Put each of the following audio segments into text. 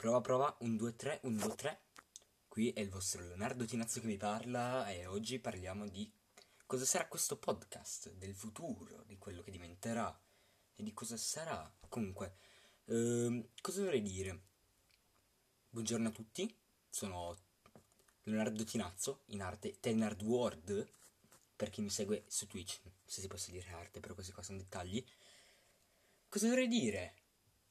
Prova, prova, 1, 2, 3, 1, 2, 3. Qui è il vostro Leonardo Tinazzo che vi parla e oggi parliamo di cosa sarà questo podcast, del futuro, di quello che diventerà e di cosa sarà. Comunque, ehm, cosa dovrei dire? Buongiorno a tutti, sono Leonardo Tinazzo, in arte Tenard World, per chi mi segue su Twitch, se si possa dire arte, però questi qua sono dettagli. Cosa dovrei dire?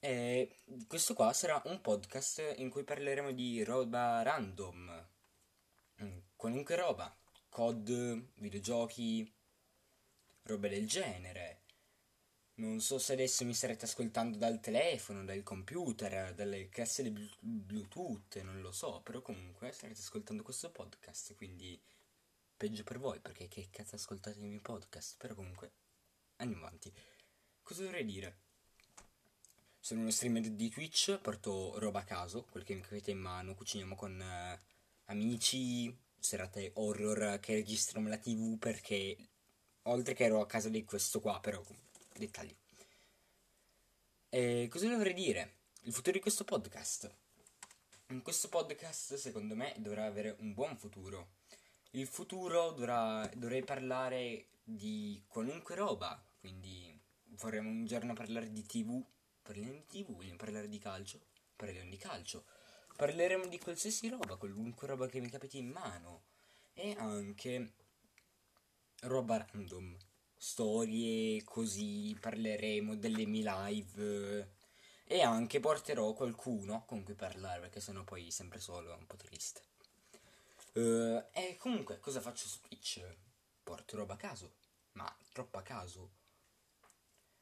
E questo qua sarà un podcast in cui parleremo di roba random, mm, qualunque roba, COD, videogiochi, roba del genere. Non so se adesso mi starete ascoltando dal telefono, dal computer, dalle casse Bluetooth, non lo so, però comunque starete ascoltando questo podcast, quindi peggio per voi, perché che cazzo ascoltate i miei podcast, però comunque andiamo avanti. Cosa dovrei dire? Sono uno streamer di Twitch, porto roba a caso, quel che mi capita in mano, cuciniamo con eh, amici, serate horror che registrano la tv perché oltre che ero a casa di questo qua, però dettagli. E cosa dovrei dire? Il futuro di questo podcast. In questo podcast, secondo me, dovrà avere un buon futuro. Il futuro dovrà, dovrei parlare di qualunque roba, quindi vorremmo un giorno parlare di tv Parliamo di TV, vogliamo parlare di calcio? Parliamo di calcio. Parleremo di qualsiasi roba, qualunque roba che mi capiti in mano. E anche roba random. Storie, così parleremo delle mie live. E anche porterò qualcuno con cui parlare, perché sennò poi sempre solo è un po' triste. Uh, e comunque, cosa faccio su Twitch? Porto roba a caso, ma troppo a caso.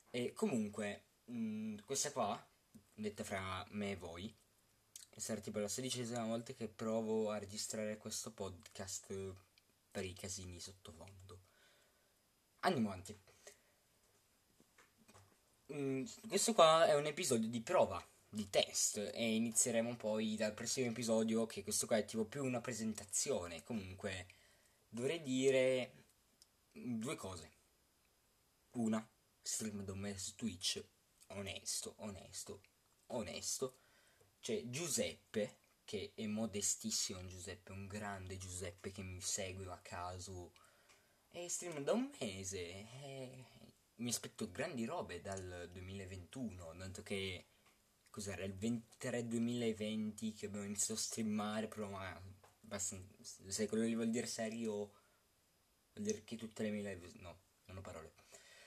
E comunque, mh, mm, questa qua, detta fra me e voi, sarà tipo la sedicesima volta che provo a registrare questo podcast per i casini sottofondo. Andiamo avanti. Mm, questo qua è un episodio di prova, di test, e inizieremo poi dal prossimo episodio, che questo qua è tipo più una presentazione. Comunque, dovrei dire due cose. Una, stream da me su Twitch onesto, onesto, onesto. C'è Giuseppe, che è modestissimo Giuseppe, un grande Giuseppe che mi segue a caso. E stream da un mese. E mi aspetto grandi robe dal 2021, tanto che cos'era il 23 2020 che abbiamo iniziato a streamare, però ma basta, se quello che vuol dire serio vuol dire che tutte le mie live no, non ho parole.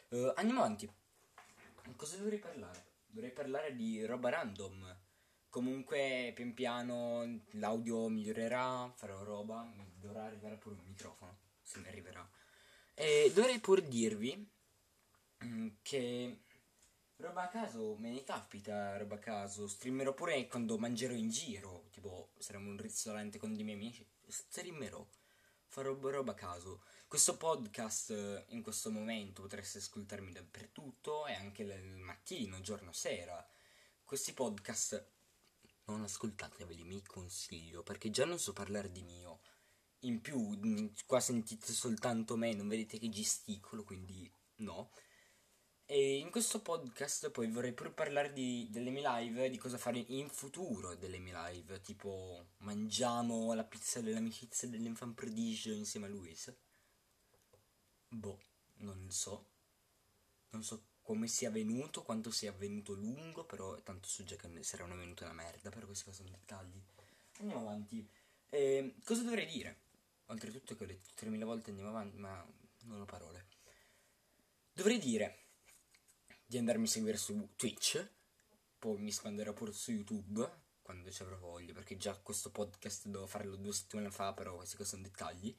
Uh, andiamo avanti. Cosa dovrei parlare? Dovrei parlare di roba random. Comunque, pian piano l'audio migliorerà, farò roba, dovrà arrivare pure un microfono, se mi arriverà. E dovrei pur dirvi mm, che roba a caso me ne capita, roba a caso. Streamerò pure quando mangerò in giro, tipo saremo un ristorante con dei miei amici, streamerò farò roba a caso. Questo podcast eh, in questo momento potreste ascoltarmi dappertutto e anche il mattino, giorno, sera. Questi podcast non ascoltateveli, mi consiglio, perché già non so parlare di mio. In più, qua sentite soltanto me, non vedete che gesticolo, quindi no. E in questo podcast poi vorrei pure parlare di, delle mie live, di cosa fare in futuro delle mie live, tipo mangiamo la pizza dell'amicizia dell'infant prodigio insieme a Luis. Boh, non so. Non so come sia venuto, quanto sia avvenuto lungo, però tanto so già che sarà una venuta una merda, però questi sono dettagli. Andiamo avanti. Eh, cosa dovrei dire? Oltretutto che ho detto 3000 volte andiamo avanti, ma non ho parole. Dovrei dire di andarmi a seguire su Twitch, poi mi espanderò pure su YouTube quando ci avrò voglia, perché già questo podcast devo farlo due settimane fa, però questi sono dettagli.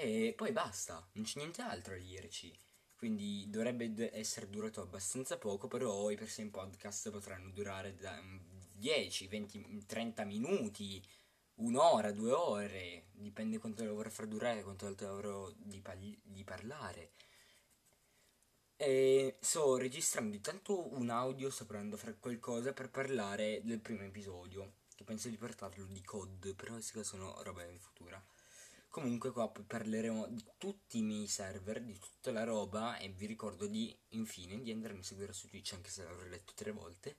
E poi basta, non c'è niente altro da dirci. Quindi dovrebbe essere durato abbastanza poco, però i prossimi podcast potranno durare da 10, 20, 30 minuti, un'ora, due ore, dipende quanto lo vorrò far durare, quanto avrò di, pagli- di parlare. E sto registrando intanto un audio, sto provando a fare qualcosa per parlare del primo episodio. Che penso di portarlo di COD, però queste sono roba in futura. Comunque qua parleremo di tutti i miei server, di tutta la roba e vi ricordo di infine di andarmi a seguire su Twitch anche se l'avrò letto tre volte.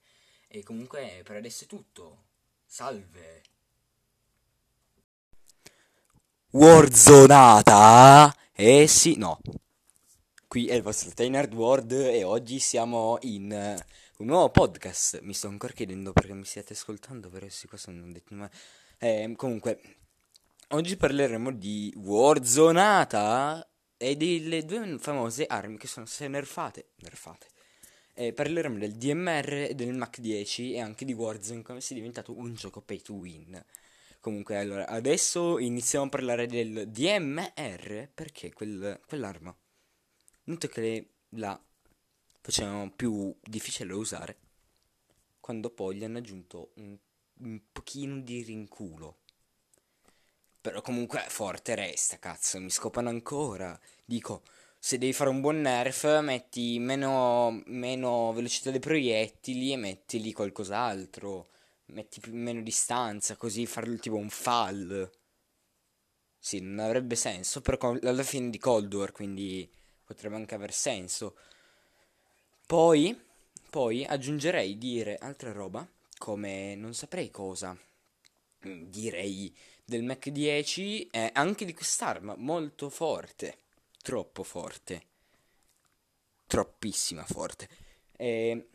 E comunque per adesso è tutto. Salve. Warzonata? Eh sì, no. Qui è il vostro Tainard World e oggi siamo in un nuovo podcast. Mi sto ancora chiedendo perché mi stiate ascoltando, però sì, questo non ho detto mai. Eh, comunque, oggi parleremo di Warzonata e delle due famose armi che sono state nerfate. Nerfate. Eh, parleremo del DMR e del Mac 10 e anche di Warzone come sia diventato un gioco pay to win. Comunque, allora, adesso iniziamo a parlare del DMR perché quel, quell'arma, noto che la facevano più difficile da usare, quando poi gli hanno aggiunto un, un pochino di rinculo. Però comunque forte resta, cazzo, mi scopano ancora. Dico, se devi fare un buon nerf, metti meno, meno velocità dei proiettili e metti lì qualcos'altro metti più, meno distanza, così farlo tipo un fall. Sì, non avrebbe senso, però alla fine di Cold War, quindi potrebbe anche aver senso. Poi, poi aggiungerei dire altra roba, come non saprei cosa. Direi del Mac 10 e anche di quest'arma, molto forte, troppo forte, troppissima forte. E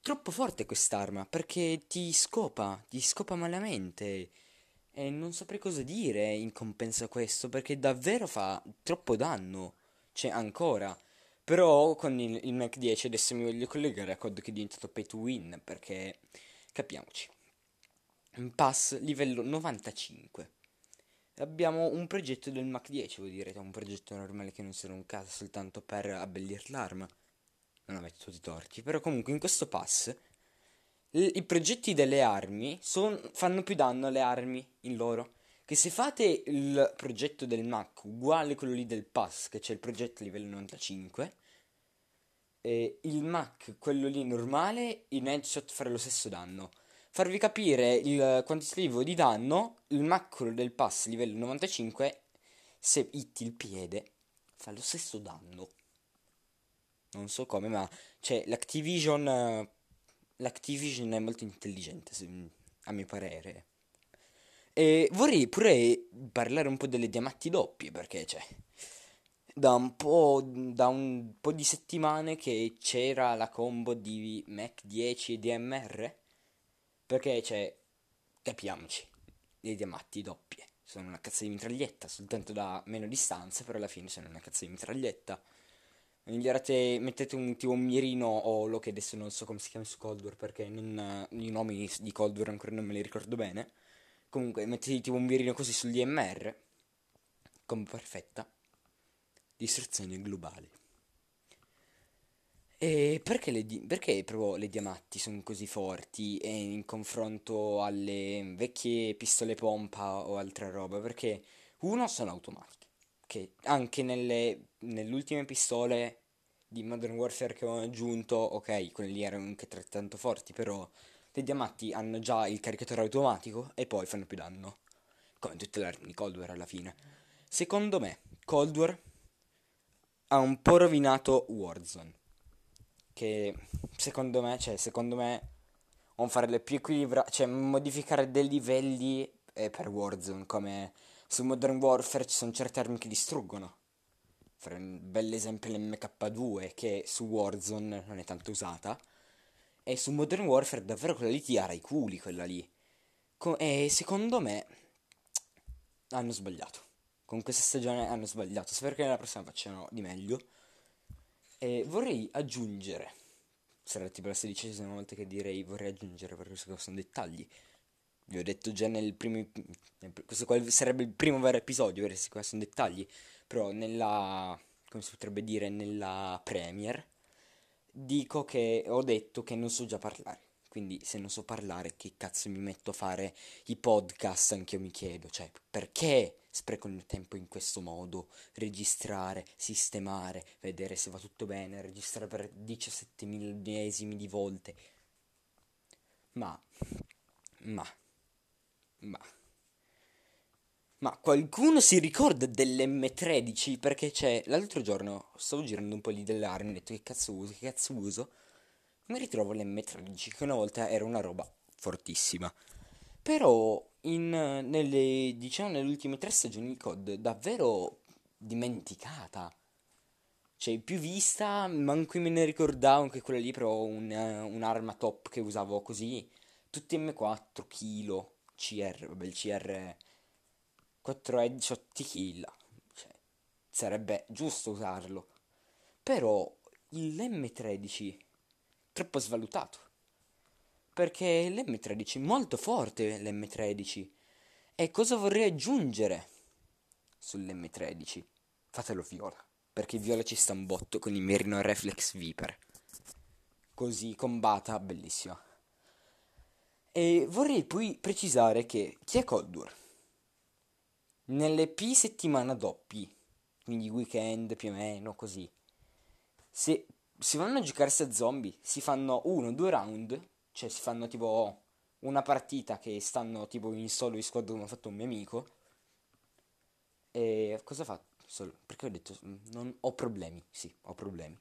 troppo forte quest'arma perché ti scopa, ti scopa malamente. E non saprei cosa dire in compenso a questo perché davvero fa troppo danno. Cioè, ancora. Però con il, il Mac 10 adesso mi voglio collegare a COD che è diventato pay to win perché capiamoci. Pass livello 95. Abbiamo un progetto del Mac 10, voi direte, un progetto normale che non serve un caso soltanto per abbellire l'arma non avete tutti i torti, però comunque in questo pass i, i progetti delle armi son, fanno più danno alle armi in loro. Che se fate il progetto del Mac uguale a quello lì del pass, che c'è il progetto livello 95, eh, il Mac, quello lì normale, in headshot farà lo stesso danno. Farvi capire il quantitativo di danno, il Mac del pass livello 95, se hitti il piede, fa lo stesso danno non so come, ma cioè l'Activision l'Activision è molto intelligente se, a mio parere. E vorrei pure parlare un po' delle diamanti doppie perché cioè da un po', da un po' di settimane che c'era la combo di Mac 10 e DMR perché cioè capiamoci, le diamanti doppie sono una cazzo di mitraglietta soltanto da meno distanza, però alla fine sono una cazzo di mitraglietta migliorate, mettete un tipo un mirino o lo che adesso non so come si chiama su Cold War perché non, i nomi di Cold War ancora non me li ricordo bene. Comunque mettete tipo un mirino così sul DMR, come perfetta, distruzione globale. E perché le, di- perché proprio le diamanti sono così forti e in confronto alle vecchie pistole pompa o altra roba? Perché uno sono automatiche che anche nelle, nelle ultime pistole di Modern Warfare che ho aggiunto, ok, quelle lì erano anche altrettanto forti, però le diamanti hanno già il caricatore automatico e poi fanno più danno, come tutte le armi di Cold War alla fine. Secondo me, Cold War ha un po' rovinato Warzone, che secondo me, cioè, secondo me, non farle più equilibrate, cioè, modificare dei livelli eh, per Warzone, come su Modern Warfare ci sono certe armi che distruggono. Fare un bel esempio l'MK2 che su Warzone non è tanto usata. E su Modern Warfare davvero quella lì ti ara i culi, quella lì. Co- e secondo me hanno sbagliato. Con questa stagione hanno sbagliato. Spero che nella prossima facciano di meglio. E vorrei aggiungere. Sarà tipo la sedicesima volta che direi vorrei aggiungere perché questi sono dettagli vi ho detto già nel primo. Questo qua sarebbe il primo vero episodio, questi qua sono dettagli. Però nella. come si potrebbe dire? Nella Premiere. Dico che ho detto che non so già parlare. Quindi se non so parlare, che cazzo mi metto a fare i podcast? Anche io mi chiedo. Cioè, perché spreco il mio tempo in questo modo? Registrare, sistemare, vedere se va tutto bene, registrare per 17 millesimi di volte. Ma. Ma ma... Ma qualcuno si ricorda dell'M13? Perché c'è... L'altro giorno stavo girando un po' lì delle armi, ho detto che cazzo uso, che cazzo uso. Mi ritrovo l'M13, che una volta era una roba fortissima. Però in, nelle, diciamo, nelle ultime tre stagioni di COD davvero dimenticata. Cioè, più vista, manco me ne ricordavo che quella lì, però un, un'arma top che usavo così. Tutti M4, kilo, CR, vabbè il CR 4 headshot kill. Cioè, sarebbe giusto usarlo. Però l'M13 troppo svalutato. Perché l'M13 è molto forte l'M13. E cosa vorrei aggiungere sull'M13? Fatelo viola. Perché viola ci sta un botto con il Merino Reflex Viper. Così combata, bellissima. E vorrei poi precisare che chi è Cold War? Nelle P settimana doppi, quindi weekend più o meno così, se si vanno a giocarsi a zombie, si fanno uno, due round, cioè si fanno tipo una partita che stanno tipo in solo in squad come ha fatto un mio amico. E cosa fa? Solo, perché ho detto non ho problemi, sì, ho problemi.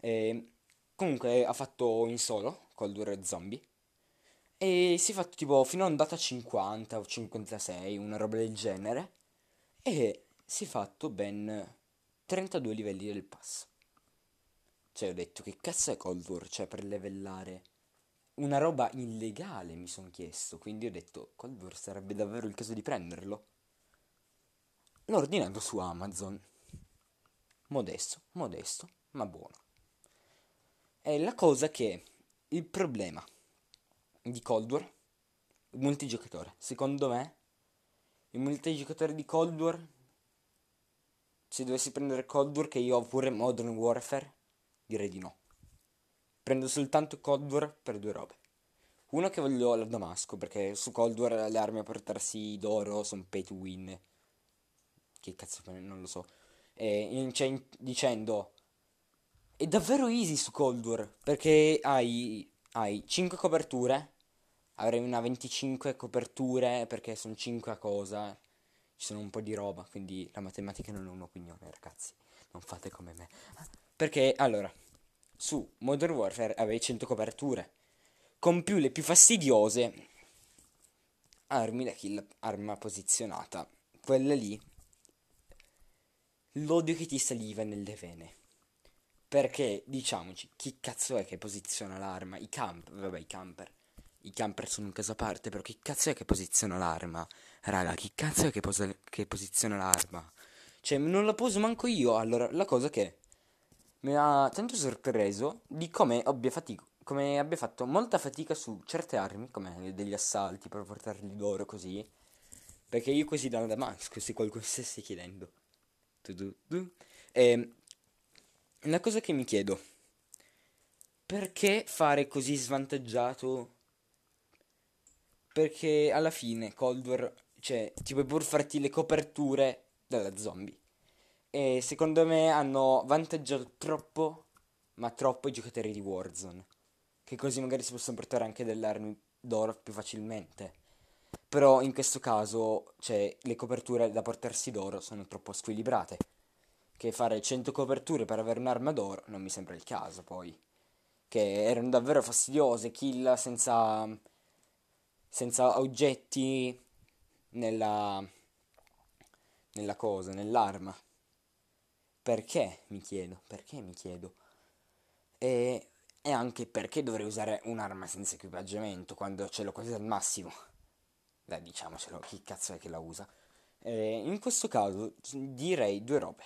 E, comunque ha fatto in solo Cold War Zombie e si è fatto tipo fino a andata 50 o 56, una roba del genere. E si è fatto ben 32 livelli del pass. Cioè ho detto che cazzo è Cold War? Cioè per livellare una roba illegale mi sono chiesto. Quindi ho detto Cold sarebbe davvero il caso di prenderlo. L'ho ordinato su Amazon. Modesto, modesto, ma buono. È la cosa che il problema di Cold War, multigiocatore. Secondo me, il multigiocatore di Cold War, se dovessi prendere Cold War, che io ho pure Modern Warfare, direi di no. Prendo soltanto Cold War per due robe. Uno che voglio la Damasco, perché su Cold War le armi a portarsi d'oro sono pay to win. Che cazzo, non lo so. E, cioè, dicendo, è davvero easy su Cold War, perché hai, hai 5 coperture avrei una 25 coperture perché sono 5 a cosa. Ci sono un po' di roba, quindi la matematica non è un'opinione, ragazzi. Non fate come me. Perché allora, su Modern Warfare avevi 100 coperture. Con più le più fastidiose armi da kill, arma posizionata. Quella lì l'odio che ti saliva nelle vene. Perché, diciamoci, chi cazzo è che posiziona l'arma? I camp, vabbè, i camper i camper sono un caso a parte, però chi cazzo è che posiziona l'arma? Raga, chi cazzo è che, posa- che posiziona l'arma? Cioè, non la poso manco io. Allora, la cosa che mi ha tanto sorpreso di come abbia, fatic- come abbia fatto molta fatica su certe armi, come degli assalti per portarli d'oro così. Perché io così da Damasco, se qualcuno stesse chiedendo. E ehm, la cosa che mi chiedo, perché fare così svantaggiato perché alla fine Cold War, cioè, ti puoi pur farti le coperture dalla zombie. E secondo me hanno vantaggiato troppo, ma troppo i giocatori di Warzone. Che così magari si possono portare anche delle armi d'oro più facilmente. Però in questo caso, cioè, le coperture da portarsi d'oro sono troppo squilibrate. Che fare 100 coperture per avere un'arma d'oro non mi sembra il caso, poi. Che erano davvero fastidiose, kill senza senza oggetti nella, nella cosa, nell'arma. Perché mi chiedo, perché mi chiedo. E, e anche perché dovrei usare un'arma senza equipaggiamento quando ce l'ho quasi al massimo. Dai, diciamocelo, chi cazzo è che la usa? E in questo caso direi due robe.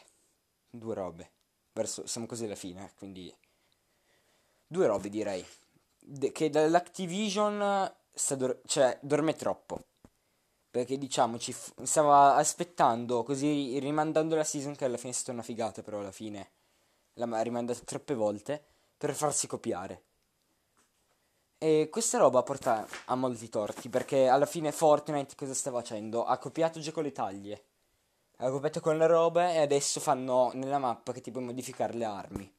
Due robe. Verso, siamo quasi alla fine, quindi... Due robe direi. De- che dall'Activision sta dor- cioè, dorme troppo. Perché diciamoci, f- stava aspettando, così rimandando la season che alla fine è stata una figata, però alla fine l'ha rimandata troppe volte per farsi copiare. E questa roba porta a molti torti, perché alla fine Fortnite cosa sta facendo? Ha copiato già con le taglie. Ha copiato con le robe e adesso fanno nella mappa che ti puoi modificare le armi.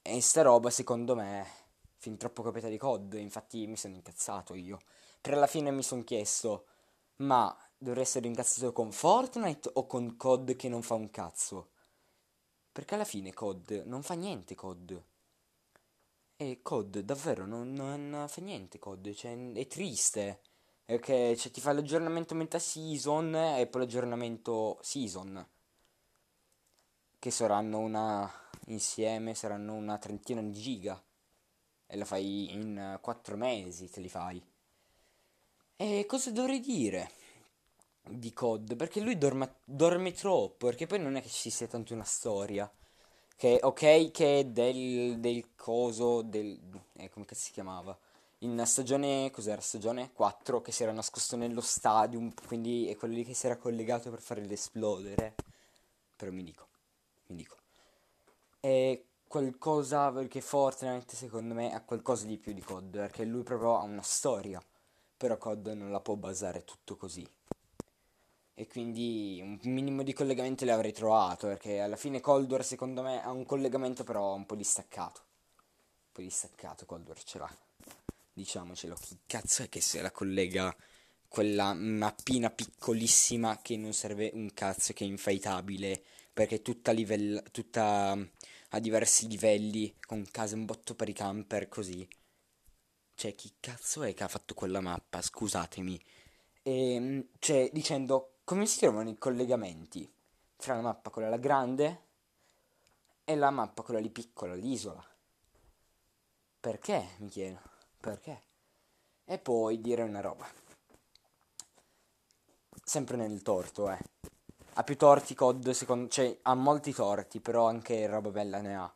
E sta roba secondo me fin troppo copiata di COD, infatti mi sono incazzato io. Per alla fine mi sono chiesto, ma dovrei essere incazzato con Fortnite o con COD che non fa un cazzo? Perché alla fine COD non fa niente COD. E COD davvero non, non fa niente COD, cioè è triste. che cioè, ti fa l'aggiornamento metà season e poi l'aggiornamento season. Che saranno una insieme, saranno una trentina di giga. E la fai in 4 mesi, te li fai. E cosa dovrei dire di COD? Perché lui dorma, dorme troppo, perché poi non è che ci sia tanto una storia. Che ok che del, del coso, del... Eh, come si chiamava? in stagione, cos'era, stagione 4 che si era nascosto nello stadium, quindi è quello lì che si era collegato per farlo esplodere. Però mi dico, mi dico. È qualcosa perché Fortnite secondo me ha qualcosa di più di COD, perché lui proprio ha una storia, però COD non la può basare tutto così. E quindi un minimo di collegamento l'avrei trovato, perché alla fine Cold War secondo me ha un collegamento però un po' distaccato. Un po' distaccato Cold War ce l'ha diciamocelo, chi cazzo è che se la collega quella mappina piccolissima che non serve un cazzo, che è infaitabile, perché è tutta, livella, tutta a diversi livelli, con case un botto per i camper, così. Cioè, chi cazzo è che ha fatto quella mappa? Scusatemi. E, ehm, cioè, dicendo, come si trovano i collegamenti fra la mappa quella grande e la mappa quella lì piccola, l'isola? Perché, mi chiedo. Perché? E poi dire una roba. Sempre nel torto, eh. Ha più torti COD, secondo... Cioè, ha molti torti, però anche roba bella ne ha.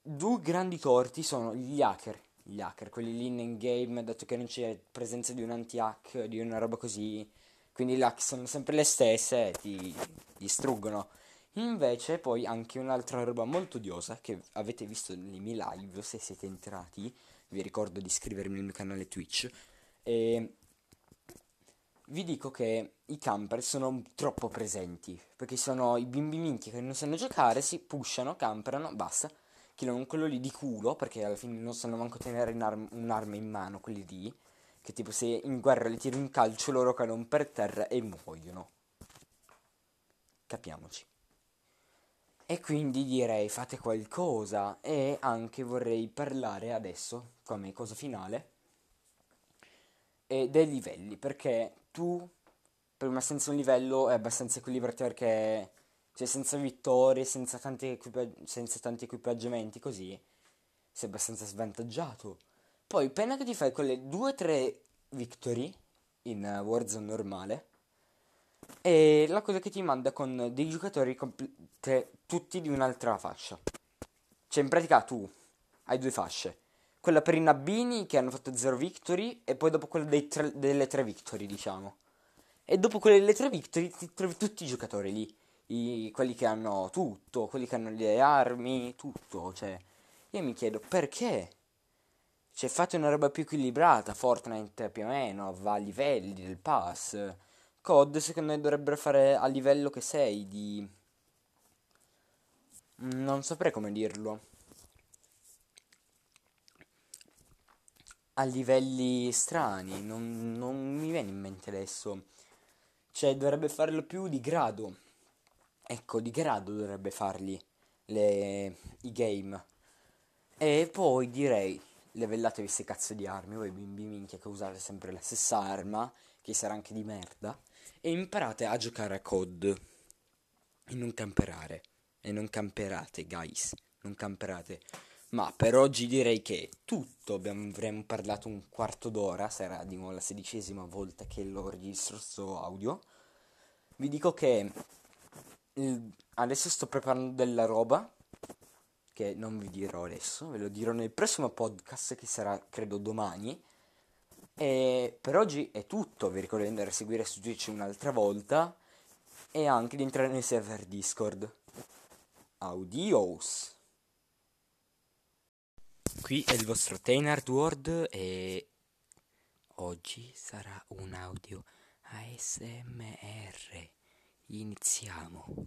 Due grandi torti sono gli hacker. Gli hacker, quelli lì in game, dato che non c'è presenza di un anti-hack, di una roba così. Quindi le hack sono sempre le stesse e ti distruggono. Invece poi anche un'altra roba molto odiosa che avete visto nei miei live se siete entrati vi ricordo di iscrivermi nel mio canale Twitch. E vi dico che i camper sono troppo presenti. Perché sono i bimbi minchia che non sanno giocare, si pushano, camperano, basta. Killano quello lì di culo, perché alla fine non sanno manco tenere un'arma in mano, quelli lì. Che tipo se in guerra li tiri un calcio loro cadono per terra e muoiono. Capiamoci. E quindi direi fate qualcosa e anche vorrei parlare adesso, come cosa finale, e dei livelli, perché tu, prima senza un livello, è abbastanza equilibrato perché, cioè senza vittorie, senza tanti, equipag- senza tanti equipaggiamenti, così, sei abbastanza svantaggiato. Poi, appena che ti fai quelle 2-3 victory in Warzone normale, e la cosa che ti manda con dei giocatori compl- tutti di un'altra fascia. Cioè, in pratica tu hai due fasce. Quella per i Nabbini che hanno fatto 0 victory e poi dopo quella tre, delle 3 victory, diciamo. E dopo quelle delle 3 victory ti trovi tutti i giocatori lì. I, quelli che hanno tutto, quelli che hanno le armi, tutto. Cioè, io mi chiedo perché? Cioè, fate una roba più equilibrata. Fortnite più o meno va a livelli del pass COD secondo me dovrebbero fare a livello che sei di... Mm, non saprei come dirlo. A livelli strani, non, non mi viene in mente adesso. Cioè, dovrebbe farlo più di grado. Ecco, di grado dovrebbe farli le, i game. E poi direi, levellatevi queste cazzo di armi, voi bimbi minchia che usate sempre la stessa arma, che sarà anche di merda e imparate a giocare a COD e non camperare. E non camperate, guys, non camperate. Ma per oggi direi che tutto, abbiamo, avremmo parlato un quarto d'ora, sarà di nuovo la sedicesima volta che lo registro sto audio. Vi dico che adesso sto preparando della roba, che non vi dirò adesso, ve lo dirò nel prossimo podcast che sarà credo domani. E per oggi è tutto, vi ricordo di andare a seguire su Twitch un'altra volta e anche di entrare nel server Discord. Audios! Qui è il vostro Tainard World e oggi sarà un audio ASMR. Iniziamo.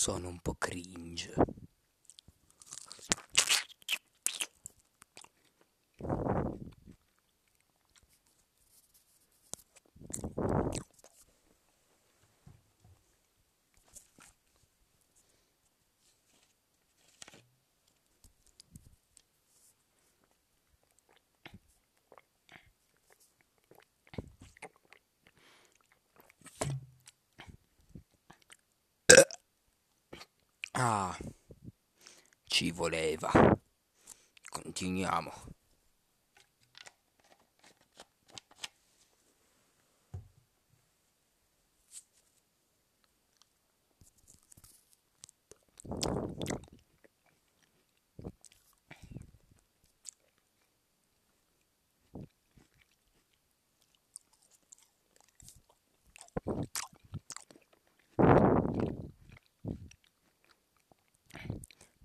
Sono un po' cringe. Ah, ci voleva. Continuiamo.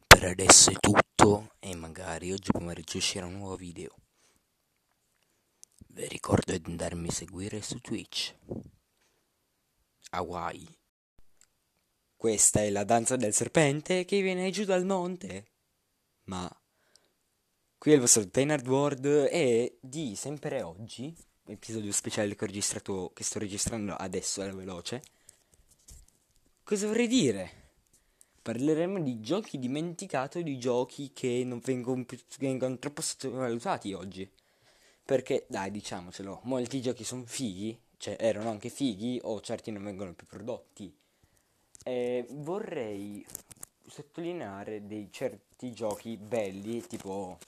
Per adesso è tutto magari oggi pomeriggio uscirà un nuovo video. Vi ricordo di andarmi a seguire su Twitch. Hawaii. Questa è la danza del serpente che viene giù dal monte. Ma qui è il vostro Tainard World e di sempre oggi, episodio speciale che ho registrato, che sto registrando adesso alla veloce. Cosa vorrei dire? Parleremo di giochi dimenticati, di giochi che non vengono, vengono troppo sottovalutati oggi. Perché, dai, diciamocelo, molti giochi sono fighi, cioè erano anche fighi, o certi non vengono più prodotti. E vorrei sottolineare dei certi giochi belli, tipo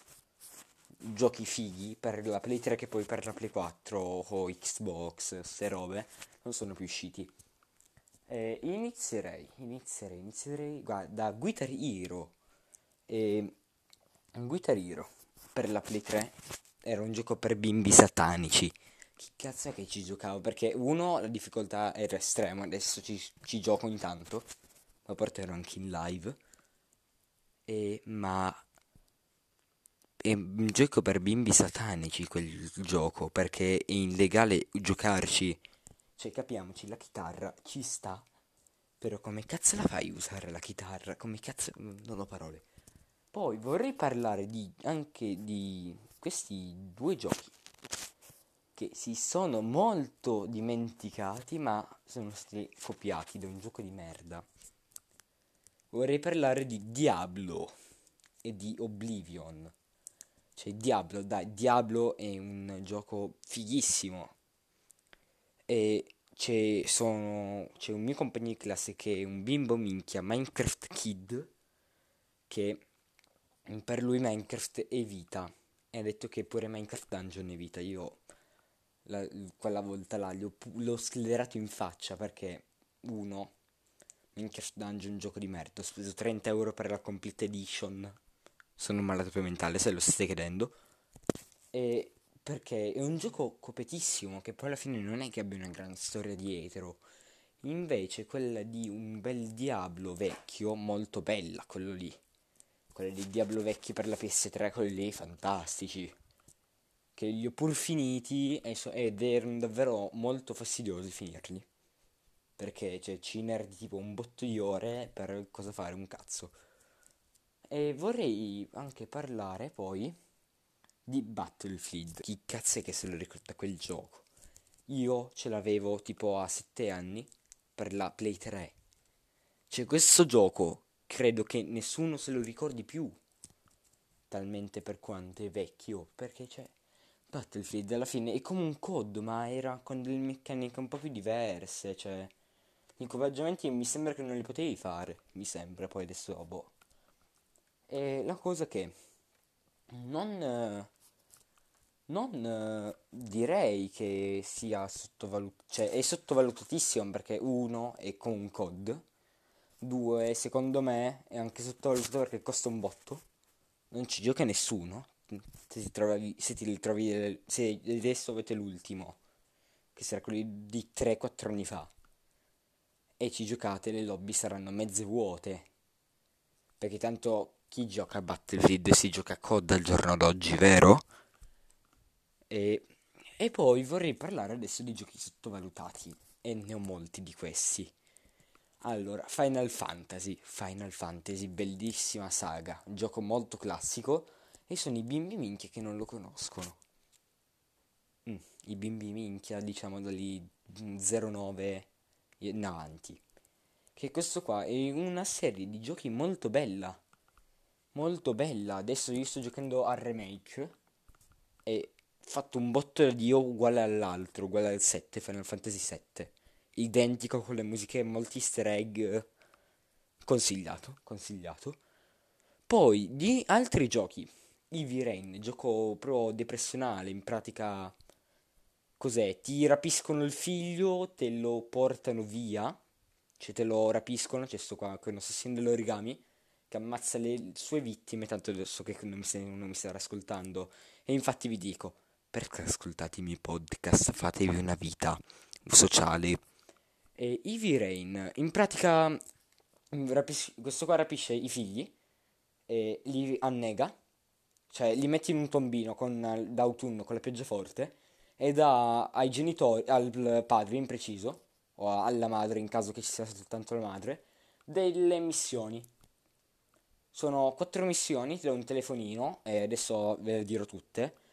giochi fighi per la Play 3 che poi per la Play 4 o Xbox, ste robe, non sono più usciti. Eh, inizierei, inizierei, inizierei guarda, da Guitar Hero. E Guitar Hero per la Play 3 era un gioco per bimbi satanici. Chi cazzo è che ci giocavo? Perché uno, la difficoltà era estrema, adesso ci, ci gioco intanto, lo porterò anche in live. E, ma è un gioco per bimbi satanici quel gioco, perché è illegale giocarci. Cioè, capiamoci, la chitarra ci sta. Però come cazzo la fai a usare la chitarra? Come cazzo... non ho parole. Poi vorrei parlare di, anche di questi due giochi che si sono molto dimenticati ma sono stati copiati da un gioco di merda. Vorrei parlare di Diablo e di Oblivion. Cioè Diablo, dai, Diablo è un gioco fighissimo. E c'è, sono, c'è un mio compagno di classe che è un bimbo minchia Minecraft Kid che per lui Minecraft è vita e ha detto che pure Minecraft Dungeon è vita. Io la, quella volta là gli ho, pu- l'ho sclerato in faccia perché uno Minecraft Dungeon è un gioco di merda. Ho speso 30 euro per la complete edition. Sono un malato mentale se lo state chiedendo. E perché è un gioco copetissimo che poi alla fine non è che abbia una gran storia dietro. Invece quella di un bel Diablo vecchio, molto bella, quello lì. Quella di Diablo vecchi per la PS3, quelli lì fantastici. Che li ho pur finiti ed erano davvero molto fastidiosi finirli. Perché cioè, ci nerdi tipo un botto di ore per cosa fare, un cazzo. E vorrei anche parlare poi di Battlefield. Chi cazzo è che se lo ricorda quel gioco? Io ce l'avevo tipo a 7 anni per la Play 3. Cioè questo gioco credo che nessuno se lo ricordi più. Talmente per quanto è vecchio. Perché c'è Battlefield alla fine è come un COD, ma era con delle meccaniche un po' più diverse. Cioè, gli equipaggiamenti mi sembra che non li potevi fare. Mi sembra, poi adesso boh. E la cosa che non. eh, Non eh, direi che sia sottovalutato, cioè è sottovalutatissimo perché uno è con un COD, due secondo me è anche sottovalutato perché costa un botto, non ci gioca nessuno, se ti trovi, se ti ritrovi, se adesso avete l'ultimo, che sarà quello di 3-4 anni fa, e ci giocate le lobby saranno mezze vuote, perché tanto chi gioca a Battlefield si gioca a COD al giorno d'oggi, vero? E, e poi vorrei parlare adesso di giochi sottovalutati, e ne ho molti di questi. Allora, Final Fantasy, Final Fantasy, bellissima saga, gioco molto classico e sono i bimbi minchia che non lo conoscono. Mm, I bimbi minchia, diciamo da lì 09 in avanti. Che questo qua è una serie di giochi molto bella. Molto bella. Adesso io sto giocando al remake e fatto un botto di io uguale all'altro, uguale al 7, Final Fantasy 7. Identico con le musiche, molti easter egg. Consigliato, consigliato. Poi di altri giochi. Eevee Rain, gioco pro depressionale, in pratica cos'è? Ti rapiscono il figlio, te lo portano via, cioè te lo rapiscono, c'è sto qua con assassino dell'origami che ammazza le sue vittime, tanto adesso che non mi, non ascoltando. E infatti vi dico, perché ascoltate i miei podcast? Fatevi una vita sociale. E Eevee Rain, in pratica, mm, rapis- questo qua rapisce i figli e li annega, cioè li metti in un tombino con, d'autunno con la pioggia forte e dà ai genitori, al padre in preciso, o alla madre in caso che ci sia soltanto la madre, delle missioni. Sono quattro missioni, ti do un telefonino e adesso ve le dirò tutte.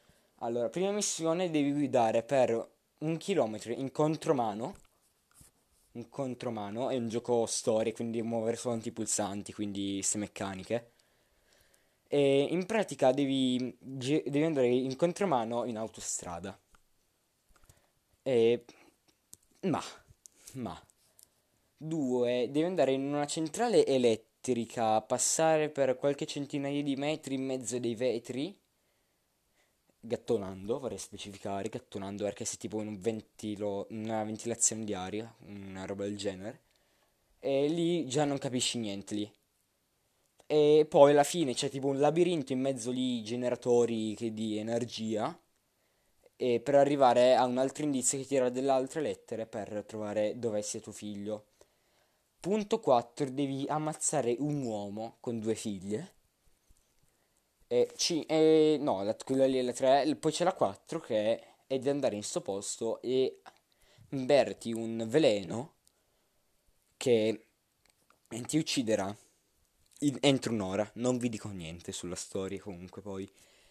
Allora, prima missione devi guidare per un chilometro in contromano. In contromano è un gioco storia, quindi muovere solo antipulsanti, quindi queste meccaniche. E in pratica devi, devi andare in contromano in autostrada. E... Ma, ma. Due, devi andare in una centrale elettrica, passare per qualche centinaia di metri in mezzo dei vetri gattonando, vorrei specificare, gattonando perché sei tipo in un ventilo, una ventilazione di aria, una roba del genere. E lì già non capisci niente lì. E poi alla fine c'è tipo un labirinto in mezzo lì, generatori di energia. E per arrivare a un altro indizio che tira delle altre lettere per trovare dove sia tuo figlio. Punto 4. Devi ammazzare un uomo con due figlie. E, c- e no, la, quella lì è la 3. Poi c'è la 4 che è di andare in sto posto e berti un veleno che ti ucciderà in, entro un'ora. Non vi dico niente sulla storia comunque poi.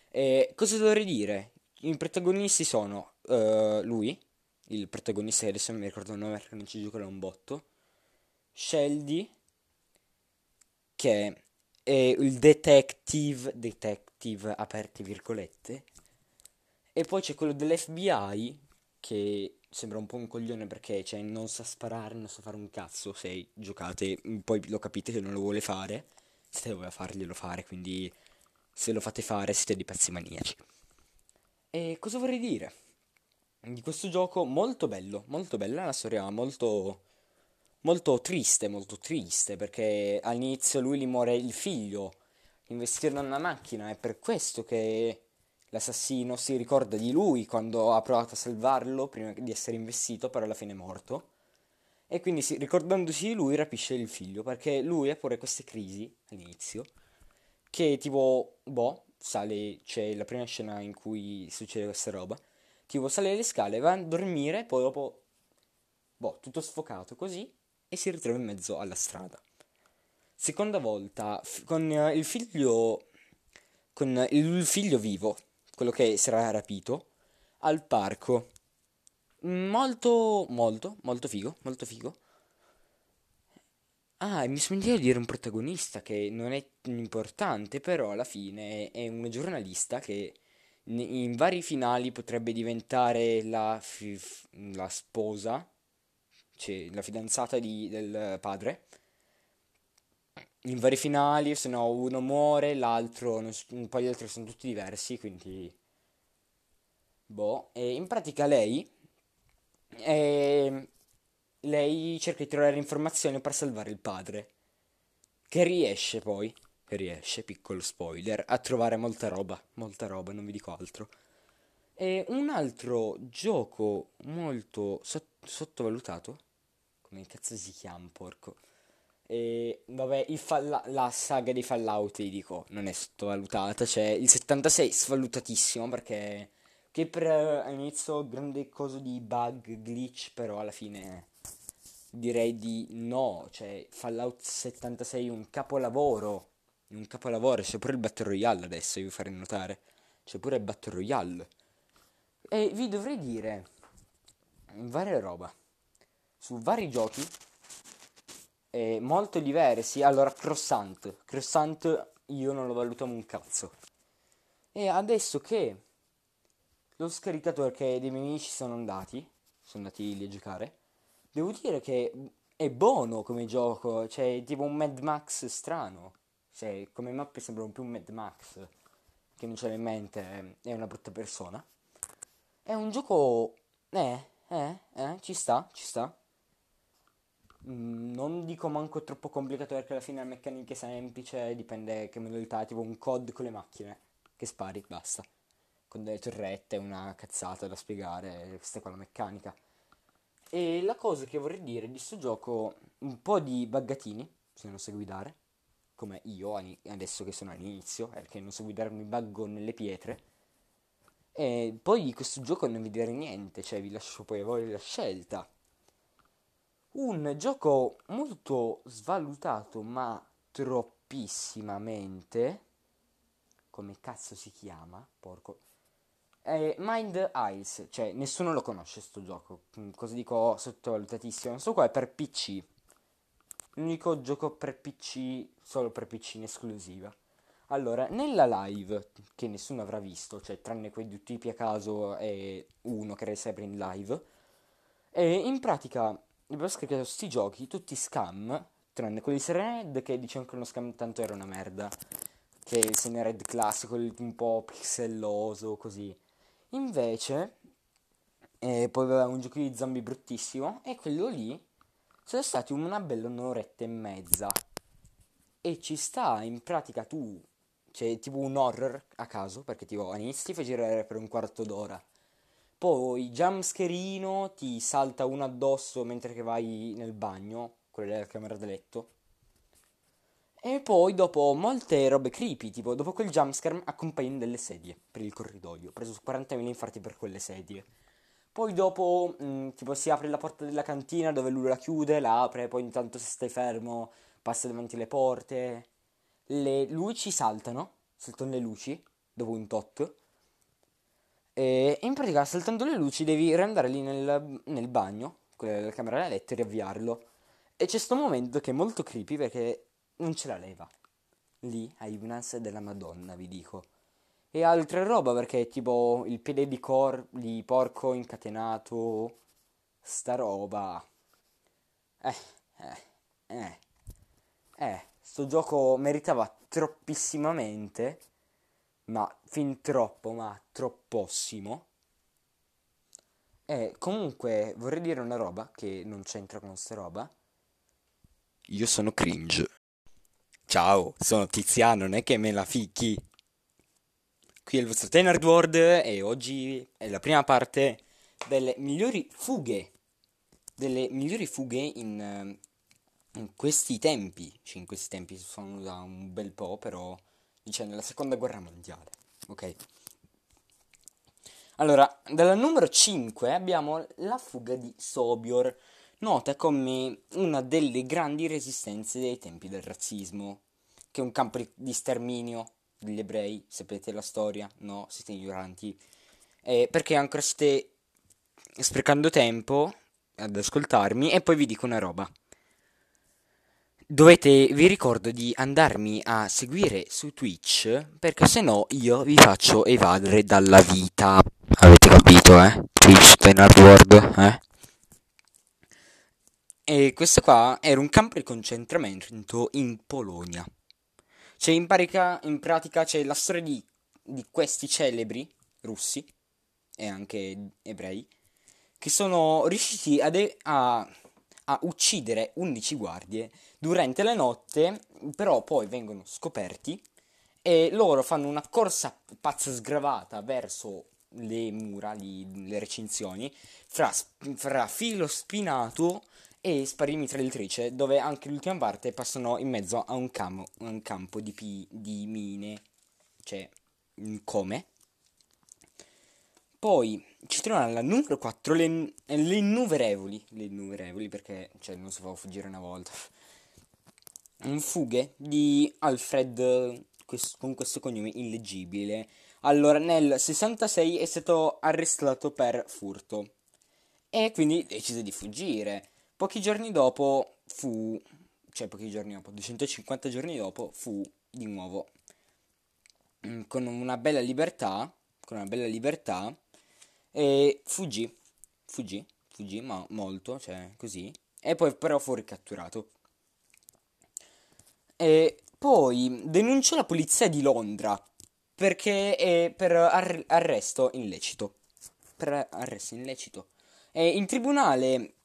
E cosa dovrei dire? I protagonisti sono uh, lui, il protagonista adesso non mi ricordo il nome perché non ci gioco da un botto. Sheldy, che è il detective, detective aperti virgolette, e poi c'è quello dell'FBI che sembra un po' un coglione perché cioè, non sa sparare, non sa fare un cazzo se giocate, poi lo capite che non lo vuole fare, se doveva farglielo fare, quindi se lo fate fare siete di pezzi maniaci. E cosa vorrei dire? Di questo gioco molto bello, molto bella, una storia molto molto triste, molto triste, perché all'inizio lui gli muore il figlio, investirono in una macchina, è per questo che l'assassino si ricorda di lui quando ha provato a salvarlo prima di essere investito, però alla fine è morto. E quindi ricordandosi di lui rapisce il figlio, perché lui ha pure queste crisi all'inizio, che tipo, boh, sale, c'è la prima scena in cui succede questa roba, tipo sale le scale, va a dormire, poi dopo, boh, tutto sfocato così, e si ritrova in mezzo alla strada. Seconda volta, f- con il figlio, con il figlio vivo, quello che sarà rapito, al parco. Molto, molto, molto figo, molto figo. Ah, mi sono di dire un protagonista che non è importante, però alla fine è una giornalista che in vari finali potrebbe diventare la, f- la sposa cioè la fidanzata di, del padre. In vari finali, se no uno muore, l'altro, poi gli altri sono tutti diversi, quindi Boh, e in pratica lei, eh, lei cerca di trovare informazioni per salvare il padre, che riesce poi, che riesce, piccolo spoiler, a trovare molta roba, molta roba, non vi dico altro. E un altro gioco molto sott- sottovalutato, come cazzo si chiama, porco? E vabbè, Falla- la saga dei Fallout, vi dico, non è sottovalutata. Cioè, il 76 svalutatissimo perché che per eh, inizio grande coso di bug, glitch, però alla fine direi di no. Cioè, Fallout 76 è un capolavoro. Un capolavoro, c'è pure il Battle Royale adesso, vi farei notare. C'è pure il Battle Royale. E vi dovrei dire varie roba su vari giochi eh, molto diversi. Allora, Crossant. Crossant io non lo valuto un cazzo. E adesso che l'ho scaricato perché dei miei amici sono andati, sono andati lì a giocare, devo dire che è buono come gioco, cioè tipo un Mad Max strano. Cioè, come mappe sembrano più un Mad Max, che non c'è in mente, è una brutta persona. È un gioco... Eh, eh, eh, ci sta, ci sta. Mm, non dico manco troppo complicato perché alla fine la meccanica è semplice, dipende che modalità, tipo un COD con le macchine, che spari, basta. Con delle torrette, una cazzata da spiegare, questa è qua la meccanica. E la cosa che vorrei dire di questo gioco, un po' di buggatini, se non so guidare, come io adesso che sono all'inizio, perché non so guidare mi buggo nelle pietre. E poi questo gioco non vi direi niente, cioè vi lascio poi a voi la scelta. Un gioco molto svalutato, ma troppissimamente. Come cazzo si chiama? Porco. È Mind Eyes, cioè nessuno lo conosce sto gioco. Mm, cosa dico sottovalutatissimo? Questo qua è per PC. L'unico gioco per PC, solo per PC in esclusiva. Allora, nella live, che nessuno avrà visto, cioè tranne quei due tipi a caso e uno che era sempre in live, e in pratica abbiamo scaricato sti giochi, tutti scam, tranne quelli di Serened che dicevano che uno scam tanto era una merda, che il Serened classico, un po' pixelloso, così. Invece, eh, poi aveva un gioco di zombie bruttissimo, e quello lì sono stati una bella un'oretta e mezza. E ci sta, in pratica tu c'è tipo un horror a caso, perché tipo all'inizio ti fai girare per un quarto d'ora. Poi jumpscherino ti salta uno addosso mentre che vai nel bagno, quella della camera da letto. E poi dopo molte robe creepy, tipo dopo quel jumpscare accompagnano delle sedie per il corridoio. Ho preso 40.000 infarti per quelle sedie. Poi dopo, mh, mm, tipo, si apre la porta della cantina dove lui la chiude, la apre, poi intanto se stai fermo passa davanti alle porte le luci saltano, saltano le luci dopo un tot. E in pratica, saltando le luci, devi riandare lì nel, nel bagno, con la camera da letto, e riavviarlo. E c'è questo momento che è molto creepy perché non ce la leva. Lì hai un'ansia della Madonna, vi dico. E altre roba perché tipo il piede di, cor- di porco incatenato, sta roba. Eh, eh, eh, eh sto gioco meritava troppissimamente, ma fin troppo, ma troppossimo. E comunque vorrei dire una roba che non c'entra con questa roba. Io sono cringe. Ciao, sono Tiziano, non è che me la ficchi. Qui è il vostro Tenard World e oggi è la prima parte delle migliori fughe. Delle migliori fughe in in questi tempi, cioè in questi tempi sono da un bel po', però dice nella seconda guerra mondiale, ok? Allora, dalla numero 5 abbiamo la fuga di Sobior, nota come una delle grandi resistenze dei tempi del razzismo, che è un campo di sterminio degli ebrei, sapete la storia? No, siete ignoranti. Eh, perché ancora state sprecando tempo ad ascoltarmi e poi vi dico una roba. Dovete, vi ricordo di andarmi a seguire su Twitch perché se no io vi faccio evadere dalla vita. Avete capito, eh? Twitch Tenard World, eh? E questo qua era un campo di concentramento in Polonia. C'è in, parica, in pratica c'è la storia di, di questi celebri russi e anche ebrei, che sono riusciti ad, a, a uccidere 11 guardie durante la notte, però poi vengono scoperti e loro fanno una corsa pazza sgravata verso le mura, li, le recinzioni, fra, fra filo spinato e spari mitragliatrice, dove anche l'ultima parte passano in mezzo a un, camo, un campo di, pi, di mine. Cioè, come? Poi ci troviamo alla numero 4, le, le innumerevoli. Le innumerevoli perché cioè, non si fa fuggire una volta. Fughe di Alfred con questo cognome illeggibile. Allora, nel 66 è stato arrestato per furto e quindi decise di fuggire. Pochi giorni dopo fu, cioè pochi giorni dopo, 250 giorni dopo fu di nuovo mm, con una bella libertà, con una bella libertà e fuggì, fuggì, fuggì ma molto, cioè così, e poi però fu ricatturato. E poi denunciò la polizia di Londra perché è per ar- arresto illecito. Per arresto illecito. E in tribunale,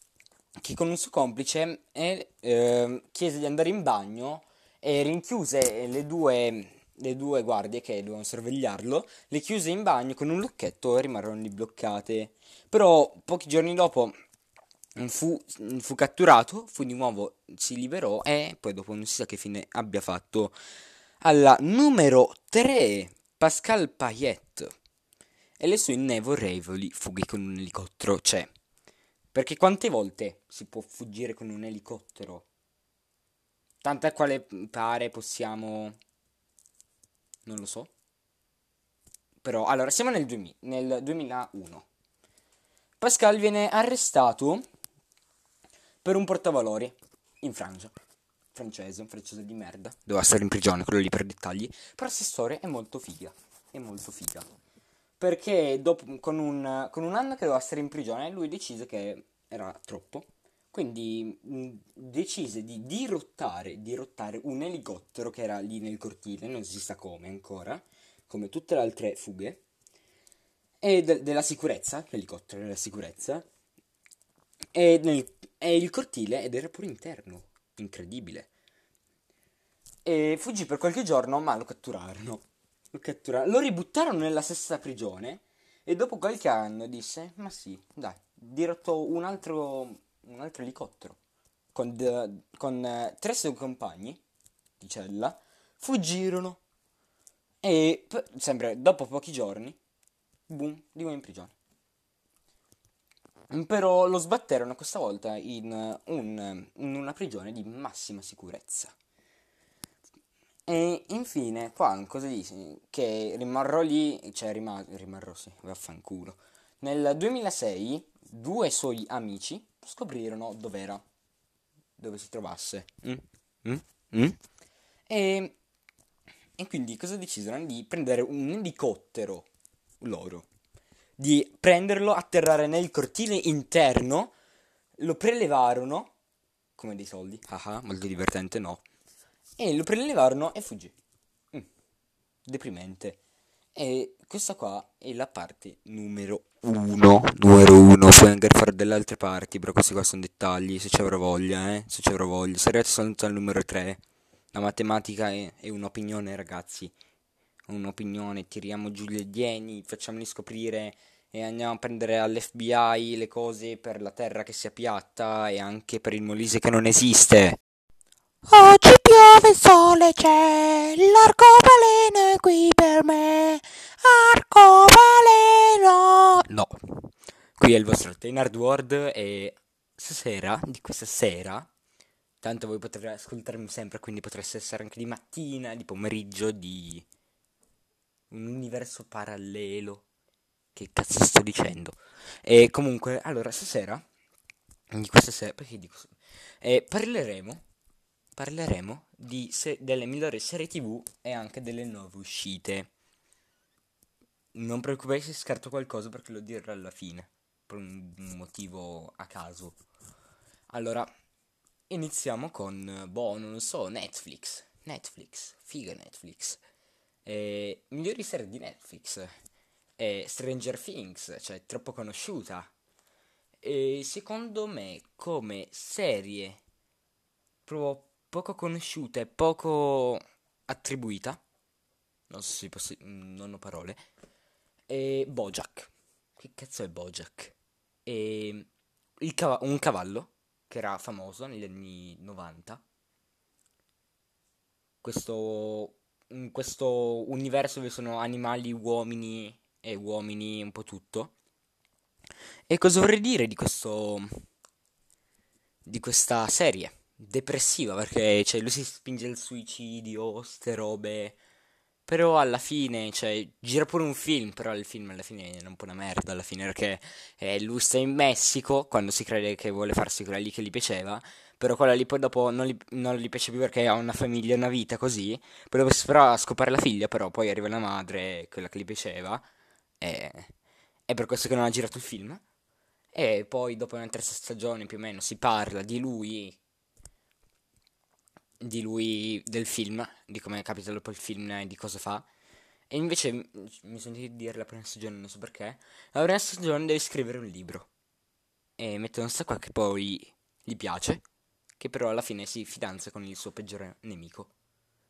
che con un suo complice eh, eh, chiese di andare in bagno e rinchiuse le due, le due guardie che dovevano sorvegliarlo, le chiuse in bagno con un lucchetto e rimasero lì bloccate. Però pochi giorni dopo fu, fu, catturato, fu di nuovo, si liberò e poi dopo non si sa che fine abbia fatto. Alla numero 3, Pascal Payet e le sue innevorevoli fughe con un elicottero. Cioè, perché quante volte si può fuggire con un elicottero? Tanto a quale pare possiamo... Non lo so. Però, allora, siamo nel, 2000, nel 2001. Pascal viene arrestato per un portavalori in Francia. Francese, un francese di merda. Doveva stare in prigione, quello lì per dettagli. Però questa storia è molto figa. È molto figa. Perché dopo, con, un, con un anno che doveva stare in prigione, lui decise che era troppo. Quindi mh, decise di dirottare, dirottare un elicottero che era lì nel cortile, non si sa come ancora, come tutte le altre fughe. E de- della sicurezza, l'elicottero della sicurezza. E nel è il cortile ed era pure interno. Incredibile. E fuggì per qualche giorno, ma lo catturarono. Lo catturarono. Lo ributtarono nella stessa prigione. E dopo qualche anno disse: Ma sì, dai, dirotto un altro, un altro elicottero. Con, de, con uh, tre suoi compagni di cella fuggirono. E sempre dopo pochi giorni, boom, di nuovo in prigione. Però lo sbatterono questa volta in, un, in una prigione di massima sicurezza. E infine, qua cosa dice? Che rimarrò lì, cioè rimar- rimarrò sì, vaffanculo. Nel 2006 due suoi amici scoprirono dov'era, dove si trovasse. Mm? Mm? Mm? E, e quindi cosa decisero? Di prendere un elicottero loro di prenderlo, atterrare nel cortile interno, lo prelevarono, come dei soldi, haha, molto divertente, no, e lo prelevarono e fuggì. Mm. Deprimente. E questa qua è la parte numero uno. Numero uno. Puoi anche fare delle altre parti, però questi qua sono dettagli. Se ci avrò voglia, eh. Se ci avrò voglia. Se arrivate soltanto al numero 3. La matematica è, è un'opinione, ragazzi un'opinione, tiriamo giù gli alieni, facciamoli scoprire e andiamo a prendere all'FBI le cose per la terra che sia piatta e anche per il Molise che non esiste. Oggi piove, il sole c'è, l'arcobaleno è qui per me, arcobaleno. No, qui è il vostro Tenard World e stasera, di questa sera, tanto voi potrete ascoltarmi sempre, quindi potreste essere anche di mattina, di pomeriggio, di un universo parallelo. Che cazzo sto dicendo? E comunque, allora, stasera, di questa sera, perché dico... Eh, parleremo, parleremo di se- delle migliori serie tv e anche delle nuove uscite. Non preoccupate se scarto qualcosa perché lo dirò alla fine, per un motivo a caso. Allora, iniziamo con, boh, non lo so, Netflix. Netflix, figa Netflix. Eh, migliori serie di Netflix. è Stranger Things, cioè troppo conosciuta. E secondo me come serie proprio poco conosciuta e poco attribuita, non so se posso, non ho parole, è Bojack. Che cazzo è Bojack? E cav- un cavallo che era famoso negli anni 90. Questo, in questo universo dove sono animali, uomini e uomini, un po' tutto. E cosa vorrei dire di questo di questa serie? Depressiva perché cioè, lui si spinge al suicidio, ste robe. Però alla fine, cioè, gira pure un film, però il film alla fine è un po' una merda alla fine, perché eh, lui sta in Messico, quando si crede che vuole farsi quella lì che gli piaceva, però quella lì poi dopo non gli, non gli piace più perché ha una famiglia, una vita così, poi dopo si farà scopare la figlia, però poi arriva la madre, quella che gli piaceva, e è per questo che non ha girato il film. E poi dopo una terza stagione più o meno si parla di lui di lui, del film, di come capita dopo il film e di cosa fa. E invece mi sentite dire la prima stagione, non so perché. La prima stagione deve scrivere un libro. E mettono sta qua che poi gli piace. Che però alla fine si fidanza con il suo peggiore nemico,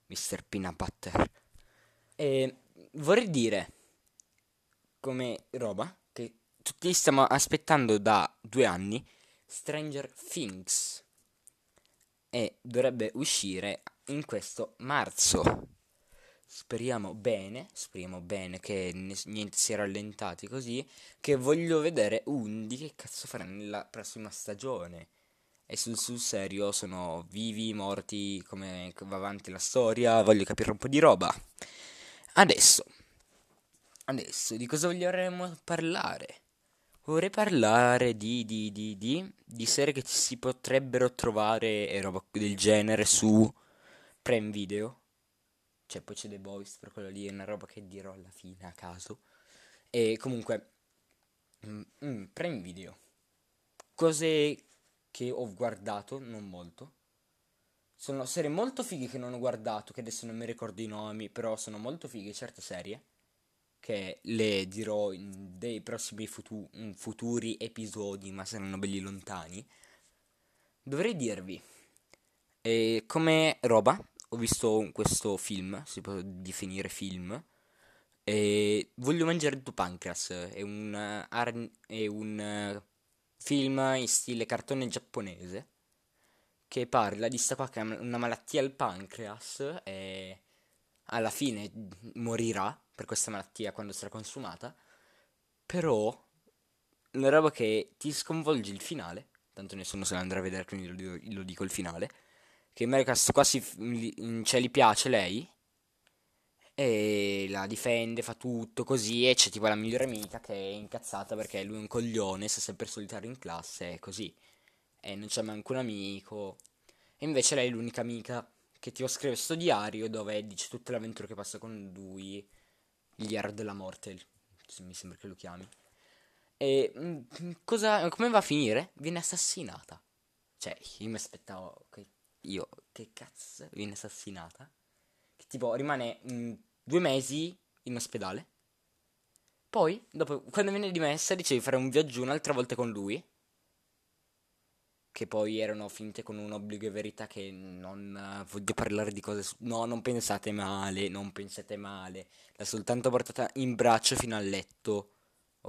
Mr. Peanut Butter. E vorrei dire, come roba, che tutti stiamo aspettando da due anni Stranger Things e dovrebbe uscire in questo marzo. Speriamo bene, speriamo bene che niente si è rallentati così, che voglio vedere Undi che cazzo farà nella prossima stagione. E sul, sul serio sono vivi, morti, come va avanti la storia, voglio capire un po' di roba. Adesso, adesso di cosa vogliamo parlare? Vorrei parlare di, di, di, di, di serie che si potrebbero trovare e roba del genere su Prime Video. Cioè, poi c'è The Boys, per quello lì è una roba che dirò alla fine a caso. E comunque, mm, mm, Prime Video. Cose che ho guardato, non molto. Sono serie molto fighe che non ho guardato, che adesso non mi ricordo i nomi, però sono molto fighe certe serie che le dirò in dei prossimi futu- futuri episodi, ma saranno belli lontani, dovrei dirvi, eh, come roba, ho visto questo film, si può definire film, e voglio mangiare il tuo pancreas, è un, ar- è un film in stile cartone giapponese che parla di sta qua che ha una malattia al pancreas e alla fine morirà per questa malattia quando sarà consumata, però una roba che ti sconvolge il finale, tanto nessuno se la andrà a vedere, quindi lo, dico il finale, che in America quasi cioè, gli piace lei, e la difende, fa tutto così, e c'è tipo la migliore amica che è incazzata perché lui è un coglione, sta sempre solitario in classe, e così, e non c'è manco un amico, e invece lei è l'unica amica che ti scrive questo diario dove dice tutte le avventure che passa con lui, gli Art della morte, mi sembra che lo chiami. E mm, cosa, come va a finire? Viene assassinata. Cioè, io mi aspettavo che io, che cazzo, viene assassinata? Che tipo rimane mh, mm, due mesi in ospedale. Poi, dopo, quando viene dimessa, dice di fare un viaggio un'altra volta con lui che poi erano finte con un obbligo e verità che non uh, voglio parlare di cose... Su- no, non pensate male, non pensate male. L'ha soltanto portata in braccio fino al letto.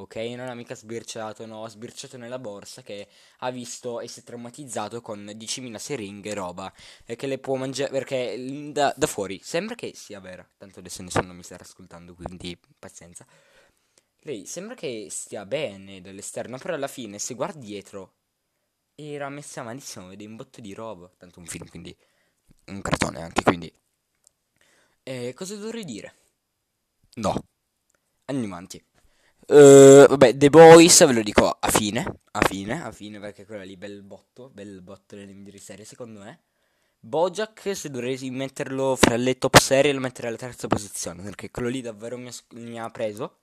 Ok? Non ha mica sbirciato, no, ha sbirciato nella borsa che ha visto e si è traumatizzato con 10.000 siringhe e roba. E che le può mangiare, perché da, da fuori sembra che sia vera. Tanto adesso nessuno mi sta ascoltando, quindi pazienza. Lei sembra che stia bene dall'esterno, però alla fine se guardi dietro era messa malissimo, vede un botto di roba. Tanto un film, quindi un cartone anche, quindi. E cosa dovrei dire? No. Andiamo avanti. Uh, vabbè, The Boys ve lo dico a fine, a fine, a fine, perché quella lì bel botto, bel botto delle migliori serie secondo me. Bojack, se dovrei metterlo fra le top serie, lo metterei alla terza posizione, perché quello lì davvero mi ha, mi ha preso.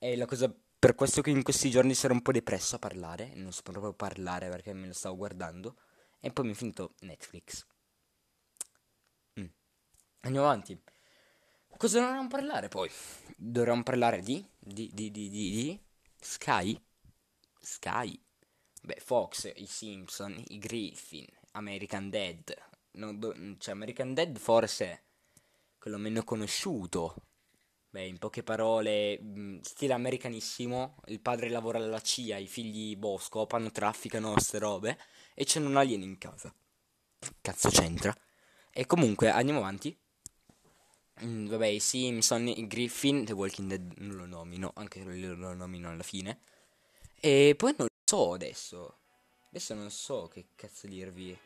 E la cosa per questo che in questi giorni sarò un po' depresso a parlare, non so proprio parlare perché me lo stavo guardando, e poi mi è finito Netflix. Mm. Andiamo avanti. Cosa dovremmo parlare poi? Dovremmo parlare di? Di, di, di, di? Sky? Sky? Beh, Fox, i Simpson, i Griffin, American Dead. Do- cioè, American Dead forse è quello meno conosciuto. Beh, in poche parole, mh, stile americanissimo. Il padre lavora alla CIA, i figli boh, scopano, trafficano ste robe. E c'è un alieno in casa. Cazzo c'entra? E comunque, andiamo avanti. Mm, vabbè, i Simpson, i Griffin, The Walking Dead non lo nomino, anche quelli lo nomino alla fine. E poi non lo so adesso. Adesso non so che cazzo dirvi.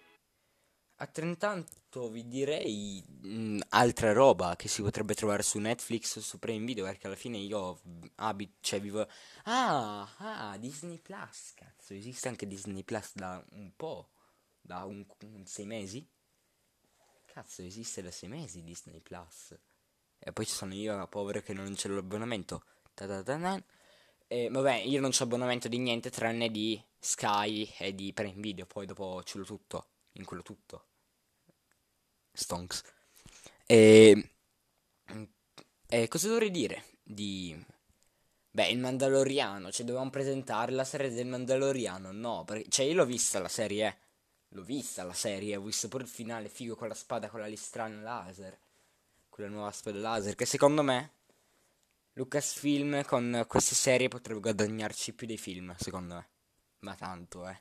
A Trentanto vi direi mh, altra roba che si potrebbe trovare su Netflix o su Prime Video perché alla fine io abito, cioè vivo... Ah, ah, Disney Plus, cazzo, esiste anche Disney Plus da un po', da un, un sei mesi? Cazzo, esiste da sei mesi Disney Plus. E poi ci sono io, povero, che non c'è l'abbonamento. E vabbè, io non c'ho abbonamento di niente tranne di Sky e di Prime Video. Poi dopo ce l'ho tutto. In quello tutto. Stonks. E, e cosa dovrei dire? Di... Beh, il Mandaloriano. Cioè, dovevamo presentare la serie del Mandaloriano. No, perché... Cioè, io l'ho vista la serie, eh. L'ho vista la serie, ho visto pure il finale figo con la spada con la listrana laser. Quella nuova spada laser. Che secondo me Lucasfilm con queste serie potrebbe guadagnarci più dei film, secondo me. Ma tanto, eh.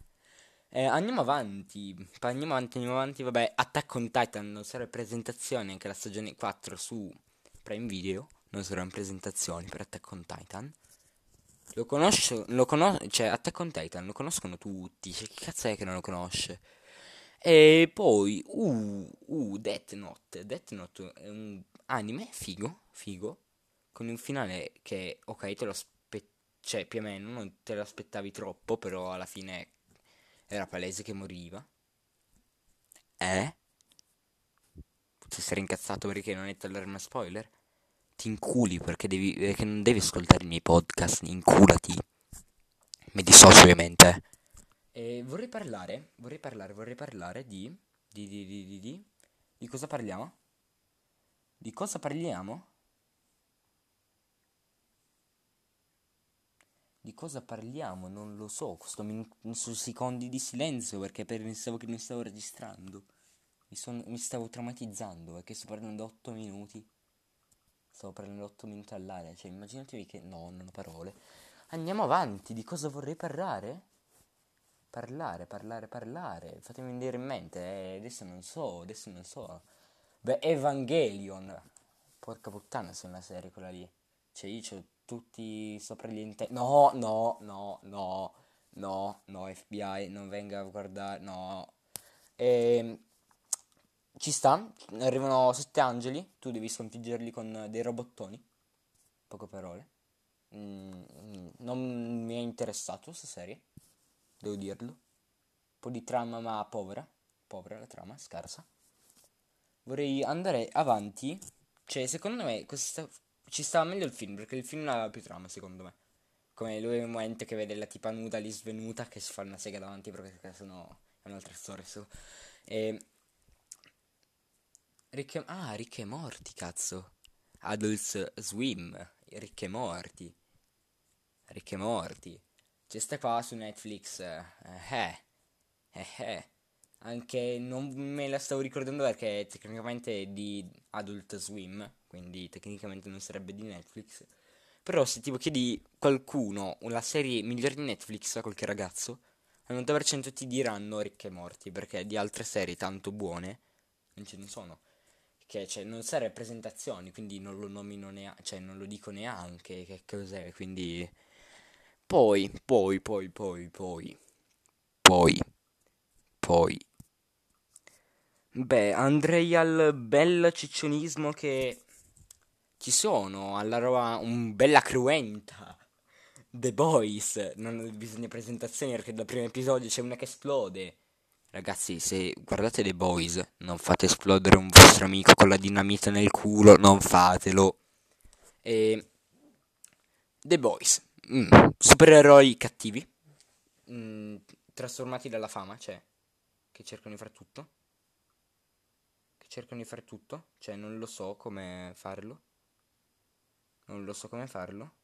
eh andiamo avanti. Andiamo avanti, andiamo avanti. Vabbè, Attack on Titan non sarà in presentazione anche la stagione 4 su Prime Video. Non sarà in presentazione per Attack on Titan. Lo conosco, lo conosco, cioè Attack on Titan lo conoscono tutti. Cioè, che cazzo è che non lo conosce? E poi, uh, uh, Death Note. Death Note è un anime figo, figo, con un finale che, ok, te lo aspettavi, cioè più o meno non te lo aspettavi troppo, però alla fine era palese che moriva. Eh? Ti sei incazzato perché non hai allarme spoiler? Ti inculi perché, devi, perché non devi ascoltare i miei podcast, inculati. Mi dissocio ovviamente. E vorrei parlare, vorrei parlare, vorrei parlare di, di, di, di, di, di, di cosa parliamo? Di cosa parliamo? Di cosa parliamo? Non lo so, sto min- su secondi di silenzio perché pensavo che mi stavo registrando. Mi, son- mi stavo traumatizzando perché sto parlando 8 minuti. Stavo parlando 8 minuti all'aria, cioè immaginatevi che... No, non ho parole. Andiamo avanti, di cosa vorrei parlare? Parlare, parlare, parlare. Fatemi venire in mente. Eh, adesso non so, adesso non so. Beh, Evangelion. Porca puttana, se è una serie quella lì. Cioè, io ho tutti sopra gli intenti. No, no, no, no, no, no, FBI, non venga a guardare, no. E... Ehm, ci sta, arrivano sette angeli, tu devi sconfiggerli con dei robottoni. Poche parole. Mm, non mi è interessato questa serie devo dirlo. Un po' di trama ma povera, povera la trama, scarsa. Vorrei andare avanti, cioè secondo me questa, ci stava meglio il film, perché il film aveva più trama secondo me. Come lui nel momento che vede la tipa nuda lì svenuta che si fa una sega davanti perché sennò è un'altra storia. So. E... Rick e... Ah, Rick e Morti, cazzo. Adult Swim, Rick e Morti. Rick e Morti. C'è sta qua su Netflix. Eh, eh, eh, eh. Anche non me la stavo ricordando perché tecnicamente è di Adult Swim, quindi tecnicamente non sarebbe di Netflix. Però se tipo chiedi qualcuno una serie migliore di Netflix a qualche ragazzo, al 90% ti diranno ricche e morti, perché di altre serie tanto buone non ce ne sono. Che cioè, non sarebbe presentazioni, quindi non lo nomino neanche, cioè non lo dico neanche che cos'è, quindi poi, poi, poi, poi, poi, poi, poi. Beh, andrei al bel ciccionismo che ci sono, alla roba un bella cruenta. The Boys, non bisogna presentazioni perché dal primo episodio c'è una che esplode. Ragazzi, se guardate The Boys, non fate esplodere un vostro amico con la dinamita nel culo, non fatelo. E The Boys, Mm, supereroi cattivi. Mm, trasformati dalla fama, cioè. Che cercano di fare tutto. Che cercano di fare tutto. Cioè, non lo so come farlo. non lo so come farlo.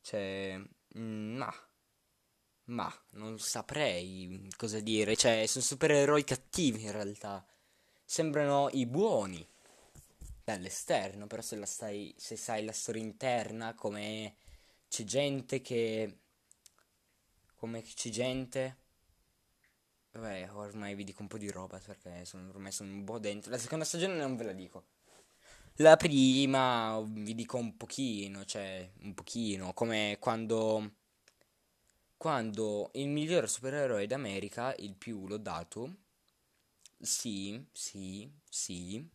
Cioè, mm, ma, ma, non saprei cosa dire. Cioè, sono supereroi cattivi in realtà. Sembrano i buoni dall'esterno, però se la stai, se sai la storia interna, come c'è gente che, come c'è gente, vabbè, ormai vi dico un po' di roba perché sono, ormai sono un po' dentro. La seconda stagione non ve la dico. La prima vi dico un pochino, cioè un pochino, come quando quando il miglior supereroe d'America, il più lodato, sì, sì, sì,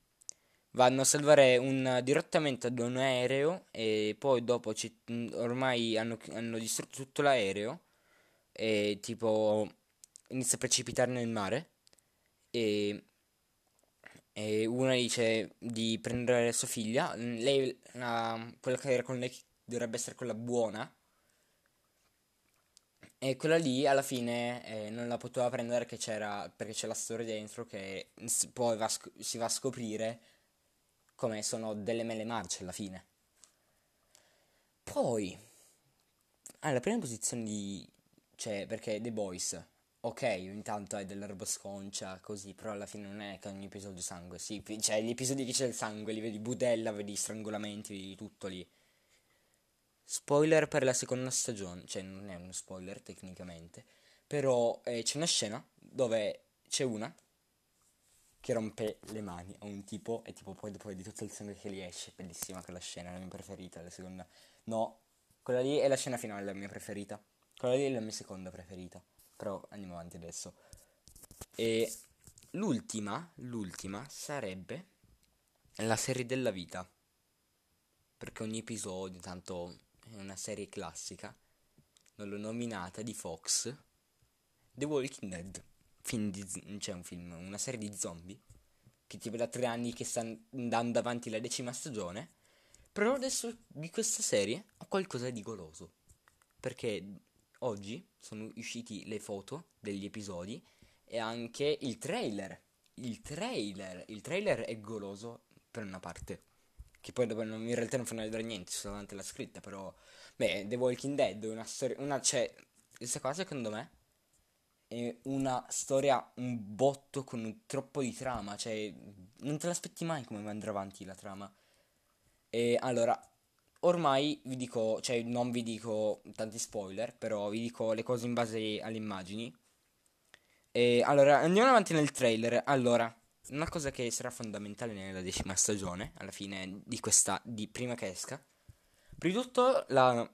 vanno a salvare un, direttamente ad un aereo e poi dopo ci, ormai hanno, hanno distrutto tutto l'aereo e tipo inizia a precipitare nel mare e e una dice di prendere sua figlia, lei, uh, quella che era con lei dovrebbe essere quella buona, e quella lì alla fine eh, non la poteva prendere perché c'era, perché c'è la storia dentro che poi va, si va a scoprire come sono delle mele marce alla fine. Poi, alla prima posizione di... cioè perché The Boys ok, intanto hai della roba sconcia, così, però alla fine non è che ogni episodio sangue, sì, cioè gli episodi che c'è il sangue, li vedi budella, vedi strangolamenti, vedi tutto lì. Spoiler per la seconda stagione, cioè non è uno spoiler tecnicamente, però eh, c'è una scena dove c'è una che rompe le mani a un tipo e tipo poi dopo vedi tutto il sangue che gli esce, bellissima quella scena, la mia preferita, la seconda. No, quella lì è la scena finale, la mia preferita. Quella lì è la mia seconda preferita. Però andiamo avanti adesso. E l'ultima, l'ultima sarebbe la serie della vita. Perché ogni episodio, tanto è una serie classica, non l'ho nominata, di Fox. The Walking Dead. Film di, c'è un film, una serie di zombie. Che tipo da tre anni che sta andando avanti la decima stagione. Però adesso di questa serie ho qualcosa di goloso. Perché oggi sono usciti le foto degli episodi e anche il trailer. Il trailer, il trailer è goloso per una parte. Che poi dopo in realtà non fanno vedere niente, solamente la scritta, però... Beh, The Walking Dead, una storia... Una, cioè, questa qua secondo me è una storia un botto con un troppo di trama, cioè non te l'aspetti mai come andrà avanti la trama. E allora, ormai vi dico, cioè non vi dico tanti spoiler, però vi dico le cose in base alle immagini. E allora, andiamo avanti nel trailer. Allora, una cosa che sarà fondamentale nella decima stagione, alla fine di questa, di prima che esca. Prima di tutto, la,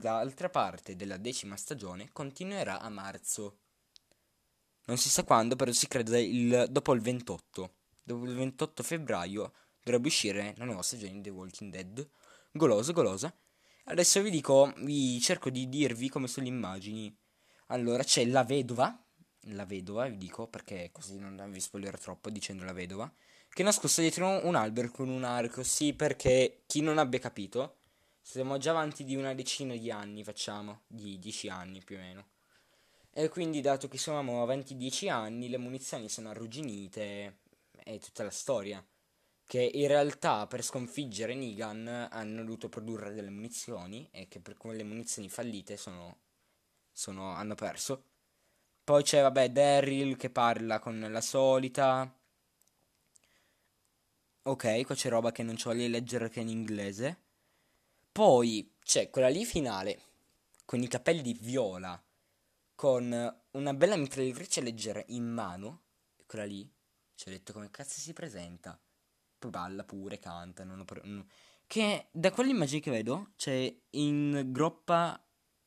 l'altra parte della decima stagione continuerà a marzo. Non si sa quando, però si crede il, dopo il 28. Dopo il 28 febbraio dovrebbe uscire la nuova stagione di The Walking Dead goloso, golosa. Adesso vi dico, vi cerco di dirvi come sono le immagini. Allora, c'è la vedova, la vedova, vi dico, perché così non vi spoilerò troppo dicendo la vedova, che è nascosta dietro un albero con un arco. Sì, perché chi non abbia capito, siamo già avanti di una decina di anni, facciamo, di dieci anni più o meno. E quindi, dato che siamo avanti dieci anni, le munizioni sono arrugginite e tutta la storia che in realtà per sconfiggere Negan hanno dovuto produrre delle munizioni e che per quelle munizioni fallite sono, sono, hanno perso. Poi c'è, vabbè, Daryl che parla con la solita. Ok, qua c'è roba che non ci voglio leggere che in inglese. Poi c'è quella lì finale, con i capelli viola, con una bella mitragliatrice leggera in mano. Quella lì, ci ho detto come cazzo si presenta balla pure, canta. Non ho non... Che da quell'immagine che vedo c'è in groppa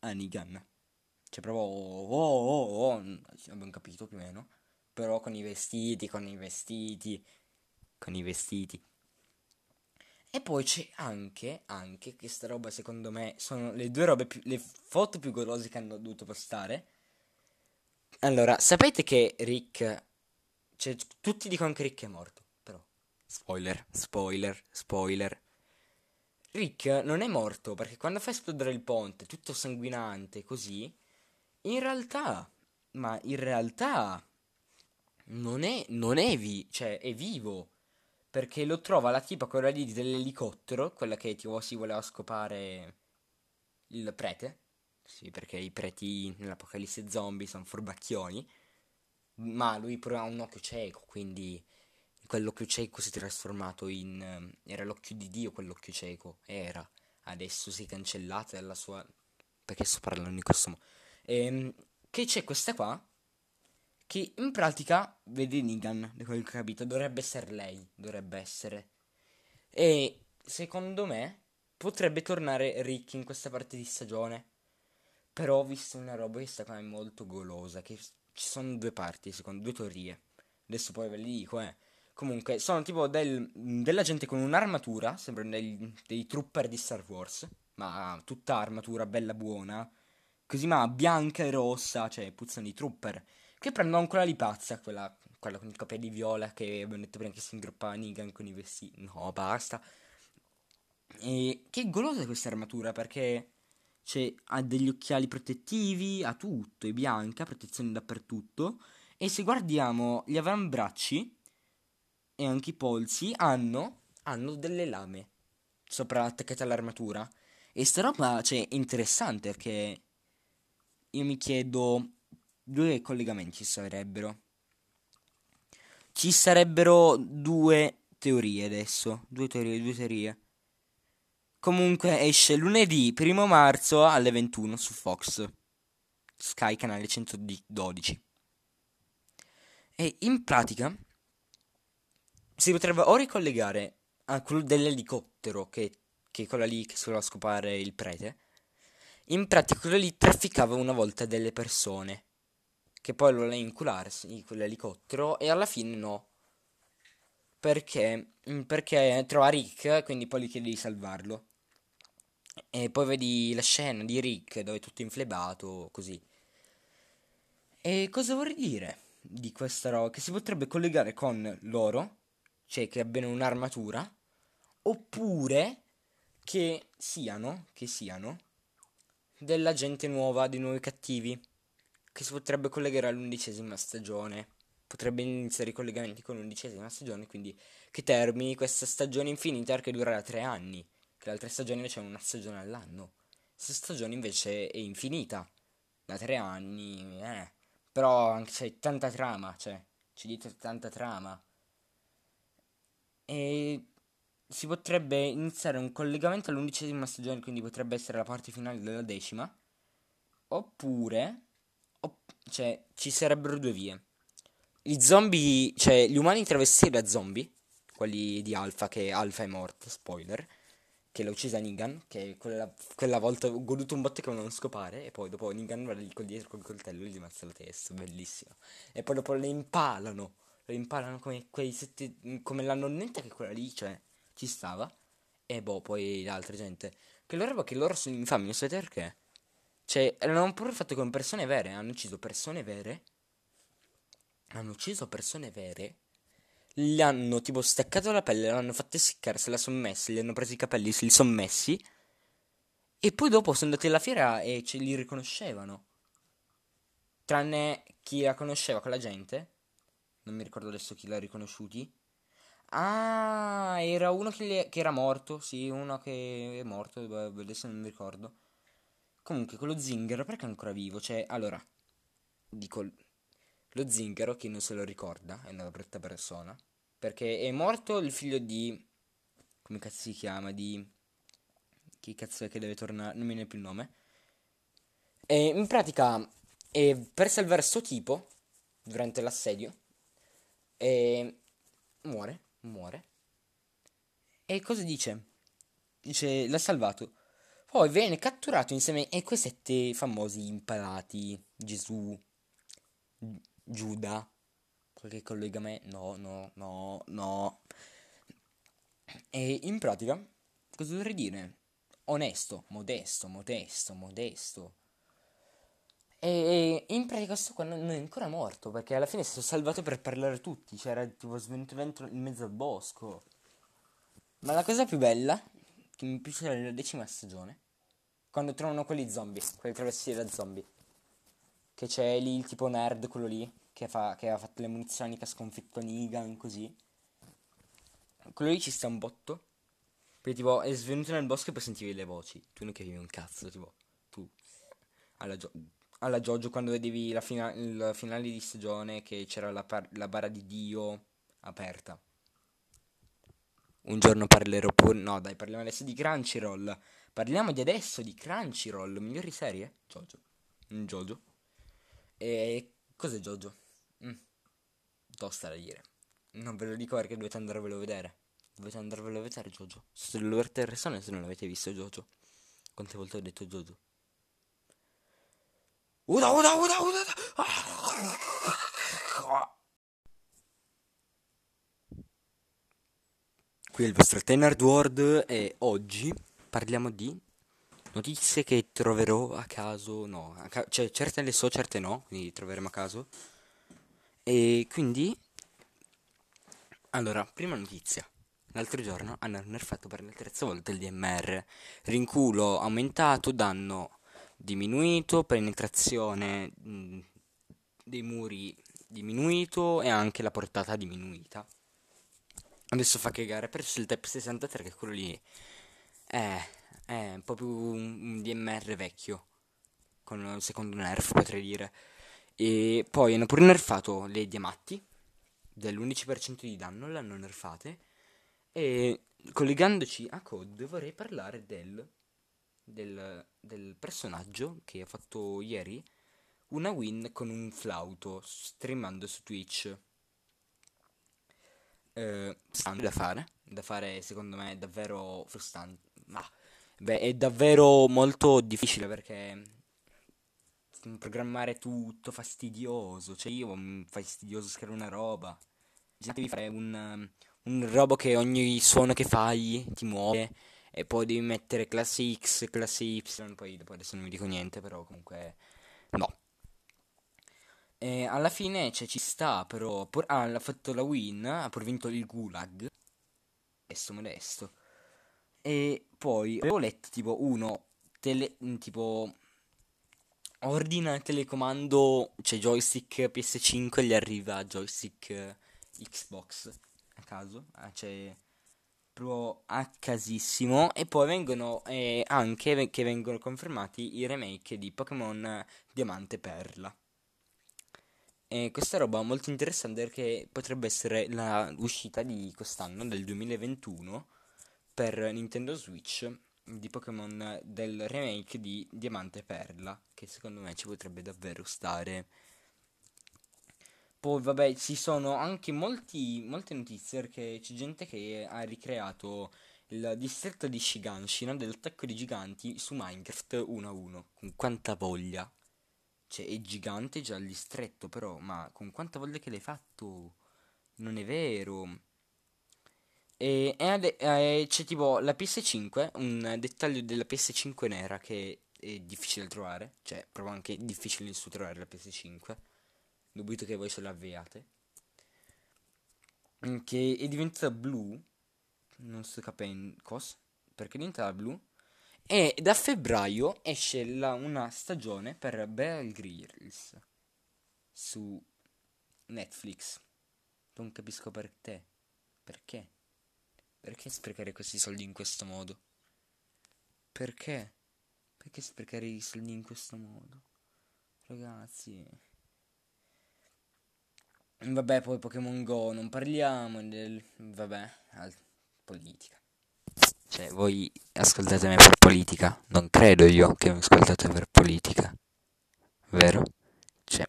Anigan. C'è proprio oh, oh, oh, oh, abbiamo capito più o meno. Però con i vestiti, con i vestiti, con i vestiti. E poi c'è anche, anche, questa roba secondo me sono le due robe più, le foto più golose che hanno dovuto postare. Allora, sapete che Rick, cioè tutti dicono che Rick è morto. Spoiler, spoiler, spoiler. Rick non è morto perché quando fa esplodere il ponte, tutto sanguinante, così, in realtà, ma in realtà non è, non è, vi- cioè, è vivo. perché lo trova la tipa quella lì dell'elicottero, quella che tipo si voleva scopare il prete. Sì, perché i preti nell'apocalisse zombie sono furbacchioni. Ma lui pure ha un occhio cieco, quindi quell'occhio cieco si è trasformato in... eh, era l'occhio di Dio quell'occhio cieco, era. Adesso si è cancellata dalla sua... Perché sto parlando in questo modo? Ehm, che c'è questa qua, che in pratica, vede Negan, da quel che ho capito, dovrebbe essere lei, dovrebbe essere. E secondo me potrebbe tornare Rick in questa parte di stagione. Però ho visto una roba che sta qua è molto golosa, che ci sono due parti, secondo due teorie. Adesso poi ve le dico, eh. Comunque, sono tipo del, della gente con un'armatura, sembrano dei, dei trooper di Star Wars, ma tutta armatura bella buona, così ma bianca e rossa, cioè puzzano di trooper, che prendono quella lì pazza, quella, quella con i capelli viola che abbiamo detto prima che si ingroppa Negan con i vestiti, no basta. E che golosa questa armatura perché c'è, ha degli occhiali protettivi, ha tutto, è bianca, protezione dappertutto, e se guardiamo gli avambracci e anche i polsi hanno, hanno delle lame sopra attaccate all'armatura. E sta roba, cioè, è interessante perché io mi chiedo due collegamenti ci sarebbero. Ci sarebbero due teorie adesso, due teorie, due teorie. Comunque esce lunedì 1 marzo alle 21 su Fox. Sky canale 112. E in pratica si potrebbe o ricollegare a quello dell'elicottero che, che è quella lì che si voleva scopare il prete. In pratica quello lì trafficava una volta delle persone che poi lo voleva incularsi quell'elicottero e alla fine no. Perché? Mm, Perché trova Rick, quindi poi gli chiede di salvarlo. E poi vedi la scena di Rick dove è tutto inflebato, così. E cosa vorrei dire di questa roba? Che si potrebbe collegare con loro, cioè che abbiano un'armatura, oppure che siano, che siano della gente nuova, dei nuovi cattivi, che si potrebbe collegare all'undicesima stagione. Potrebbe iniziare i collegamenti con l'undicesima stagione, quindi che termini questa stagione infinita che durerà tre anni. Che le altre stagioni c'è una stagione all'anno. Questa stagione invece è infinita. Da tre anni, eh. Però anche c'è tanta trama, cioè, c'è dietro tanta trama. E si potrebbe iniziare un collegamento all'undicesima stagione, quindi potrebbe essere la parte finale della decima. Oppure, opp- cioè, ci sarebbero due vie. I zombie, cioè, gli umani travestiti da zombie, quelli di Alpha, che Alpha è morto, spoiler, che l'ha uccisa Negan, che quella, quella volta ho goduto un botto che volevano scopare, e poi dopo Negan va lì con dietro col coltello e gli ammazza la testa, bellissimo. E poi dopo le impalano, le impalano come quei sette, come la nonnetta che quella lì, cioè, ci stava. E boh, poi l'altra gente. Che loro, che loro sono infami, non sapete perché? Cioè, erano pure fatte con persone vere, hanno ucciso persone vere. Hanno ucciso persone vere. Gli hanno tipo staccato la pelle, l'hanno fatta essiccare, se la sono messa, gli hanno preso i capelli, se li sono messi. E poi dopo sono andati alla fiera e ce li riconoscevano. Tranne chi la conosceva quella gente. Non mi ricordo adesso chi l'ha riconosciuti. Ah, era uno che, li- che era morto. Sì, uno che è morto. beh, Adesso non mi ricordo. Comunque, quello zingaro, perché è ancora vivo? Cioè, allora, dico, lo zingaro, chi non se lo ricorda, è una brutta persona. Perché è morto il figlio di... Come cazzo si chiama? Di... Chi cazzo è che deve tornare? Non mi viene più il nome. E in pratica, per salvare sto tipo, durante l'assedio, e muore, muore. E cosa dice? Dice, l'ha salvato. Poi viene catturato insieme a quei sette famosi impalati. Gesù, Giuda, qualche collegamento. No, no, no, no. E in pratica, cosa dovrei dire? Onesto, modesto, modesto, modesto. E in pratica questo qua non è ancora morto perché alla fine è stato salvato per parlare tutti, c'era tipo svenuto dentro in mezzo al bosco. Ma la cosa più bella, che mi piace nella decima stagione, quando trovano quelli zombie, quelli travestiti da zombie. Che c'è lì il tipo nerd, quello lì, che, fa, che ha fatto le munizioni, che ha sconfitto Negan, così. quello lì ci sta un botto. Perché tipo è svenuto nel bosco e poi sentivi le voci. Tu non capivi un cazzo, tipo. Tu. Alla, Gio- alla Giorgio quando vedevi la, fina- il finale di stagione che c'era la, par- la bara di Dio aperta. Un giorno parlerò pure. No, dai, parliamo adesso di Crunchyroll. Parliamo di adesso di Crunchyroll. Migliori serie? Jojo. Mm, Jojo. E cos'è Jojo? Mm. Tosta da dire. Non ve lo dico perché dovete andarvelo a vedere. Dovete andarvelo a vedere Jojo. Se lo avete persone se non l'avete visto Jojo. Quante volte ho detto Jojo? Uda, uda, uda, uda. Qui è il vostro Tenard World e oggi parliamo di notizie che troverò a caso, no, a ca- cioè certe le so, certe no, quindi troveremo a caso. E quindi, allora, prima notizia. L'altro giorno hanno nerfato per la terza volta il DMR. Rinculo aumentato, danno diminuito, penetrazione dei muri diminuito e anche la portata diminuita. Adesso fa cagare, perso il TEP 63 che quello lì è, è un po' più un, DMR vecchio, con un secondo nerf potrei dire. E poi hanno pure nerfato le diamatti dell'11% di danno, l'hanno nerfate. E collegandoci a Code vorrei parlare del, del, del personaggio che ha fatto ieri una win con un flauto streamando su Twitch. Eh, da fare, da fare secondo me davvero frustrante. Ma beh, è davvero molto difficile perché programmare tutto fastidioso. Cioè, io mm, fastidioso scrivere una roba. Devi fare un, um, un robo che ogni suono che fai ti muove. E poi devi mettere classe X, classe Y. Poi dopo adesso non mi dico niente, però comunque. No. E alla fine cioè, ci sta, però. Pur, ah, ha fatto la win, ha pure vinto il Gulag. Modesto, modesto. E poi avevo letto tipo uno, tele, tipo ordina il telecomando, cioè joystick PS5 gli arriva joystick Xbox a caso, ah, cioè proprio a casissimo e poi vengono eh, anche che vengono confermati i remake di Pokémon Diamante e Perla. E questa roba molto interessante perché potrebbe essere la uscita di quest'anno, del 2021, per Nintendo Switch di Pokémon del remake di Diamante e Perla, che secondo me ci potrebbe davvero stare. Poi vabbè, ci sono anche molti, molte notizie perché c'è gente che ha ricreato il distretto di Shiganshina dell'attacco di giganti su Minecraft 1 a 1. Con quanta voglia. Cioè, è gigante già il distretto, però, ma con quanta voglia che l'hai fatto? Non è vero. E, e ade- eh, c'è tipo la PS5, un dettaglio della PS5 nera che è difficile da trovare, cioè proprio anche difficile su trovare la PS5, dubito che voi ce l'avviate, che è diventata blu, non sto capendo cosa, perché è diventata blu, e da febbraio esce la- una stagione per Bear Grylls su Netflix. Non capisco per te. Perché? Perché sprecare questi soldi in questo modo? Perché? Perché sprecare i soldi in questo modo? Ragazzi. Vabbè, poi Pokémon Go non parliamo del... Vabbè, politica. Cioè, voi ascoltate me per politica? Non credo io che mi ascoltate per politica. Vero? Cioè...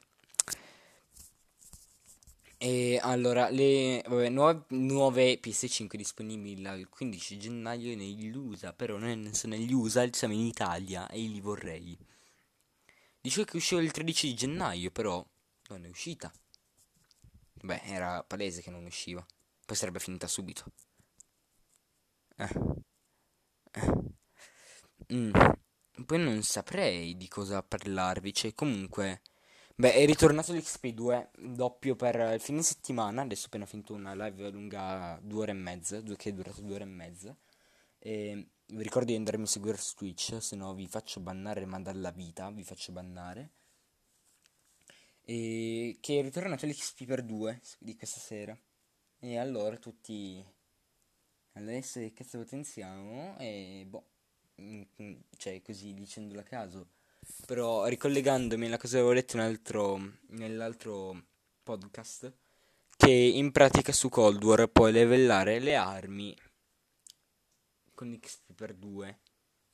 E allora, le vabbè, nuove, nuove PS5 disponibili il 15 gennaio negli USA, però non sono negli USA, siamo in Italia e li vorrei. Dicevo che usciva il 13 gennaio, però non è uscita. Beh, era palese che non usciva. Poi sarebbe finita subito. Eh. Eh. Mm. Poi non saprei di cosa parlarvi, cioè comunque... Beh, è ritornato l'XP2 doppio per il fine settimana. Adesso ho appena finito una live lunga due ore e mezza, due- che è durata due ore e mezza. E vi ricordo di andarmi a seguire su Twitch, se no vi faccio bannare e mandare la vita, vi faccio bannare. E che è ritornato l'XP per 2 di questa sera. E allora tutti Adesso che cazzo potenziamo e boh, mm, mm, cioè così dicendolo a caso. Però ricollegandomi alla cosa che avevo letto altro, nell'altro podcast, che in pratica su Cold War puoi livellare le armi con XP per 2.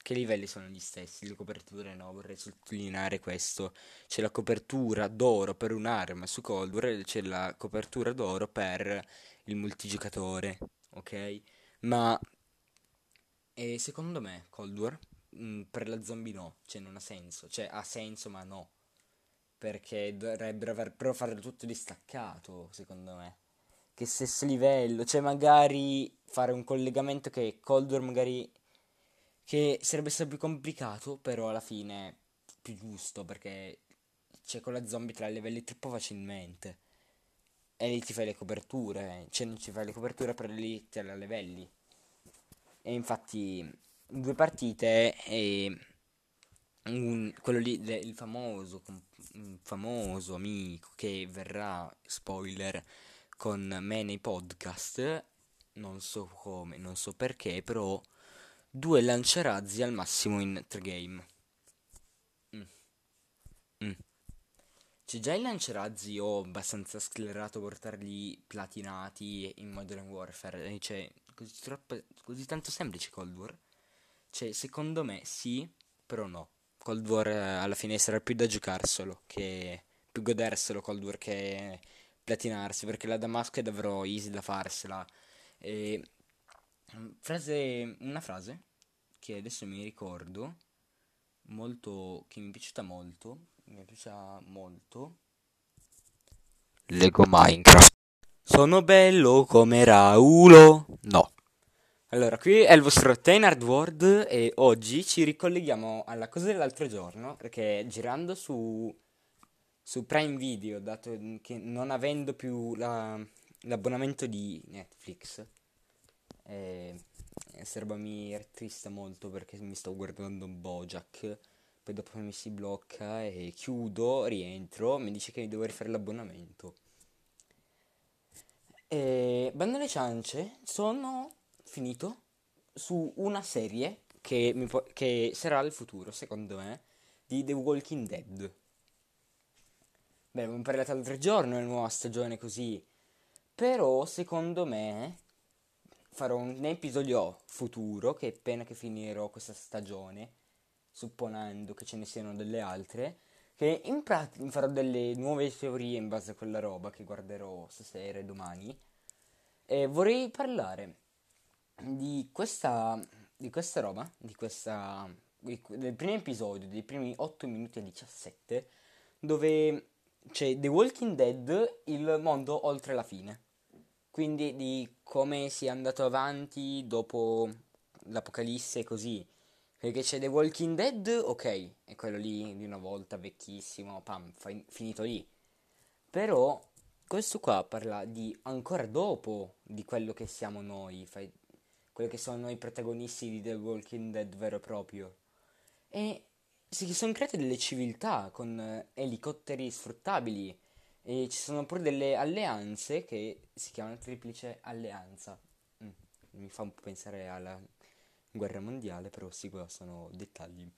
Che livelli sono gli stessi, le coperture no, vorrei sottolineare questo. C'è la copertura d'oro per un'arma su Cold War e c'è la copertura d'oro per il multigiocatore, ok? Ma e secondo me Cold War mh, per la zombie no, cioè non ha senso, cioè ha senso ma no. Perché dovrebbero aver però farlo tutto distaccato, secondo me. Che stesso livello, cioè magari fare un collegamento che Cold War magari che sarebbe stato più complicato, però alla fine più giusto perché c'è con la zombie te la livelli troppo facilmente. E lì ti fai le coperture, cioè non ci fai le coperture per lì te la livelli. E infatti due partite e un, quello lì, il famoso, famoso amico che verrà, spoiler, con me nei podcast, non so come, non so perché, però due lanciarazzi al massimo in 3 game. Mm. Mm. C'è già il lanciarazzi ho abbastanza sclerato portarli platinati in Modern Warfare. Cioè, così, troppo, così tanto semplice Cold War. Cioè, secondo me sì, però no. Cold War eh, alla fine sarà più da giocarselo che più goderselo Cold War che platinarsi perché la Damasco è davvero easy da farsela. E Frase, una frase che adesso mi ricordo, molto, che mi è piaciuta molto, mi è piaciuta molto. Lego Minecraft. Sono bello come Raulo? No. Allora, qui è il vostro Tainard World e oggi ci ricolleghiamo alla cosa dell'altro giorno, perché girando su, su Prime Video, dato che non avendo più la, l'abbonamento di Netflix, e questa mi rattrista molto perché mi sto guardando Bojack. Poi dopo mi si blocca e chiudo, rientro, mi dice che devo rifare l'abbonamento. E bando alle ciance, sono finito su una serie che, po- che sarà il futuro, secondo me, di The Walking Dead. Beh, abbiamo parlato l'altro giorno, è la nuova stagione così. Però, secondo me, farò un episodio futuro che appena che finirò questa stagione, supponendo che ce ne siano delle altre, che in pratica farò delle nuove teorie in base a quella roba che guarderò stasera e domani. E vorrei parlare di questa, di questa roba, di questa, del primo episodio, dei primi 8 minuti e 17, dove c'è The Walking Dead, il mondo oltre la fine. Quindi di come sia andato avanti dopo l'apocalisse e così. Perché c'è The Walking Dead, ok, è quello lì di una volta vecchissimo, pam, fin- finito lì. Però questo qua parla di ancora dopo di quello che siamo noi, fai, quello che sono noi protagonisti di The Walking Dead vero e proprio. E si sono create delle civiltà con eh, elicotteri sfruttabili e ci sono pure delle alleanze che si chiamano triplice alleanza. Mm, mi fa un po' pensare alla guerra mondiale, però sì, sono dettagli.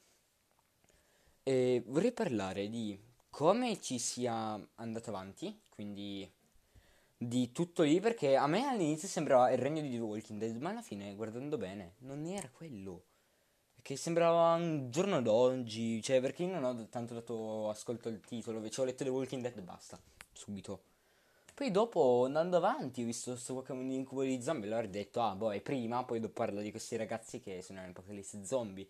E vorrei parlare di come ci sia andato avanti, quindi di tutto lì, perché a me all'inizio sembrava il regno di The Walking Dead, ma alla fine, guardando bene, non era quello. Che sembrava un giorno d'oggi, cioè perché io non ho tanto dato ascolto al titolo, invece ho letto The Walking Dead e basta subito. Poi dopo, andando avanti, ho visto questo Pokémon di incubo di zombie, allora ho detto, ah, boh, è prima, poi dopo parlo di questi ragazzi che sono nell'apocalisse zombie.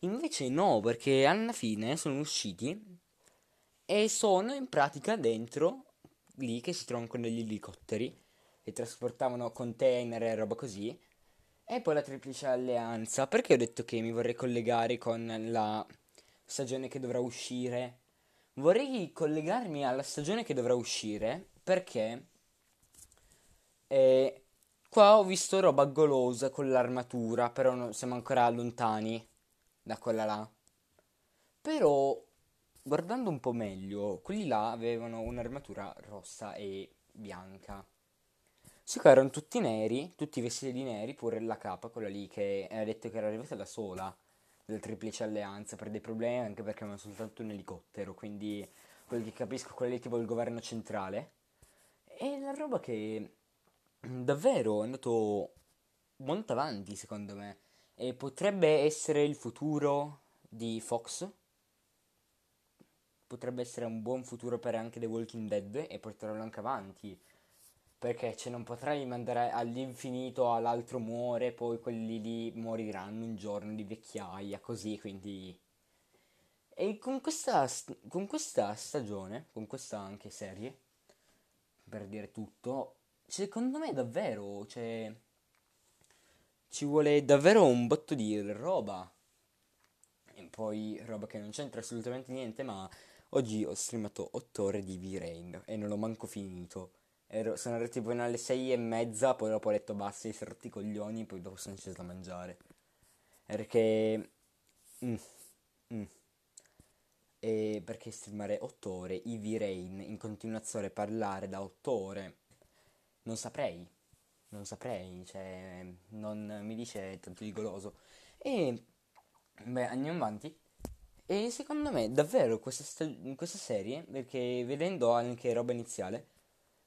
Invece no, perché alla fine sono usciti e sono in pratica dentro, lì che si trovano con degli elicotteri, che trasportavano container e roba così. E poi la triplice alleanza, perché ho detto che mi vorrei collegare con la stagione che dovrà uscire vorrei collegarmi alla stagione che dovrà uscire perché eh, qua ho visto roba golosa con l'armatura, però non, siamo ancora lontani da quella là. Però guardando un po' meglio, quelli là avevano un'armatura rossa e bianca. Sì, qua erano tutti neri, tutti vestiti di neri, pure la capa, quella lì che ha detto che era arrivata da sola della Triplice Alleanza per dei problemi, anche perché avevano soltanto un elicottero, quindi quello che capisco, quello lì tipo il governo centrale. E la roba che davvero è andato molto avanti, secondo me. E potrebbe essere il futuro di Fox. Potrebbe essere un buon futuro per anche The Walking Dead e portarlo anche avanti. Perché cioè, non potrai mandare all'infinito, all'altro muore, poi quelli lì moriranno un giorno di vecchiaia, così, quindi... E con questa, con questa stagione, con questa anche serie, per dire tutto, secondo me davvero, cioè... Ci vuole davvero un botto di roba. E poi roba che non c'entra assolutamente niente, ma oggi ho streamato 8 ore di V-Rain e non l'ho manco finito. Ero, sono arrivato tipo alle 6 e mezza, poi dopo ho detto basta, i rotti i coglioni, poi dopo sono sceso a mangiare. Perché... Mm, mm. E perché streamare 8 ore, Eevee Rain, in continuazione parlare da 8 ore, non saprei. Non saprei, cioè, non mi dice tanto di goloso. E, beh, andiamo avanti. E secondo me, davvero, questa, sta- questa serie, perché vedendo anche roba iniziale,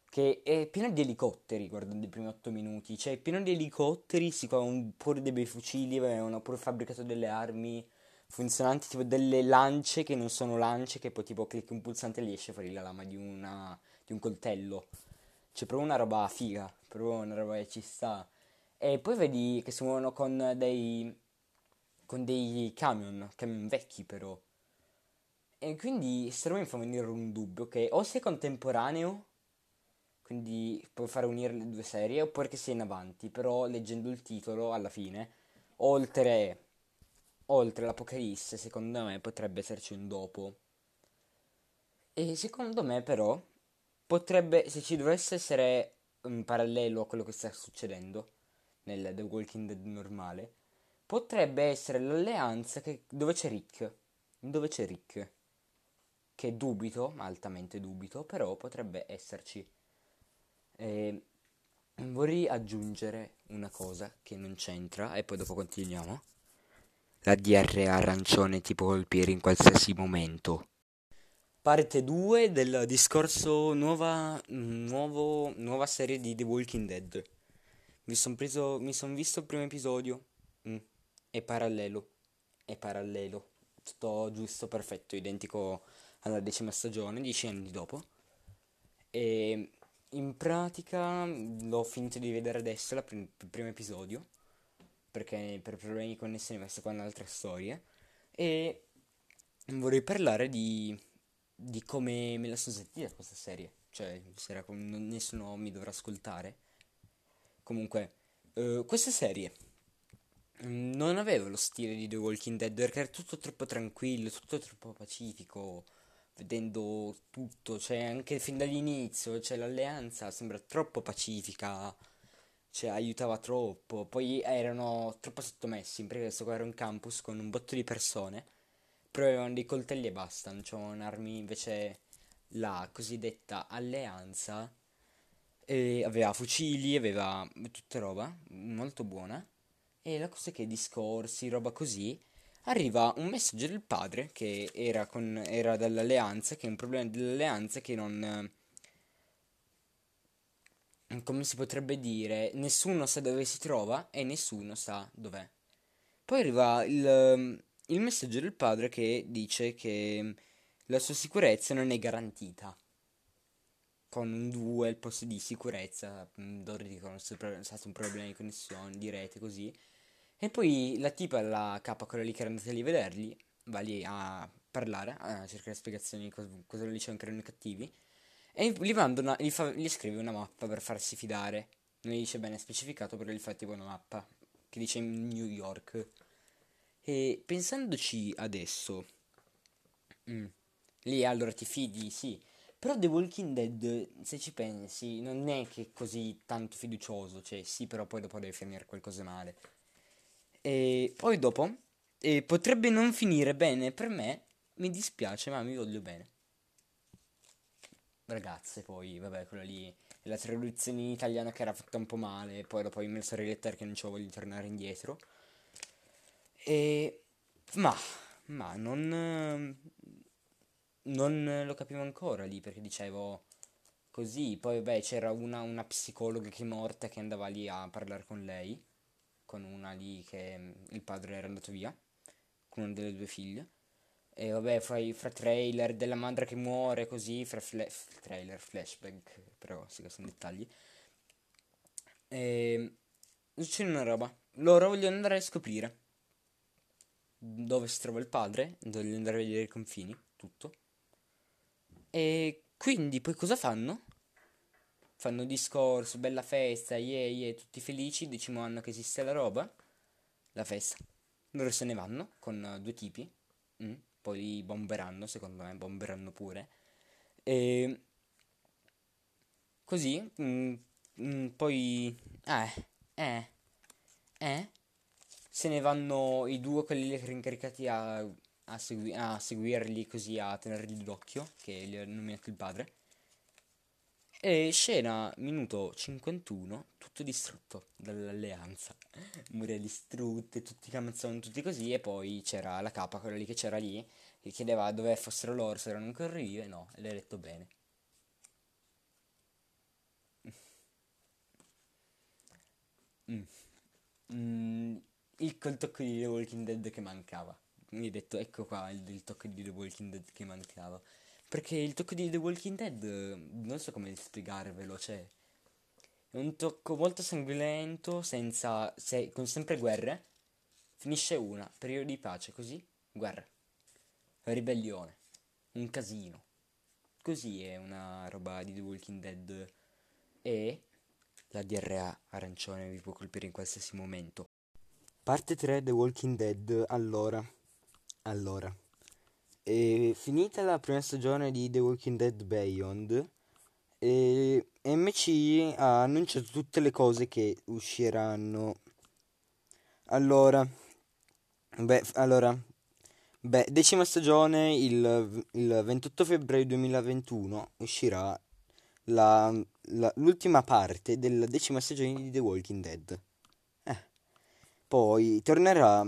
che è piena di elicotteri, guardando i primi 8 minuti, cioè, pieno di elicotteri, si fa un pure dei bei fucili, avevano pure fabbricato delle armi funzionanti, tipo delle lance che non sono lance, che poi tipo clicchi un pulsante e gli esce fuori la lama di, una, di un coltello. C'è proprio una roba figa, proprio una roba che ci sta. E poi vedi che si muovono con dei. Con dei camion, camion vecchi però. E quindi questa roba mi fa venire un dubbio che o sei contemporaneo, quindi puoi fare unire le due serie, oppure che sei in avanti, però leggendo il titolo alla fine, oltre, oltre l'Apocalisse, secondo me potrebbe esserci un dopo. E secondo me però potrebbe, se ci dovesse essere un parallelo a quello che sta succedendo nel The Walking Dead normale, potrebbe essere l'alleanza che, dove c'è Rick. Dove c'è Rick. Che dubito, altamente dubito, però potrebbe esserci. E vorrei aggiungere una cosa che non c'entra e poi dopo continuiamo. La DR arancione ti può colpire in qualsiasi momento parte 2 del discorso nuova, nuovo, nuova serie di The Walking Dead. Mi sono preso, visto il primo episodio. Mm, è parallelo, è parallelo. Sto giusto, perfetto, identico alla decima stagione, dieci anni dopo. E in pratica l'ho finito di vedere adesso, prim- il primo episodio, perché per problemi di connessione ho messo qua un'altra storia. E vorrei parlare di di come me la sono sentita questa serie. Cioè, sarà come nessuno mi dovrà ascoltare. Comunque, uh, questa serie non aveva lo stile di The Walking Dead perché era tutto troppo tranquillo, tutto troppo pacifico, vedendo tutto, cioè anche fin dall'inizio, cioè l'alleanza sembra troppo pacifica, cioè aiutava troppo, poi erano troppo sottomessi, perché questo qua era un campus con un botto di persone però avevano dei coltelli e basta, non c'erano armi, invece la cosiddetta alleanza e aveva fucili, aveva tutta roba molto buona. E la cosa è che discorsi, roba così, arriva un messaggio del padre che era, con, era dall'alleanza, che è un problema dell'alleanza che non... Come si potrebbe dire, nessuno sa dove si trova e nessuno sa dov'è. Poi arriva il il messaggio del padre che dice che mm, la sua sicurezza non è garantita. Con un 2 al posto di sicurezza, mm, loro dicono che è stato un problema di connessione, di rete, così. E poi la tipa, la capa, quella lì che era andata lì a vederli, va lì a parlare, a cercare spiegazioni cosa, cosa dicevano che erano cattivi. E gli, una, gli, fa, gli, scrive una mappa per farsi fidare. Non gli dice bene specificato, però gli fa tipo una mappa che dice New York. E pensandoci adesso, mm, lì allora ti fidi, sì. Però The Walking Dead, se ci pensi, non è che è così tanto fiducioso, cioè sì, però poi dopo deve finire qualcosa male. E poi dopo, e potrebbe non finire bene per me, mi dispiace, ma mi voglio bene. Ragazze, poi, vabbè, quello lì la traduzione in italiano che era fatta un po' male, poi dopo ho messo a rilettere che non ci voglio tornare indietro. E... ma... ma non... non lo capivo ancora lì perché dicevo così, poi beh c'era una, una psicologa che è morta che andava lì a parlare con lei, con una lì che il padre era andato via, con una delle due figlie. E vabbè, fra, fra trailer della madre che muore così, fra fle- trailer, flashback, però sì che sono dettagli. E succede una roba. Loro vogliono andare a scoprire dove si trova il padre, vogliono andare a vedere i confini, tutto. E quindi poi cosa fanno? Fanno discorso, bella festa, yeah, yeah, tutti felici, decimo anno che esiste la roba. La festa. Loro se ne vanno con due tipi. Mm poi li bomberanno, secondo me, bomberanno pure. E così, mm, mm, poi, eh, eh, eh, se ne vanno i due quelli incaricati a, a, segui- a seguirli così, a tenerli d'occhio, che li ha nominato il padre. E scena, minuto 51, tutto distrutto dall'alleanza. Mura distrutte, tutti che ammazzavano tutti così. E poi c'era la capa, quella lì che c'era lì, che chiedeva dove fossero loro, se erano ancora vive. No, l'hai detto bene. Mm. Mm. Il col tocco di The Walking Dead che mancava. Mi hai detto, ecco qua il, il tocco di The Walking Dead che mancava. Perché il tocco di The Walking Dead, non so come spiegarvelo, cioè... È un tocco molto sanguinolento, senza... Se, con sempre guerre. Finisce una, periodo di pace, così, guerra. Ribellione. Un casino. Così è una roba di The Walking Dead. E la DRA arancione vi può colpire in qualsiasi momento. Parte 3 The Walking Dead, allora. Allora. E finita la prima stagione di The Walking Dead Beyond, e MC ha annunciato tutte le cose che usciranno. Allora, beh, allora, beh, decima stagione il, il 28 febbraio 2021 uscirà la, la, l'ultima parte della decima stagione di The Walking Dead. Eh. Poi tornerà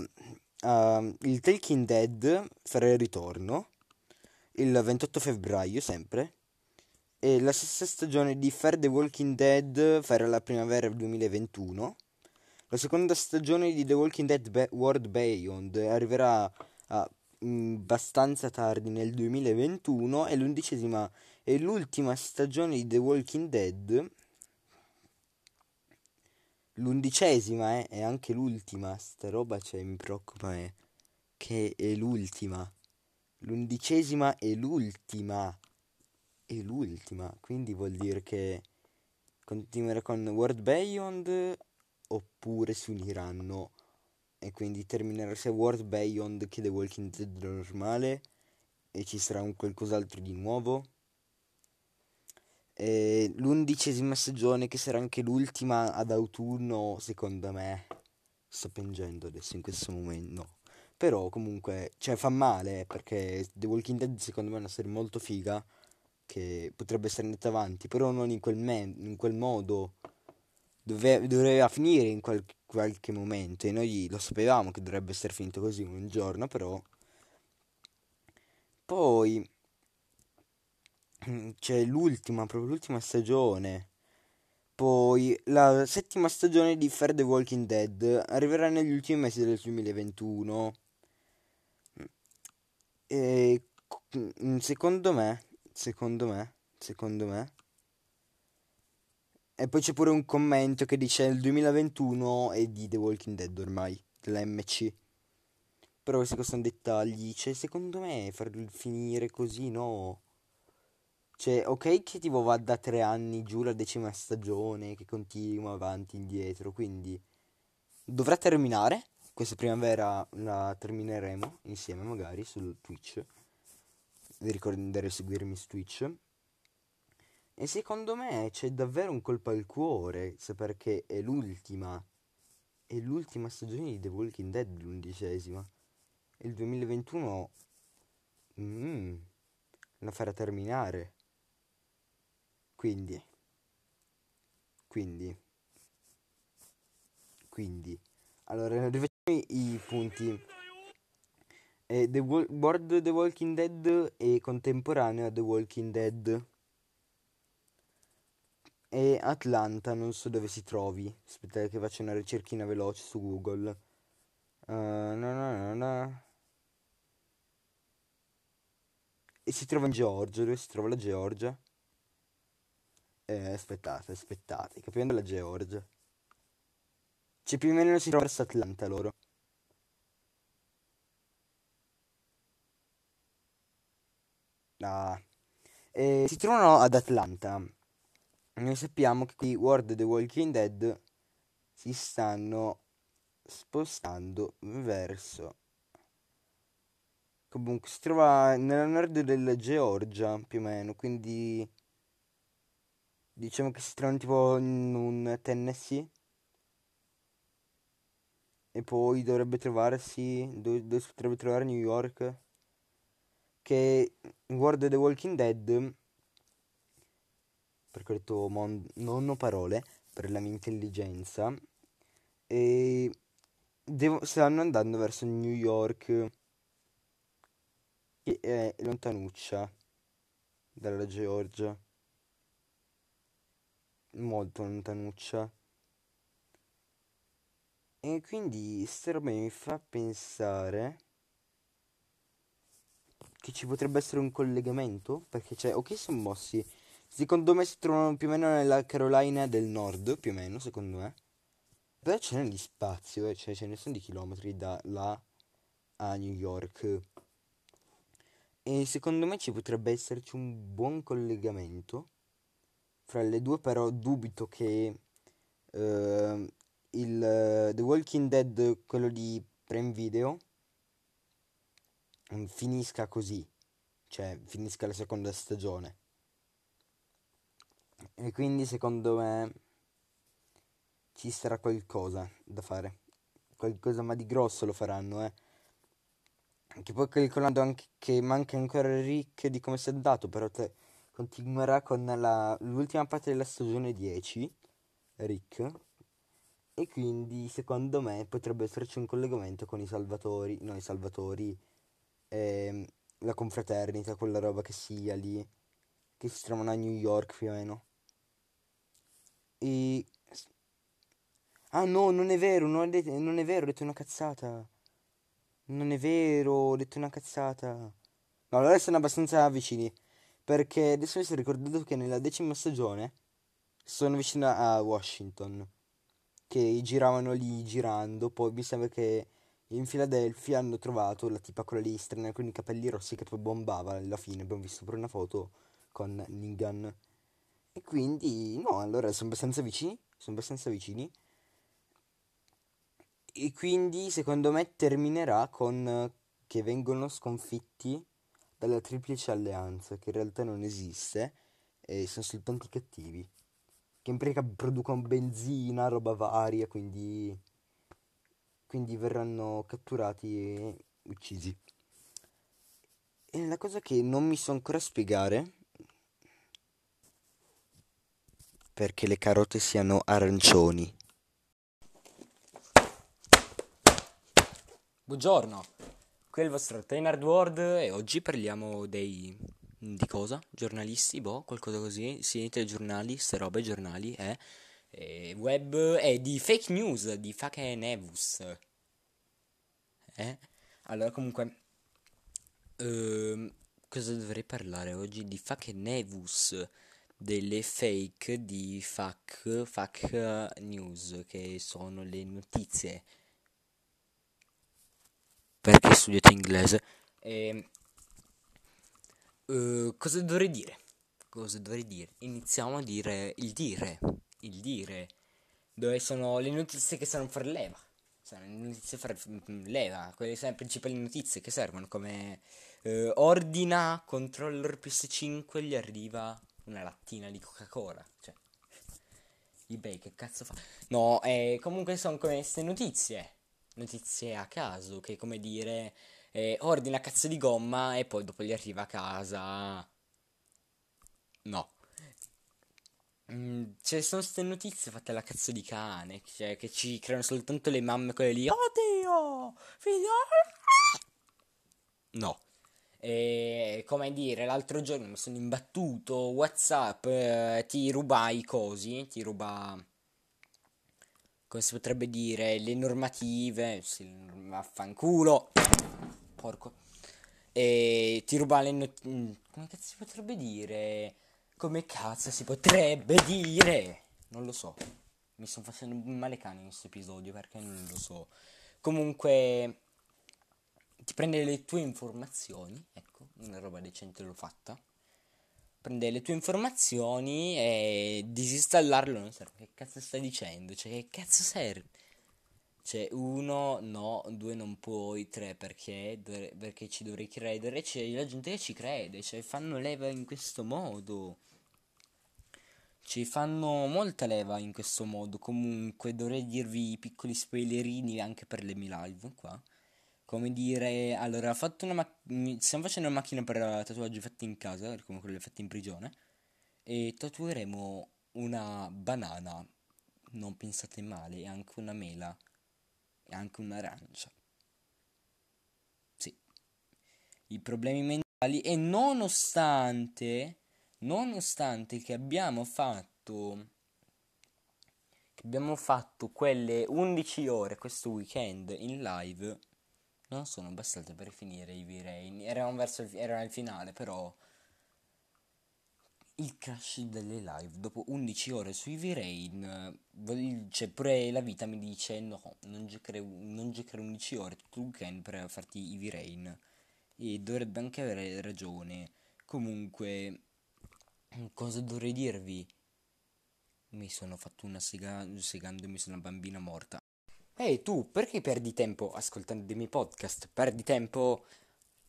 uh, il Talking Dead farà il ritorno il 28 febbraio sempre e la stessa stagione di Fair the Walking Dead farà la primavera 2021 la seconda stagione di The Walking Dead Be- World Beyond arriverà a, mh, abbastanza tardi nel 2021 e l'undicesima e l'ultima stagione di The Walking Dead l'undicesima eh, è anche l'ultima, sta roba cioè mi preoccupa eh, che è l'ultima. L'undicesima è l'ultima. È l'ultima, quindi vuol dire che continuerà con World Beyond oppure si uniranno e quindi terminerà sia World Beyond che The Walking Dead normale e ci sarà un qualcos'altro di nuovo eh, l'undicesima stagione, che sarà anche l'ultima ad autunno, secondo me. Sto piangendo adesso in questo momento. No. Però comunque, cioè fa male perché The Walking Dead secondo me è una serie molto figa che potrebbe essere andata avanti, però non in quel, me- in quel modo. Dove- doveva finire in qual- qualche momento e noi lo sapevamo che dovrebbe essere finito così un giorno, però poi Mm, c'è l'ultima, proprio l'ultima stagione. Poi la settima stagione di Fair the Walking Dead arriverà negli ultimi mesi del 2021. E mm, secondo me, secondo me, secondo me. E poi c'è pure un commento che dice il 2021 è di The Walking Dead ormai, della MC. Però questi sono dettagli. Cioè, secondo me farlo finire così no. Cioè, ok che tipo va da tre anni giù la decima stagione, che continua avanti e indietro, quindi dovrà terminare. Questa primavera la termineremo insieme magari sul Twitch. Vi ricordate di seguirmi su Twitch. E secondo me c'è davvero un colpo al cuore, se perché è l'ultima. È l'ultima stagione di The Walking Dead, l'undicesima. E il 2021 mm, la farà terminare. Quindi. Quindi. Quindi. Allora rifacciamo i punti. Eh, The Wal- World The Walking Dead è contemporaneo a The Walking Dead. E Atlanta non so dove si trovi. Aspettate che faccio una ricerchina veloce su Google. Uh, no, no, no, no. e si trova in Georgia. Dove si trova la Georgia eh, aspettate aspettate capendo la Georgia cioè più o meno si trova verso Atlanta loro Ah. E si trovano ad Atlanta. Noi sappiamo che qui World The Walking Dead si stanno spostando verso. Comunque si trova nella nord della Georgia più o meno, quindi diciamo che si trovano tipo in un Tennessee. E poi dovrebbe trovarsi. Dove, dove si potrebbe trovare New York? che World The Walking Dead perché ho detto mon- non ho parole per la mia intelligenza e devo, stanno andando verso New York che è lontanuccia dalla Georgia molto lontanuccia e quindi sta roba mi fa pensare che ci potrebbe essere un collegamento, perché c'è, ok sono mossi, secondo me si trovano più o meno nella Carolina del Nord, più o meno, secondo me. Però ce n'è di spazio, eh, cioè ce ne sono di chilometri da là a New York. E secondo me ci potrebbe esserci un buon collegamento fra le due, però dubito che uh, il The Walking Dead, quello di Prime Video, finisca così, cioè finisca la seconda stagione. E quindi secondo me ci sarà qualcosa da fare. Qualcosa ma di grosso lo faranno, eh. Che poi calcolando anche che manca ancora Rick di come si è andato, però te continuerà con la, l'ultima parte della stagione 10, Rick. E quindi secondo me potrebbe esserci un collegamento con i salvatori, no i salvatori, eh, la confraternita, quella roba che sia lì, che si trovano a New York più o meno. E... Ah no, non è vero, non, detto, non è vero, ho detto una cazzata. Non è vero, ho detto una cazzata. No, allora sono abbastanza vicini. Perché adesso mi sono ricordato che nella decima stagione sono vicino a Washington. Che giravano lì girando. Poi mi sembra che in Filadelfia hanno trovato la tipa quella lì strana con i capelli rossi che poi bombava alla fine. Abbiamo visto pure una foto con Negan. E quindi, no, allora sono abbastanza vicini. Sono abbastanza vicini. E quindi, secondo me, terminerà con che vengono sconfitti dalla triplice alleanza, che in realtà non esiste. E sono soltanto i cattivi. Che in pratica producono benzina, roba varia, quindi quindi verranno catturati e uccisi. E la cosa che non mi so ancora spiegare perché le carote siano arancioni. Buongiorno, qui è il vostro Trainard World e oggi parliamo dei... di cosa? Giornalisti, boh, qualcosa così, sì, telegiornali, ste robe, giornali, eh eh, web e eh, di fake news, di fake news. Eh? Allora, comunque, ehm, cosa dovrei parlare oggi? Di fake news, delle fake di fake, fake news, che sono le notizie. Perché studiate inglese? E, uh, cosa dovrei dire? Cosa dovrei dire? Iniziamo a dire il dire il dire, dove sono le notizie che servono per leva. Sono le notizie per leva, quelle sono le principali notizie che servono, come eh, ordina controller PS5 gli arriva una lattina di Coca-Cola. Cioè, eBay che cazzo fa? No, eh, comunque sono queste notizie, notizie a caso, che come dire, eh, ordina cazzo di gomma e poi dopo gli arriva a casa. No. Mm, Ci sono queste notizie fatte alla cazzo di cane, cioè, che ci creano soltanto le mamme quelle lì. Oddio! Figliola! No. E come dire, l'altro giorno mi sono imbattuto, Whatsapp, eh, ti ruba i cosi, ti ruba, come si potrebbe dire, le normative, sì, vaffanculo, porco, e ti ruba le not- mm, come cazzo si potrebbe dire, come cazzo si potrebbe dire, non lo so, mi sto facendo male cani in questo episodio perché non lo so, comunque ti prende le tue informazioni, ecco, una roba decente l'ho fatta. Prende le tue informazioni e disinstallarlo non serve. Che cazzo stai dicendo? Cioè, che cazzo serve? Cioè, uno, no, due non puoi, tre perché, dovre- perché ci dovrei credere, c'è la gente che ci crede, cioè fanno leva in questo modo. Ci fanno molta leva in questo modo. Comunque, dovrei dirvi i piccoli spoilerini anche per le mie live qua. Come dire, allora, mi- stiamo facendo una macchina per tatuaggi fatti in casa, come quelle fatte in prigione, e tatueremo una banana, non pensate male, e anche una mela, e anche un'arancia. Sì. I problemi mentali, e nonostante, nonostante che abbiamo fatto, abbiamo fatto quelle 11 ore questo weekend in live, non sono bastate per finire i V-Rain. Eravamo verso il, era il finale, però il crash delle live dopo 11 ore sui V-Rain, cioè pure la vita mi dice no, non giocare, non giocare 11 ore tutto il weekend per farti i V-Rain. E dovrebbe anche avere ragione. Comunque, cosa dovrei dirvi? Mi sono fatto una sega segandomi su una bambina morta. Ehi tu, perché perdi tempo ascoltando dei miei podcast? Perdi tempo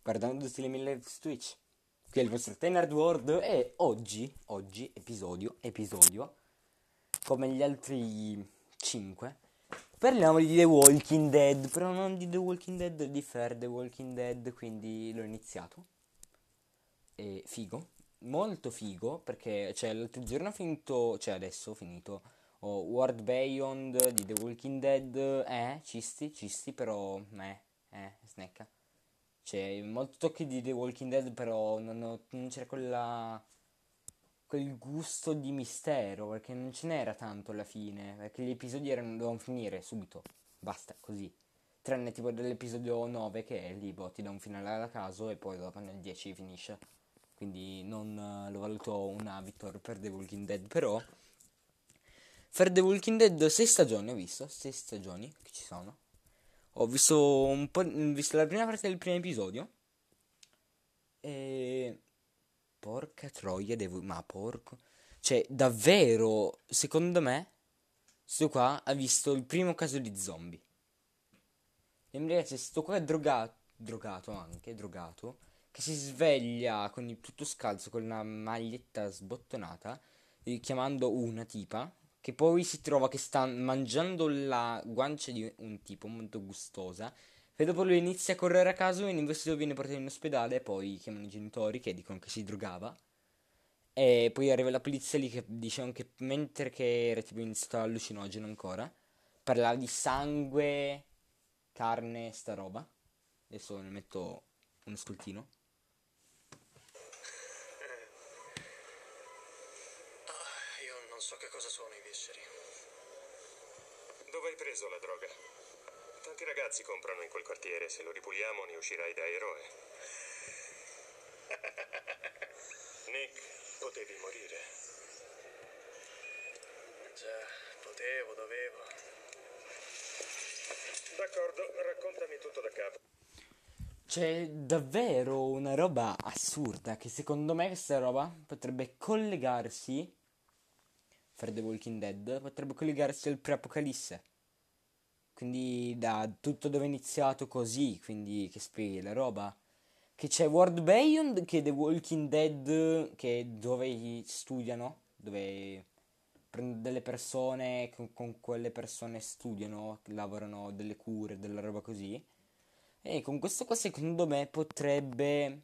guardando tutti le mie live su Twitch? Qui è il vostro Tenard World e oggi, oggi, episodio, episodio, come gli altri 5, parliamo di The Walking Dead, però non di The Walking Dead, di Fair The Walking Dead, quindi l'ho iniziato. E figo, molto figo, perché cioè, l'altro giorno ho finito, cioè adesso ho finito o World Beyond di The Walking Dead, eh, cisti, cisti, però, eh, eh, snecca. C'è molto tocchi di The Walking Dead, però non, ho- non c'era quella, quel gusto di mistero, perché non ce n'era tanto alla fine, perché gli episodi erano, dovevano finire subito, basta, così. Tranne tipo dell'episodio 9 che è lì, boh, ti dà un finale alla caso e poi dopo nel 10 finisce. Quindi non eh, lo valuto una vittoria per The Walking Dead, però... Per The Walking Dead 6 stagioni ho visto, 6 stagioni che ci sono. Ho visto un po', visto la prima parte del primo episodio. E porca troia, devo ma porco. Cioè, davvero, secondo me sto qua ha visto il primo caso di zombie. E mi ragazzi, sto qua è drogato, drogato anche, drogato, che si sveglia con il tutto scalzo, con una maglietta sbottonata, chiamando una tipa, che poi si trova che sta mangiando la guancia di un tipo molto gustosa, e dopo lui inizia a correre a caso, in investito viene portato in ospedale, poi chiamano i genitori che dicono che si drogava. E poi arriva la polizia lì che dicevano che mentre che era tipo in stato allucinogeno ancora, parlava di sangue, carne, sta roba. Adesso ne metto un ascoltino. Ah, io non so che cosa sono i visceri. Dove hai preso la droga? Tanti ragazzi comprano in quel quartiere, se lo ripuliamo ne uscirai da eroe. Nick, potevi morire. Già, potevo, dovevo. D'accordo, raccontami tutto da capo. C'è davvero una roba assurda che secondo me questa roba potrebbe collegarsi per The Walking Dead, potrebbe collegarsi al pre-apocalisse. Quindi da tutto dove è iniziato così, quindi che spieghi la roba. Che c'è World Beyond, che è The Walking Dead, che è dove studiano, dove prendono delle persone, con, con quelle persone studiano, lavorano delle cure, della roba così. E con questo qua secondo me potrebbe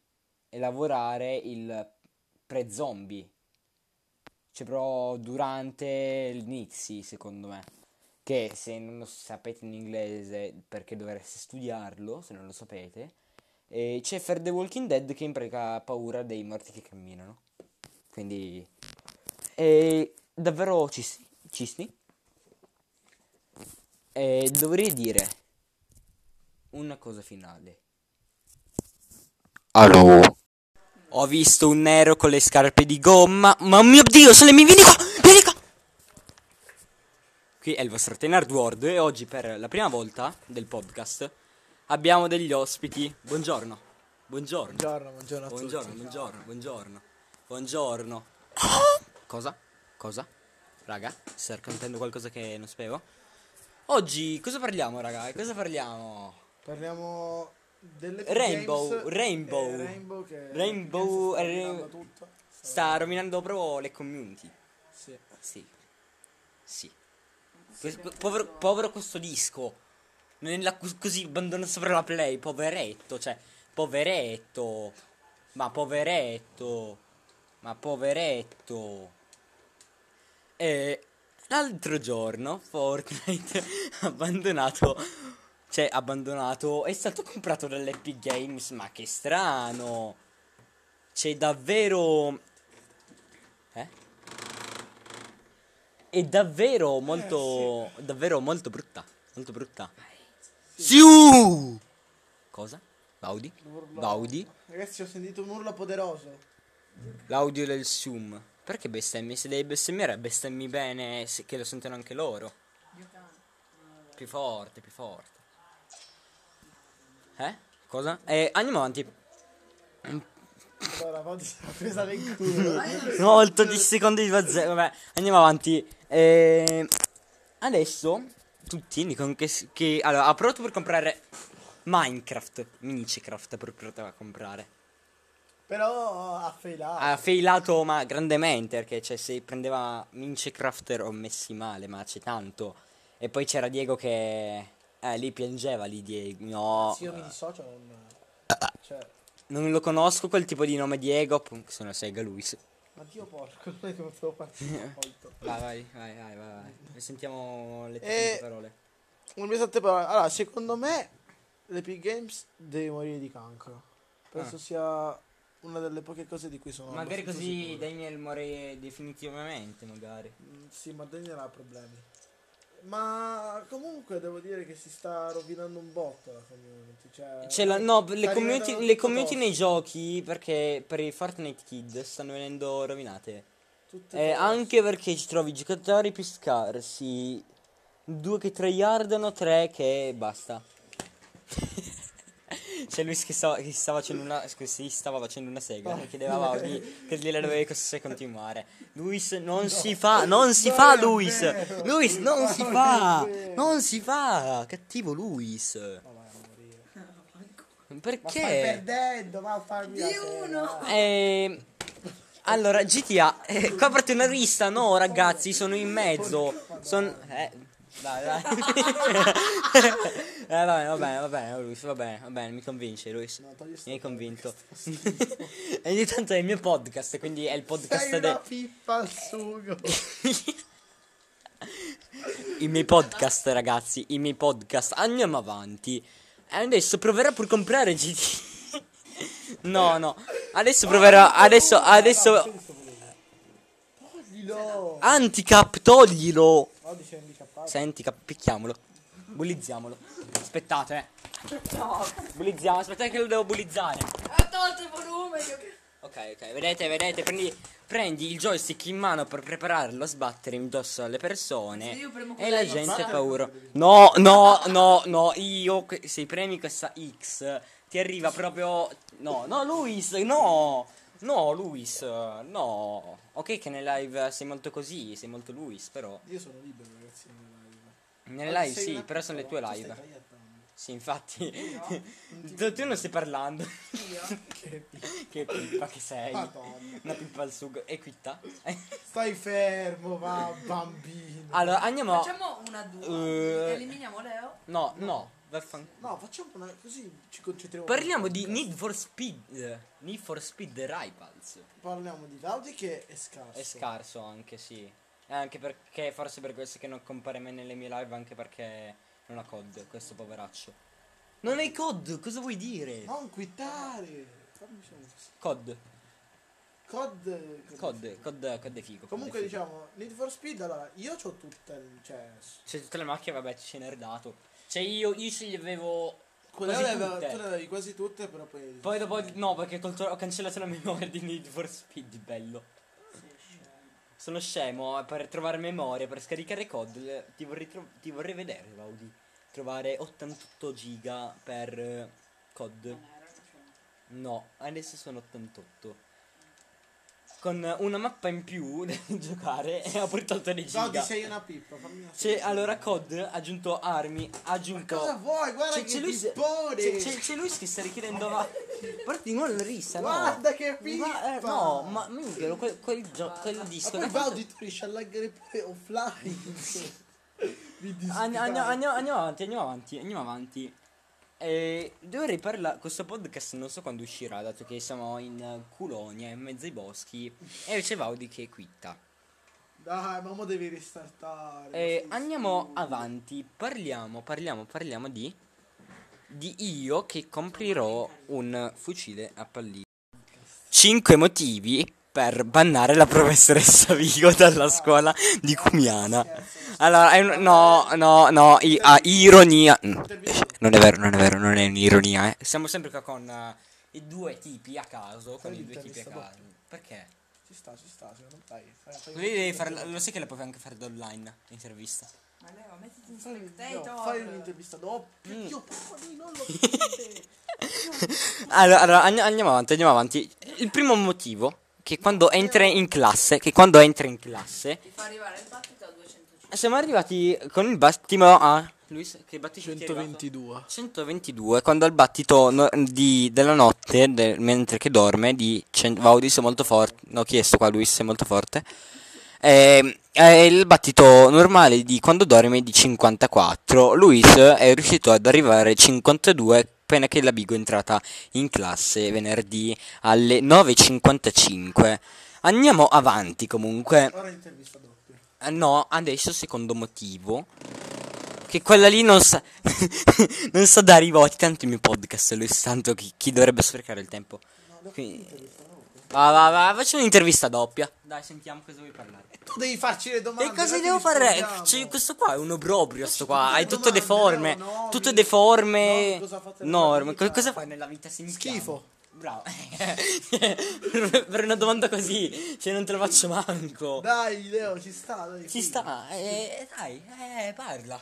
lavorare il pre-zombie. Cioè, però durante l'inizi, secondo me. Che se non lo sapete in inglese, perché dovreste studiarlo, se non lo sapete. E c'è Fear the Walking Dead che in pratica ha paura dei morti che camminano. Quindi... È davvero cis- cisni. E dovrei dire una cosa finale. Allora. Ho visto un nero con le scarpe di gomma. Ma mio dio, sono le qua! Vieni qua! Qui è il vostro Tenard World e oggi per la prima volta del podcast abbiamo degli ospiti. Buongiorno. Buongiorno. Buongiorno, buongiorno a tutti. Buongiorno, buongiorno, buongiorno. Buongiorno. Cosa? Cosa? Raga, stai raccontando qualcosa che non sapevo? Oggi cosa parliamo, raga? Cosa parliamo? Parliamo delle Rainbow, Games, Rainbow. eh, Rainbow che Rainbow, sta rovinando tutto. Sta rovinando proprio le community. Sì. Sì. Sì. Questo- povero, povero questo disco. Nella, così abbandonato sopra la play. Poveretto. Cioè, poveretto. Ma poveretto. Ma poveretto. E l'altro giorno Fortnite ha abbandonato. Cioè, abbandonato. È stato comprato dall'Epic Games. Ma che strano. C'è davvero. È davvero molto. Davvero molto brutta. Molto brutta. Siu! Cosa? Baudi? Baudi? Ragazzi, ho sentito un urlo poderoso. L'audio del Zoom. Perché bestemmi? Se devi bestemmiare, bestemmi bene, se- che lo sentono anche loro. Più forte, più forte. Eh? Cosa? Eh, andiamo avanti. Allora, si è presa culo. Molto 10 secondi di zero. Vabbè, andiamo avanti. Eh, adesso tutti dicono che, che allora, ha provato per comprare Minecraft. Minecraft per provare a comprare. Però ha failato. Ha failato ma grandemente perché cioè, se prendeva Minecraft ero messi male, ma c'è tanto. E poi c'era Diego che eh lì piangeva lì Diego. No. Sì, io mi dissocio, non... Cioè, Non lo conosco quel tipo di nome Diego, se no sega Luis. Ma Dio porco, non è che potevo partire molto. Vai, vai, vai, vai, vai, vai. Sentiamo le tue Eh, parole. Non mi state parole. Allora, secondo me l'Epic Games deve morire di cancro. Penso Ah. sia una delle poche cose di cui sono Magari così sicuro. Daniel muore definitivamente, magari. Mm, Sì, ma Daniel ha problemi. Ma comunque devo dire che si sta rovinando un botto la community. Cioè, C'è la, no, le community, le community nei giochi, perché per i Fortnite Kid stanno venendo rovinate. Tutte Eh, anche perché ci trovi giocatori più scarsi. Due che tryhardano, tre che basta. C'è lui che stava, che si stava facendo una. che si stava facendo una sega e chiedeva a Vaudi che gliela dovevi se continuare. Luis non si fa, non si Non fa Luis! vero. Luis non si Non fa! è vero. Non si fa! Cattivo Luis! Ma vai a morire. Ma stai Perché? perdendo, va a farmi la sega. Eh, allora, GTA, eh, coprati una rivista, no ragazzi, sono in mezzo. Sono... Eh, dai, dai. eh, va bene, va bene, va bene, Luis, va bene, va bene, mi convince, Luis. No, Mi hai convinto. e ogni tanto è il mio podcast, quindi è il podcast Sei de- una pippa al sugo. I miei podcast, ragazzi, i miei podcast. Andiamo avanti. E adesso proverò per comprare GT. no, no. Adesso proverò. Adesso, adesso. Toglilo. Anticap, toglilo. Oggi. Senti, cap- picchiamolo. Bullizziamolo. Aspettate, eh. Bullizziamo, aspettate che lo devo bullizzare. Ha tolto il volume. Ok, ok, vedete, vedete, prendi, prendi il joystick in mano per prepararlo a sbattere indosso alle persone Se io premo e la gente ha paura. No, no, no, no, io se premi questa X ti arriva proprio... No, no, Luis, no, no, Luis, no. Ok che nel live sei molto così, sei molto Luis, però... Io sono libero, ragazzi, nelle live. Sì, però sono le tue live. Sì, infatti. tu, tu non stai parlando. Che pippa. che pippa che sei. Madonna. Una pippa al sugo. Equita. Stai fermo, va, bambino. allora, andiamo. Facciamo una due. Eh. Eliminiamo Leo. No, no, Vaffanculo. No, facciamo una così ci concentriamo. Parliamo di. Need for Speed. Need for Speed Rivals. Parliamo di Gaudi che è scarso. È scarso anche, sì. E anche perché, forse per questo che non compare mai nelle mie live, anche perché non ha COD, questo poveraccio. Non hai COD, cosa vuoi dire? Non quittare. COD, COD. COD, COD, COD è figo. Comunque è figo. diciamo, Need for Speed, allora, io ho tutte, cioè, C'è tutte le macchine, vabbè, ce n'è dato. Cioè io, io ce li avevo quelle quasi avevo- tutte. tu ne avevi quasi tutte, però poi... Poi dopo, no, perché ho cancellato la memoria di Need for Speed, bello. Sono scemo, eh, per trovare memoria, per scaricare COD, le- ti vorrei, tro- ti vorrei vedere, Vaudi. Trovare 88 giga per eh, COD. No, adesso sono 88. Con una mappa in più da giocare e ho pure tolto dei giga. sei una pippa, fammi una C'è allora COD ha aggiunto armi, ha aggiunto Cosa vuoi? Guarda c'è, che c'è lui, c'è, c'è, c'è lui che sta richiedendo ma guarda di nuovo la rissa no Guarda che pippa! ma, eh, no ma minchia quel, quel, gio- quel Ma disco poi da quanto- Gaudi tu riesci a laggare pure offline. Andiamo, andiamo avanti andiamo avanti andiamo avanti eh, dovrei parlare questo podcast non so quando uscirà dato che siamo in Culonia in mezzo ai boschi e c'è Vaudi che quitta Dai, ma mo devi ristartare. Eh, andiamo stupido. avanti, parliamo, parliamo, parliamo di di io che comprirò un fucile a pallino. 5 motivi per bannare la professoressa Vigo dalla scuola di Cumiana. Allora, è un- no, no, no, i- ah, ironia. Mm, Non è vero, non è vero, non è un'ironia, eh. Siamo sempre qua con eh, i due tipi a caso, con i due tipi a caso. Perché? Ci sta, ci sta, secondo me. Dai, fai, devi fare, lo sai che la puoi anche fare da online, l'intervista. Ma Leo, mettiti no, spectator. fai un'intervista doppia. Mm. Io proprio lui non lo. Allora, allora, and- andiamo avanti, andiamo avanti. Il primo motivo, che quando entra in classe, che quando entra in classe, Ti fa arrivare il 205. Siamo arrivati con il battimo a... Luis, che battito ti è arrivato? 122. 122, quando al battito no- di- della notte, de- mentre che dorme, di Vaudis è molto forte, l'ho chiesto qua, Luis è molto forte, Ehm, è il battito normale di quando dorme di 54, Luis è riuscito ad arrivare a 52 appena che la Bigo è entrata in classe venerdì alle 9.55. Andiamo avanti comunque. Ora intervista. Ah, No, adesso secondo motivo. Che quella lì non sa. non sa dare i voti. Tanto il mio podcast, lui tanto chi, chi dovrebbe sprecare il tempo. Quindi. Va, va, va, faccio un'intervista doppia. Dai, sentiamo cosa vuoi parlare. Tu devi farci le domande. E cosa devo fare? Cioè, questo qua è un obbrobrio, sto qua. Hai tutto domande, deforme. no, no, tutto mi- deforme. no, cosa Norme. fai nella vita? Se mi Schifo. Bravo. per, per una domanda così, cioè non te lo faccio manco. Dai, Leo, ci sta. Dai, Ci sta, eh, dai, eh, parla.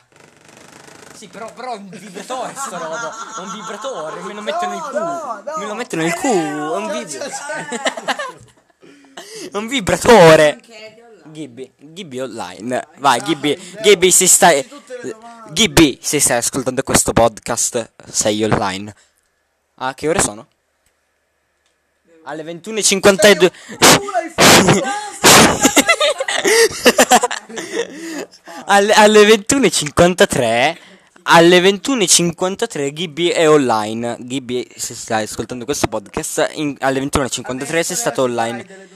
Sì, però, però è un vibratore sta roba. È un vibratore, me lo mettono nel No, culo. no, no. Me lo mettono nel culo. È un, Cioè, è un vibratore. Di online. Gibby, Gibby online. Vai, Dai, Gibby, Gibby, se stai. facci tutte le domande. Gibby, se stai ascoltando questo podcast, sei online. Ah, che ore sono? Alle 21.52. Tu l'hai fatto. alle, alle 21.53 alle 21.53 Gibby è online Gibby se stai ascoltando questo podcast in- alle 21.53 sei stato online.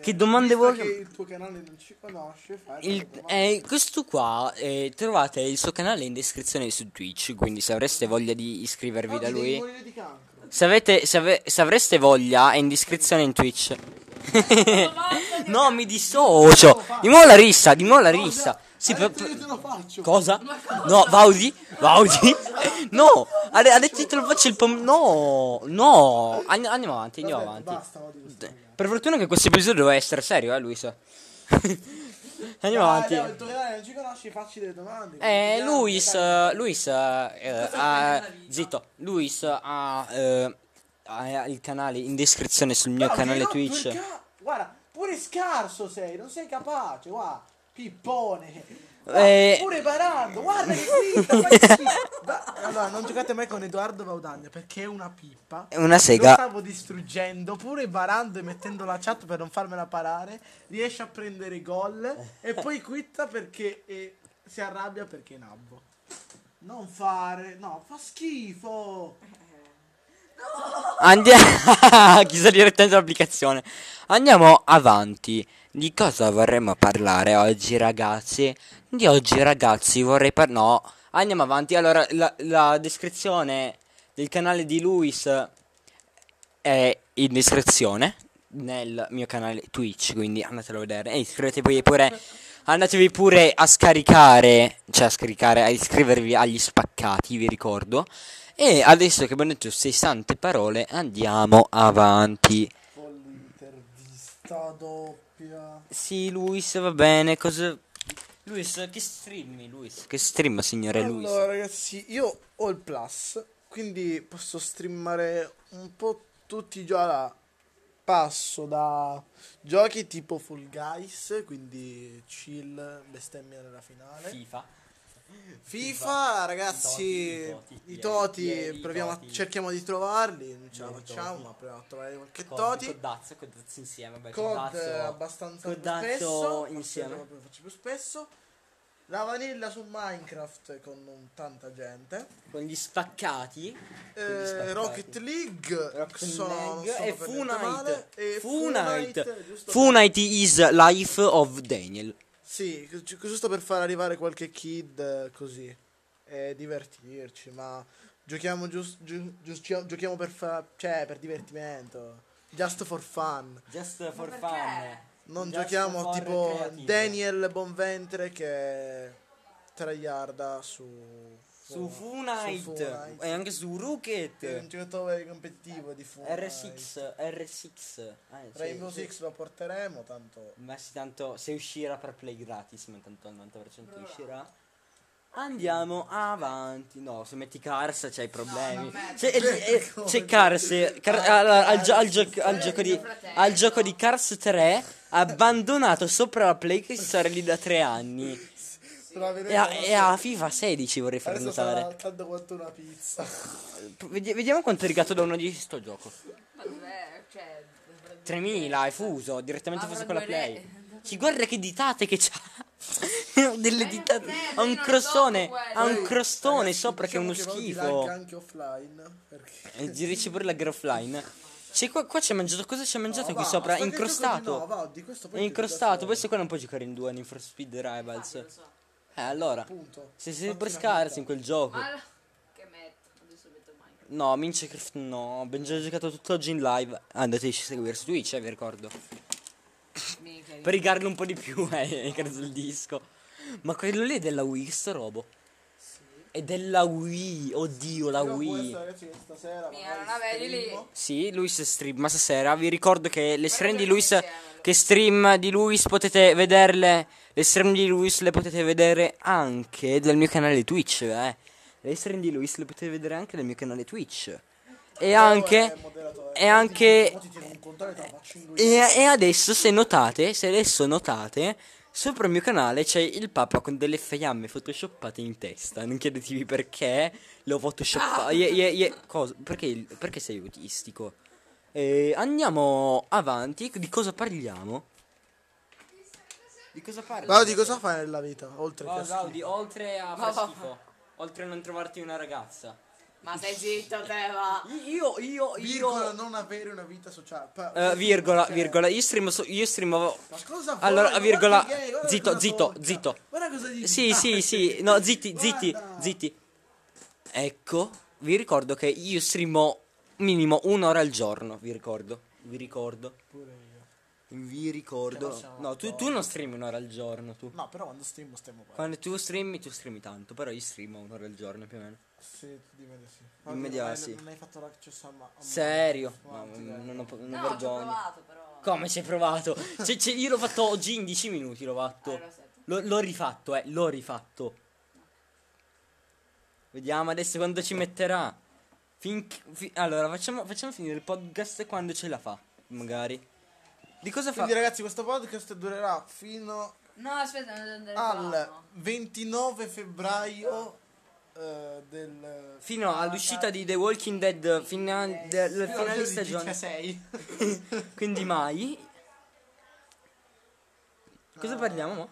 Che domande vuoi- il tuo canale non ci conosce, il, eh, questo qua eh, trovate il suo canale in descrizione su Twitch quindi se avreste voglia di iscrivervi da Oggi devi lui. Se, avete, se, ave- se avreste voglia è in descrizione in Twitch no mi dissocio di nuovo la rissa di nuovo la rissa sì, per- faccio. Cosa? No, Vaudi? Vaudi? No, ha ha detto che te lo faccio il pom... No, no. Andi- Andiamo avanti, andiamo avanti. Per fortuna che questo episodio doveva essere serio, eh, Luis. Andiamo Dai, avanti. Leo, il tuo canale non ci conosci, facci delle domande. Eh, Vediamo, Luis, eh, Luis, eh, eh, ha- zitto, Luis ha, eh, ha il canale in descrizione sul mio No, canale Twitch. perché- Guarda, pure scarso sei, non sei capace, guarda. Pippone. Guarda, Eh. Pure Barando, guarda che. Da- Allora, non giocate mai con Edoardo Vaudagna perché è una pippa. È una Lo sega. stavo distruggendo, pure Barando e mettendo la chat per non farmela parare, riesce a prendere gol e poi quitta perché eh, si arrabbia perché è nabbo. Non fare, no, fa schifo. Andiamo. Chiusa direttamente l'applicazione. Andiamo avanti. Di cosa vorremmo parlare oggi, ragazzi? Di oggi, ragazzi, vorrei parlare. No, andiamo avanti. Allora, la, la descrizione del canale di Luis è in descrizione nel mio canale Twitch, quindi andatelo a vedere. E iscrivetevi pure. Andatevi pure a scaricare, cioè a scaricare, a iscrivervi agli spaccati, vi ricordo. E adesso che abbiamo detto 60 parole, andiamo avanti. Con l'intervista doppia. Sì, Luis, va bene, cosa... Luis, che streami, Luis? Che stream, signore Luis? Allora, ragazzi, io ho il plus, quindi posso streamare un po' tutti i giochi. Allora, passo da giochi tipo Full Guys, quindi chill, bestemmia nella finale. FIFA. FIFA, ragazzi, I Toti, i i Toti, ieri, i proviamo a- Toti. cerchiamo di trovarli, non ce la facciamo, ma proviamo a trovare qualche Cod, Toti. Codazzo, codazzo insieme, vabbè, Cod codazzo. eh, abbastanza codazzo spesso, insieme. che faccio più spesso. La vanilla su Minecraft con tanta gente. Con gli spaccati. Eh, gli spaccati. Rocket League, Rocket non League e per Fu niente male. Night. E Fu Night. giusto Fu per- Night is life of Daniel. Sì, gi- giusto per far arrivare qualche kid così e divertirci, ma giochiamo gius- giu- giochiamo per fa- cioè per divertimento, just for fun. Just for fun. Non Just giochiamo tipo creative. Daniel Bonventre che tryharda su Su Fu su Night. Fu Night. E anche su Che è un Rocket. giocatore competitivo di Fu Night. R6. R6. Eh, sì, Rainbow sì. Six lo porteremo, tanto Ma sì, tanto se uscirà per play gratis, ma tanto al 90% uscirà. Andiamo avanti. No, se metti Cars c'hai problemi. metto. C'è, eh, eh, c'è Cars. Car- allora, al, gio- al gioc- al gioco di, al gioco di Cars 3 abbandonato sopra la play che stare lì da tre anni. E a, e a FIFA 16 vorrei far adesso notare. caldo quanto una pizza. Vedi- Vediamo quanto è rigato da uno di sto gioco. Ma dov'è? Cioè, 3000 è fuso, direttamente fuso con la play. re- Ci guarda che ditate che c'ha. Delle io ditate. non Ha un crostone. Ha un crostone sopra che è uno diciamo che schifo. anche offline. Perché... E girici pure la gara offline. C'è qua, qua c'è mangiato. Cosa c'è mangiato No, qui va, sopra? sta Incrostato. no, va, di questo poi È incrostato. Questo qua non può giocare in due Need for Speed Rivals. so. Eh, allora. Appunto. Se pure una scarsi in quel gioco. Ma che metto? Adesso metto Minecraft. No, Minecraft no. Abbiamo già giocato tutto oggi in live. Andateci a seguire su Twitch, eh, vi ricordo. Mica. Per rigarlo un po' di più, eh, credo il disco. Ma quello lì è della Wii, sto robo. È della Wii, oddio, la Wii. questo, ragazzi, che stasera Mia, non avevi lì? Sì, Luis stream, ma stasera vi ricordo che le stream di Luis, insieme. Che stream di Luis potete vederle, le stream di Luis le potete vedere anche dal mio canale Twitch, eh. Le stream di Luis le potete vedere anche dal mio canale Twitch. E anche, moderatore. e anche, e e, adesso se notate, se adesso notate, sopra il mio canale c'è il papa con delle fiamme photoshoppate in testa. Non chiedetevi perché l'ho photoshoppato. Ye- ye- ye- cosa? Perché, perché sei autistico? E andiamo avanti. Di cosa parliamo? Di cosa parli? Gaudi, cosa fai nella vita? Oltre che Oh, a schifo? Gaudi, oltre a far schifo, oltre a non trovarti una ragazza. Ma stai zitto te va. Io, io, Virgola, io. non avere una vita sociale. Pa- Eh, virgola, cioè, virgola. Io streamo, so- io streamavo Ma cosa Allora, vuoi? virgola, Guarda che gay, zitto, zitto, tocca. zitto. Guarda cosa dici. Sì, Ah, sì, sì. No, zitti, zitti, Guarda. zitti. Ecco, vi ricordo che io streamo minimo un'ora al giorno, vi ricordo. Vi ricordo. Pure io. Vi ricordo. Facciamo No, tu, tu non streami un'ora al giorno, tu. No, però quando streamo stiamo qua. Quando tu streami, tu streami tanto, però io streamo un'ora al giorno più o meno. Sì, di media sì. Media non hai- sì. Non hai fatto l'accesso a ma- a Serio? No, non ho, non No, ci ho vergogna. provato però. Come ci hai provato? Cioè, cioè, io l'ho fatto oggi in 10 minuti, l'ho fatto. Allora, aspetta. L'ho, l'ho rifatto, eh, l'ho rifatto. Vediamo adesso quando ci metterà. Finché, fi- allora, facciamo, facciamo finire il podcast quando ce la fa, magari. Di cosa fa? Quindi ragazzi questo podcast durerà fino No, aspetta, devo andare al qua. 29 febbraio eh, del Fino all'uscita di The Walking Dead, fina- del Fino al finale di stagione. 16. Quindi mai. Cosa parliamo? mo?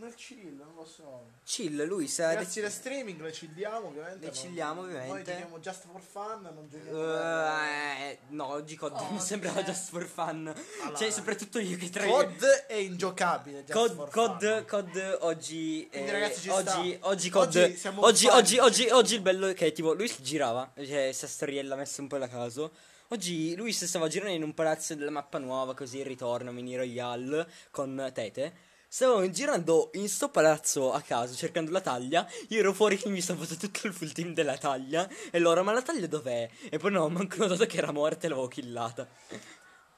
Nel chill, non lo so. Chill, lui sa... Grazie alle streaming le chilliamo ovviamente. Le chilliamo, ovviamente. Noi giochiamo just for fun, non giochiamo... Eh, no, oggi COD mi sembrava just for fun. Cioè, soprattutto io che tra COD è ingiocabile. Just COD, for COD, fun. COD oggi, Quindi, eh, ragazzi, ci oggi, sta. oggi COD, Oggi siamo oggi, oggi, oggi, oggi il bello è che tipo lui si girava, cioè sta storiella messa un po' da caso. Oggi lui si stava girando in un palazzo della mappa nuova, così il ritorno, mini royale con Tete. Stavo girando in sto palazzo a caso cercando la taglia. Io ero fuori che mi stavo fatto tutto il full team della taglia. E loro, ma la taglia dov'è? E poi no, manco notato che era morta e l'avevo killata.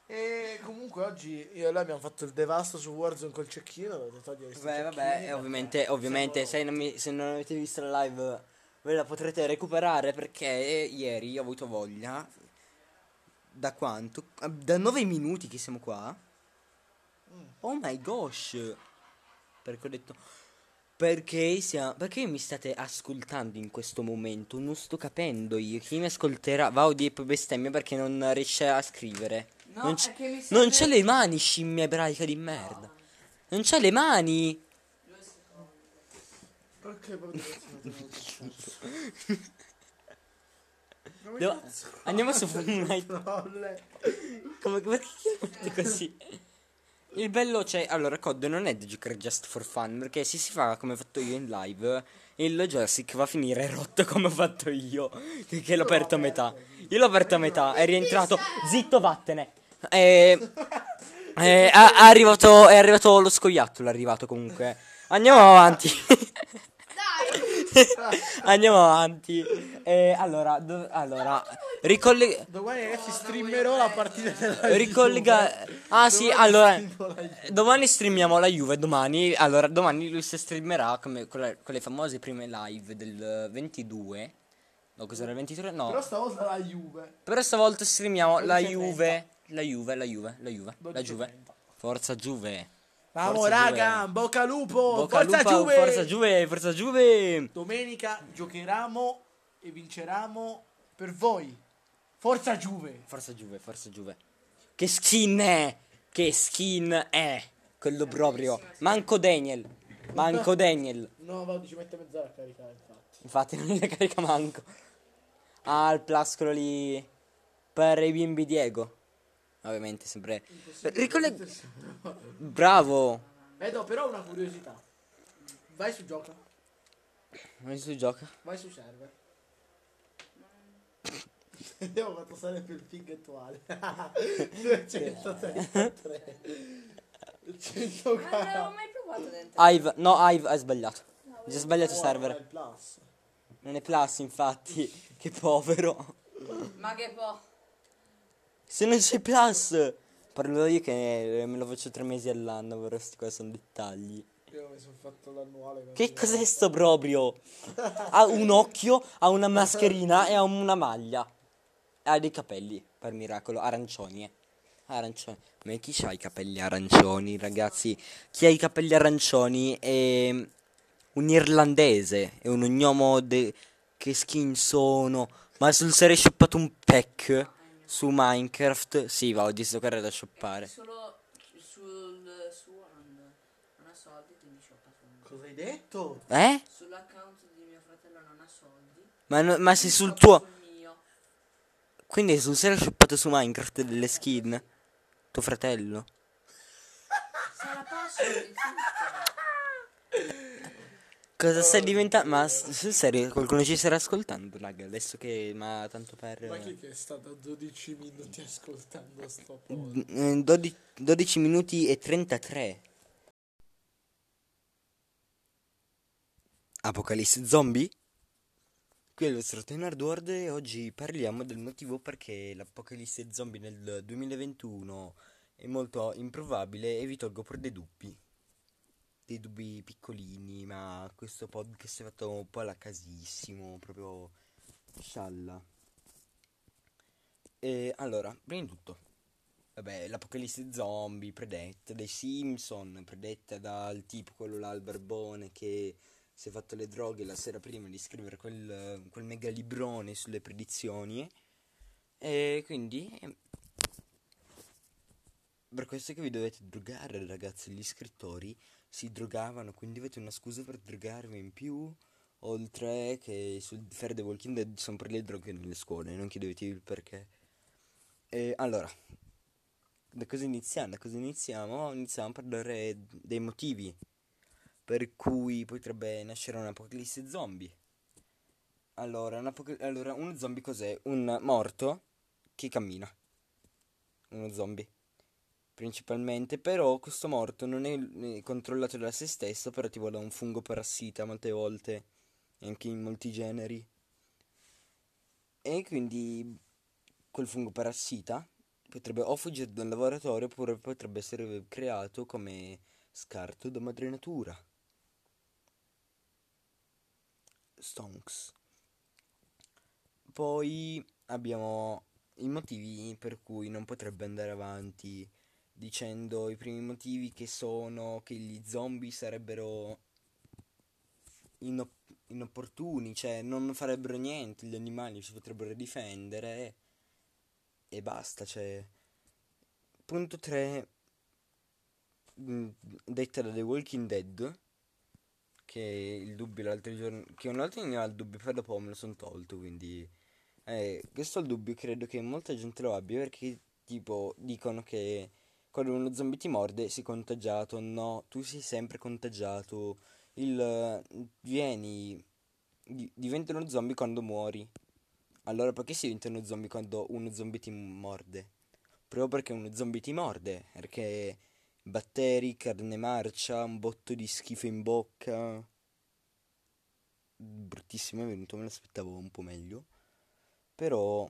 E comunque oggi io e lei abbiamo fatto il devasto su Warzone col cecchino. Dovete togliere questi Beh, vabbè, ovviamente, ovviamente se, non mi- se non avete visto la live ve la potrete recuperare perché ieri ho avuto voglia. Da quanto? Da 9 minuti che siamo qua. Oh my gosh. Perché ho detto... Perché, sia, perché mi state ascoltando in questo momento? Non sto capendo io. Chi mi ascolterà va udire poi bestemmia perché non riesce a scrivere. No, non, c- mi non c'è le mani, scimmia ebraica di merda. Non c'è le mani. Perché Devo-? Andiamo su Fortnite. Come, perché così? Il bello c'è. Allora, COD non è da giocare just for fun. Perché se si fa come ho fatto io in live, il joystick va a finire rotto come ho fatto io. Che, l'ho aperto a metà. Io l'ho aperto a metà, è rientrato. Zitto, vattene. E. È, è arrivato, è arrivato lo scoiattolo. È arrivato comunque. Andiamo avanti. Andiamo avanti. E allora, do- allora ricollega. Domani ragazzi streamerò la partita della Ricollega. Juve. Ah, sì, Domani allora. streamo la Juve. Domani streamiamo la Juve. Domani. Allora, domani lui si streamerà come con le, con le famose prime live del 22. No, cos'era il 23? No. Però stavolta la Juve. Però stavolta streamiamo la 12.30. Juve. La Juve, la Juve, la Juve. La 12.30. Juve. Forza Juve. Forza raga, Juve. bocca lupo, Bocca forza lupa, Juve. Forza Juve, Forza Juve. Domenica giocheremo e vinceremo per voi. Forza Juve. Forza Juve, Forza Juve. Che skin è? Che skin è? Quello proprio. Manco Daniel. Manco Daniel. No, vado, ci mette mezz'ora a caricare, infatti. Infatti non le carica manco. Ah, il plus quello lì. Per i bimbi Diego. Ovviamente sempre. Ricollega. Bravo. Vedo però una curiosità. Vai su gioca, Ma si gioca? vai su server. Abbiamo fatto più il ping attuale. 233. Ma non 140. avevo mai provato dentro. Ive. No, Ive hai sbagliato. Hai già sbagliato server. il plus. Non è plus, infatti. Che povero. Ma che po'. Se non c'è plus. Parlo io che me lo faccio tre mesi all'anno, però sti qua sono dettagli. Io mi sono fatto l'annuale. Che cos'è sto proprio? Ha un occhio, ha una mascherina e ha una maglia. Ha dei capelli, per miracolo, arancioni, eh. Arancioni. Ma chi ha i capelli arancioni, ragazzi? Chi ha i capelli arancioni è un irlandese, è un gnomo de... che skin sono. Ma sul serio hai shoppato un pack su Minecraft? Sì, va, oggi sto carre da shoppare. Solo sul suo non, non ha soldi, quindi ho fatto. Cosa hai detto? Eh? Sull'account di mio fratello non ha soldi. Ma, no- ma se sul tuo... sul mio. Quindi sul serio hai shoppato su Minecraft delle skin? Tuo fratello? Sarà passo di tutto. Cosa stai diventando? Ma sul serio qualcuno ci starà ascoltando, raga, adesso che... Ma tanto per... Ma chi che è stato 12 minuti ascoltando sto po'? eh, 12, 12 minuti e 33. Apocalisse zombie? Qui è il vostro Tenard World e oggi parliamo del motivo perché l'apocalisse zombie nel 2021 è molto improbabile e vi tolgo pure dei dubbi. Dei dubbi piccolini, ma questo podcast è fatto un po' alla casissimo, proprio scialla. E allora, prima di tutto, vabbè, l'apocalisse zombie predetta dai Simpson, predetta dal tipo quello là, il barbone che si è fatto le droghe la sera prima di scrivere quel, quel mega librone sulle predizioni. E quindi... per questo che vi dovete drogare, ragazzi. Gli scrittori si drogavano, quindi avete una scusa per drogarvi in più. Oltre che sul Fair The Walking Dead sono per le droghe nelle scuole, non chiedetevi il perché. E allora, da cosa iniziamo? Da cosa iniziamo? Iniziamo a parlare dei motivi per cui potrebbe nascere un'apocalisse zombie. Allora, un'apoca- allora, uno zombie cos'è? Un morto che cammina. Uno zombie. Principalmente, però questo morto non è, controllato da se stesso, però tipo da un fungo parassita molte volte, anche in molti generi. E quindi quel fungo parassita potrebbe o fuggire dal laboratorio oppure potrebbe essere creato come scarto da madre natura. Stonks. Poi abbiamo i motivi per cui non potrebbe andare avanti dicendo i primi motivi che sono che gli zombie sarebbero inop- inopportuni, cioè non farebbero niente, gli animali si potrebbero difendere e basta, cioè punto 3 detta da The Walking Dead che il dubbio l'altro giorno che un altro ne ha il dubbio poi dopo me lo sono tolto quindi eh, questo dubbio credo che molta gente lo abbia perché tipo dicono che quando uno zombie ti morde sei contagiato no tu sei sempre contagiato il vieni di- diventa uno zombie quando muori allora perché si diventa uno zombie quando uno zombie ti morde proprio perché uno zombie ti morde perché batteri, carne marcia, un botto di schifo in bocca. Bruttissimo è venuto, me l'aspettavo un po' meglio. Però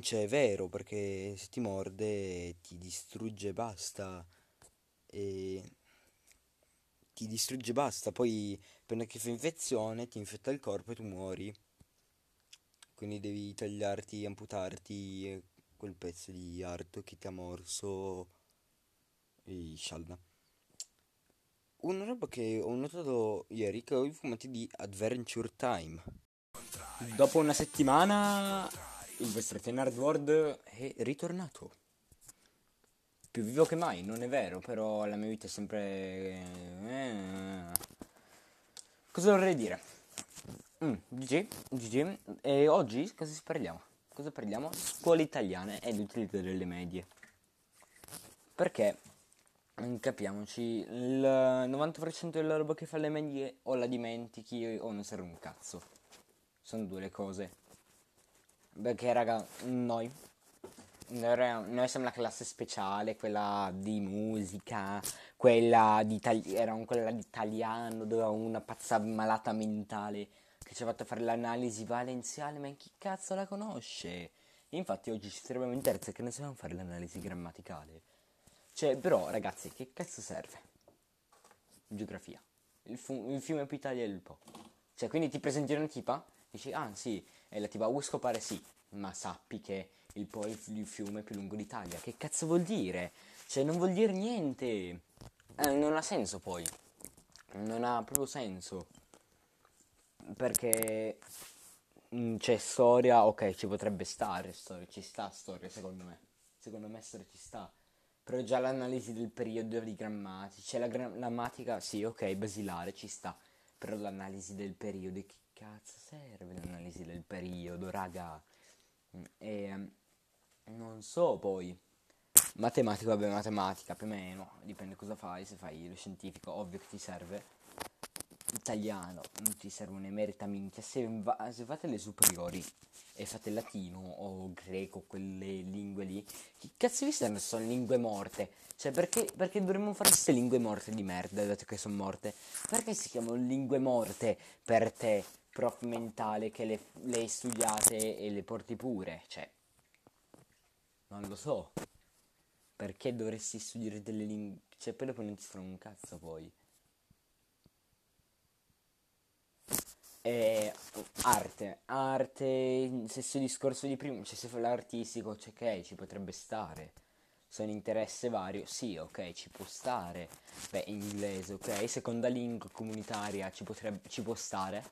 c'è è vero perché se ti morde ti distrugge e basta. E ti distrugge e basta. Poi appena che fa infezione ti infetta il corpo e tu muori. Quindi devi tagliarti, amputarti quel pezzo di arto che ti ha morso e scialda. Una roba che ho notato ieri che ho i di Adventure Time. Dopo una settimana il vostro Tenard World è ritornato. Più vivo che mai, non è vero, però la mia vita è sempre... Eh... Cosa vorrei dire? Mm, GG, GG. E oggi cosa parliamo? Cosa parliamo? Scuole italiane ed utilizzo delle medie. Perché Mm, Capiamoci, il 90% della roba che fa le medie o la dimentichi o non serve un cazzo. Sono due le cose. Perché raga, noi, noi siamo la classe speciale, quella di musica, quella di, itali- era quella di italiano, dove una pazza malata mentale che ci ha fatto fare l'analisi valenziale, ma chi cazzo la conosce? Infatti oggi ci troviamo in terza che ne sappiamo fare l'analisi grammaticale. Cioè, però, ragazzi, che cazzo serve? Geografia. Il, fu- il fiume più Italia è il Po. Cioè, quindi ti presenti una tipa, dici, ah sì, e la tipa, vuoi scopare sì, ma sappi che il Po è il, il fiume più lungo d'Italia. Che cazzo vuol dire? Cioè, non vuol dire niente. Eh, non ha senso poi. Non ha proprio senso. Perché mm, c'è storia, ok, ci potrebbe stare storia, ci sta storia secondo me. Secondo me storia ci sta. Però già l'analisi del periodo di grammatica, c'è la grammatica, sì, ok, basilare, ci sta. Però l'analisi del periodo, che cazzo serve l'analisi del periodo, raga? E non so poi. Matematica, vabbè, matematica più o meno, dipende cosa fai, se fai lo scientifico, ovvio che ti serve. Italiano, non ti serve un'emerita minchia, se, va- se fate le superiori e fate latino o greco, quelle lingue lì, che cazzo vi stanno? Sono lingue morte. Cioè, perché, perché dovremmo fare queste lingue morte di merda, dato che sono morte? Perché si chiamano lingue morte per te, prof mentale, che le, le studiate e le porti pure? Cioè, non lo so. Perché dovresti studiare delle lingue? Cioè, poi dopo non ti fanno un cazzo poi. E arte, arte, stesso discorso di prima, cioè se fa l'artistico, cioè ok, ci potrebbe stare. È un interesse vario, sì, ok, ci può stare. Beh, inglese, ok, seconda lingua comunitaria ci, potrebbe, ci può stare,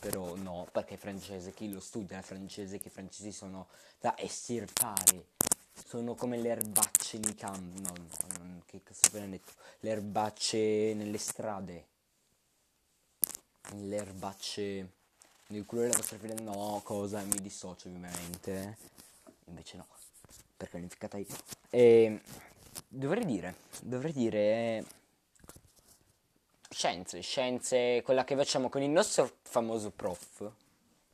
però no, perché francese, chi lo studia il francese, che i francesi sono da estirpare, sono come le erbacce nei campi, no, no, non- che cazzo ho appena detto, le erbacce nelle strade, le erbacce nel culo della vostra figlia, no, cosa, mi dissocio ovviamente, invece no, perché l'ho unificata io. E dovrei dire, dovrei dire scienze, scienze, quella che facciamo con il nostro famoso prof,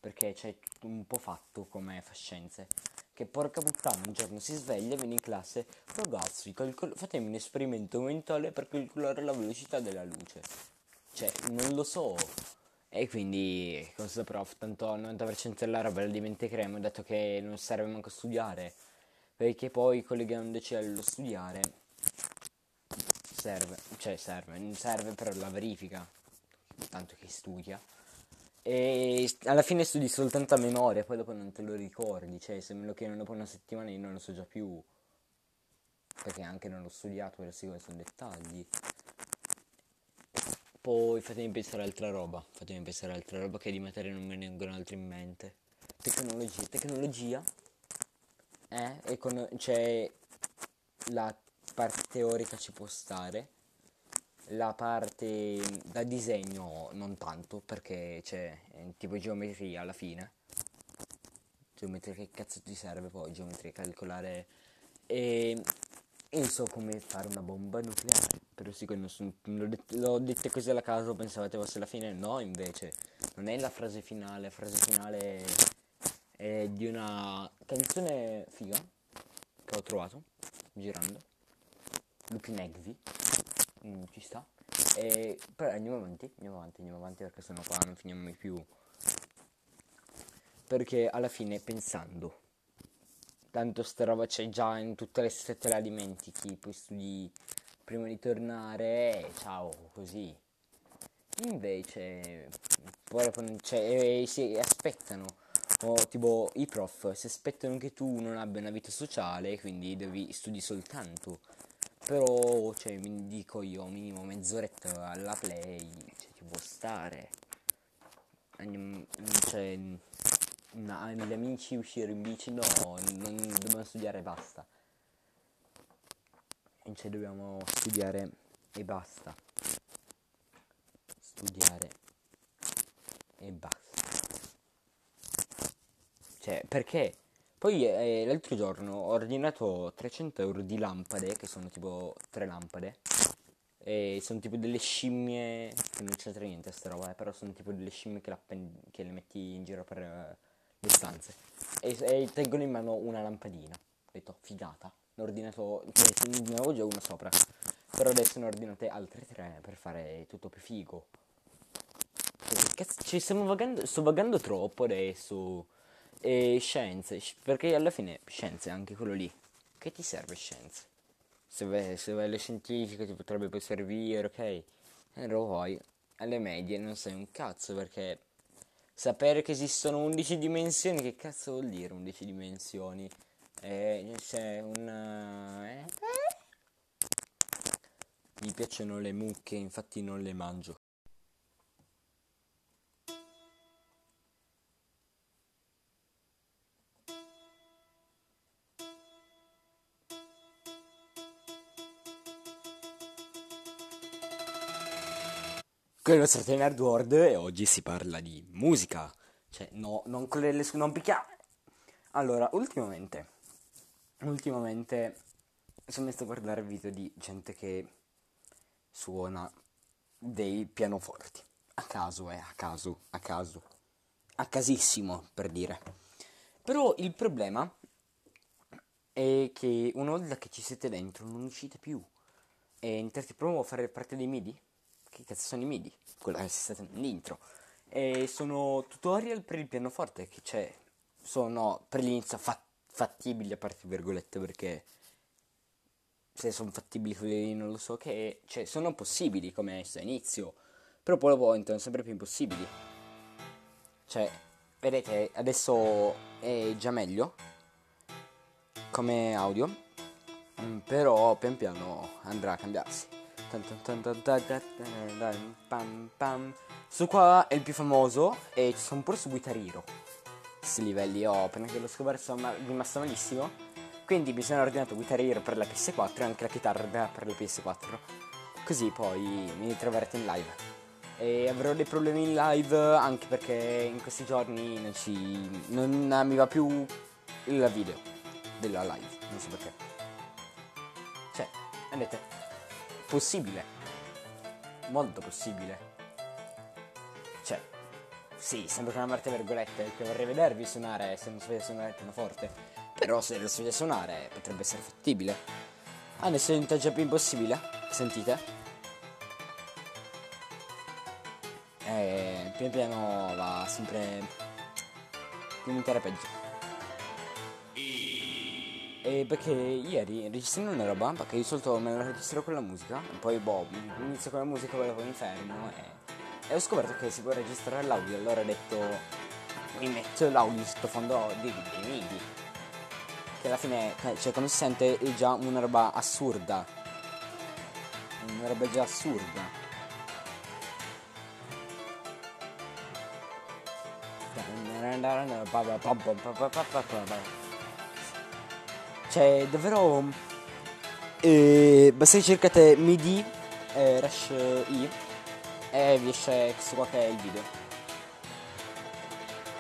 perché c'è un po' fatto come fa scienze, che porca puttana un giorno si sveglia e viene in classe, ragazzi, calcol- fatemi un esperimento mentale per calcolare la velocità della luce. Cioè, non lo so. E quindi, questo prof, tanto il 90% della roba la dimenticheremo, dato che non serve manco studiare. Perché poi collegandoci allo studiare serve, cioè serve, non serve per la verifica, tanto che studia. E alla fine studi soltanto a memoria, poi dopo non te lo ricordi, cioè se me lo chiedono dopo una settimana io non lo so già più. Perché anche non l'ho studiato, per sì, sono dettagli. Poi fatemi pensare a altra roba, fatemi pensare a altra roba che di materia non me ne vengono altre in mente. Tecnologia, tecnologia. Eh, e con, c'è la parte teorica ci può stare. La parte da disegno non tanto, perché c'è tipo geometria alla fine. Geometria che cazzo ti serve poi? Geometria calcolare. E io so come fare una bomba nucleare. Però sì non sono- l'ho, det- l'ho dette così alla caso, pensavate fosse la fine. No, invece, non è la frase finale. La frase finale è di una canzone figa che ho trovato girando. Lupi Negvi. Mm, ci sta. E però andiamo avanti, andiamo avanti, andiamo avanti perché sennò qua non finiamo mai più. Perché alla fine pensando, tanto sta roba c'è già in tutte le strette la dimentichi, poi studi prima di tornare e ciao, così. Invece, poi dopo non c'è, e si aspettano, o tipo i prof si aspettano che tu non abbia una vita sociale, quindi devi studi soltanto. Però, cioè, mi dico io, minimo mezz'oretta alla play, cioè, ci può stare. Cioè, no, gli amici uscire in bici, no, non dobbiamo studiare e basta. Cioè, dobbiamo studiare e basta. Studiare e basta. Cioè, perché? Poi eh, l'altro giorno ho ordinato 300 euro di lampade, che sono tipo tre lampade. E sono tipo delle scimmie, che non c'entra niente sta roba, eh, però sono tipo delle scimmie che, che le metti in giro per eh, le stanze. E, e tengono in mano una lampadina. Ho detto, figata. Ne ho ordinato, cioè, ne avevo già una sopra. Però adesso ne ho ordinate altre tre per fare tutto più figo. Cioè, cazzo, ci stiamo vagando, sto vagando troppo adesso. E scienze, sci- perché alla fine scienze è anche quello lì. Che ti serve scienze? Se vai, se vai alle scientifiche ti potrebbe poi servire, ok? Però poi alle medie non sai un cazzo perché sapere che esistono 11 dimensioni, che cazzo vuol dire 11 dimensioni? Eh, c'è un... eh? Mi piacciono le mucche, infatti non le mangio. Quello è stato Nerd World e oggi si parla di musica. Cioè, no, non con le non picchiare. Allora, ultimamente, ultimamente sono messo a guardare video di gente che suona dei pianoforti. A caso, eh, a caso, a caso. A casissimo, per dire. Però il problema è che una volta che ci siete dentro non uscite più. E entrate proprio a fare parte dei MIDI. Che cazzo sono i MIDI? Quella che si sta nell'intro. E sono tutorial per il pianoforte che c'è. Sono per l'inizio fa- fattibili a parte virgolette perché se sono fattibili quelli non lo so che cioè sono possibili come a inizio però poi dopo diventano sempre più impossibili cioè vedete adesso è già meglio come audio mm, però pian piano andrà a cambiarsi Pam. Questo qua è il più famoso e ci sono pure su Guitar Hero questi livelli ho appena che l'ho scoperto sono ma- rimasto malissimo Quindi mi sono ordinato Guitar Hero per la PS4 e anche la chitarra per la PS4. Così poi mi troverete in live. E avrò dei problemi in live anche perché in questi giorni non, ci, non mi va più il video della live. Non so perché. Cioè, vedete, possibile. Molto possibile. Cioè, sì, sembra una Marta Vergolette che vorrei vedervi suonare se non sapete suonare il pianoforte. Però se lo sapete suonare potrebbe essere fattibile. Adesso diventa già più impossibile. Sentite? E pian piano va sempre diventare peggio. E perché ieri registrando una roba, perché di solito me la registro con la musica, e poi boh, inizio con la musica, poi dopo mi fermo e, e ho scoperto che si può registrare l'audio, allora ho detto mi metto l'audio sottofondo di, dei midi. Che alla fine, cioè quando si sente è già una roba assurda. Una roba già assurda. Cioè, davvero. Eh, basta che cercate MIDI eh, Rush I e vi esce questo qua che è il video.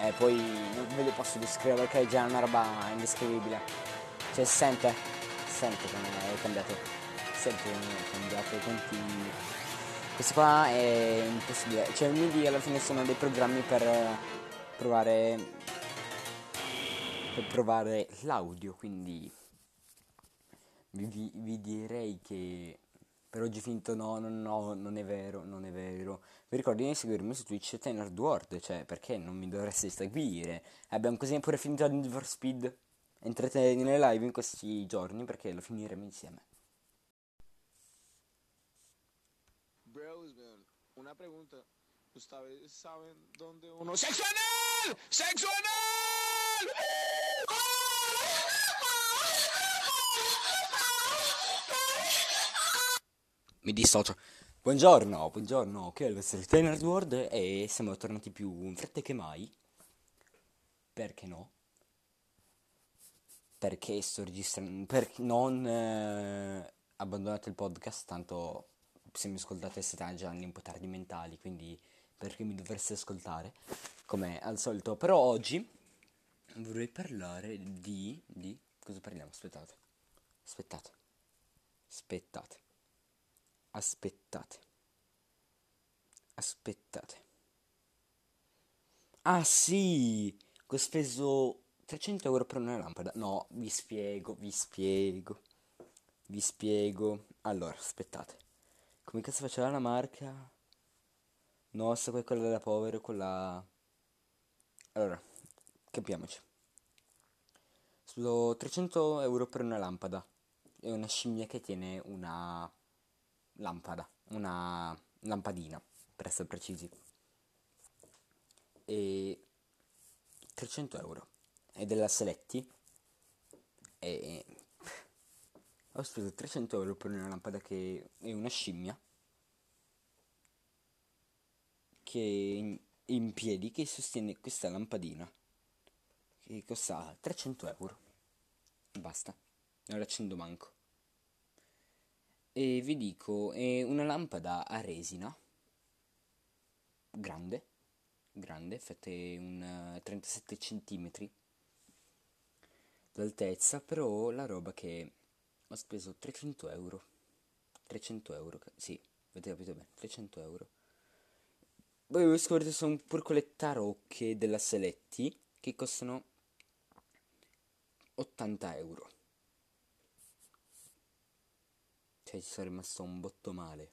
E poi non ve lo posso descrivere perché è già una roba indescrivibile. Cioè, sente, sente come è cambiato. Sente come è cambiato. Quanti. Questo qua è impossibile. Cioè, MIDI alla fine sono dei programmi per provare per provare l'audio quindi vi, vi, direi che per oggi finito no, no, no, non è vero, non è vero. Vi ricordo di seguirmi su Twitch Tenard World, cioè perché non mi dovreste seguire? Abbiamo così pure finito Need for Speed. Entrate nelle live in questi giorni perché lo finiremo insieme. Bros, una pregunta. ¿Ustedes saben dónde uno... ¡Sexo anal! Mi dissocio. Buongiorno, buongiorno, qui è il vostro Trainer World e siamo tornati più in fretta che mai. Perché no? Perché sto registrando... Perché non eh, abbandonate il podcast, tanto se mi ascoltate siete già un po' tardi mentali, quindi perché mi dovreste ascoltare, come al solito. Però oggi vorrei parlare di... di... Cosa parliamo? Aspettate. Aspettate. Aspettate. Aspettate. Aspettate. Ah sì! Ho speso 300 euro per una lampada. No, vi spiego, vi spiego. Vi spiego. Allora, aspettate. Come cazzo faceva la marca? No, è quella della povero, quella... Allora, capiamoci. Solo 300 euro per una lampada. È una scimmia che tiene una lampada, una lampadina, per essere precisi. E 300 euro. È della Seletti. E ho speso 300 euro per una lampada che è una scimmia. Che è in, piedi che sostiene questa lampadina. Che costa 300 euro. Basta. Non la accendo manco. E vi dico, è una lampada a resina. Grande. Grande, fate un 37 cm d'altezza, però la roba che ho speso 300 euro. 300 euro, sì, avete capito bene, 300 euro. Poi ho scoperto sono pure quelle tarocche della Seletti che costano 80 euro. Cioè ci sono rimasto un botto male.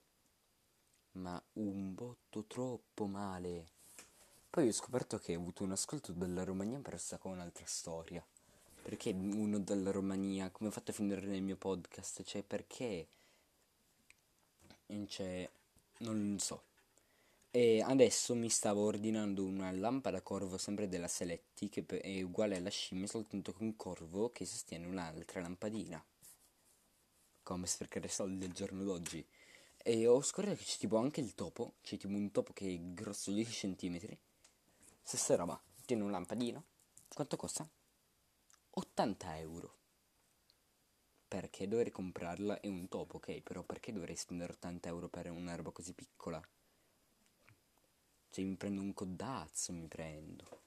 Ma un botto troppo male. Poi ho scoperto che ho avuto un ascolto della Romania per sta con un'altra storia. Perché uno dalla Romania? Come ho fatto a finire nel mio podcast? Cioè, perché? Cioè, non so. E adesso mi stavo ordinando una lampada corvo sempre della Seletti che è uguale alla scimmia soltanto con corvo che sostiene un'altra lampadina. Come sprecare soldi al giorno d'oggi. E ho scoperto che c'è tipo anche il topo, c'è tipo un topo che è grosso 10 cm. Stessa roba, tiene un lampadino. Quanto costa? 80 euro. perché dovrei comprarla? È un topo, ok, però perché dovrei spendere 80 euro per una roba così piccola? Cioè mi prendo un codazzo, mi prendo.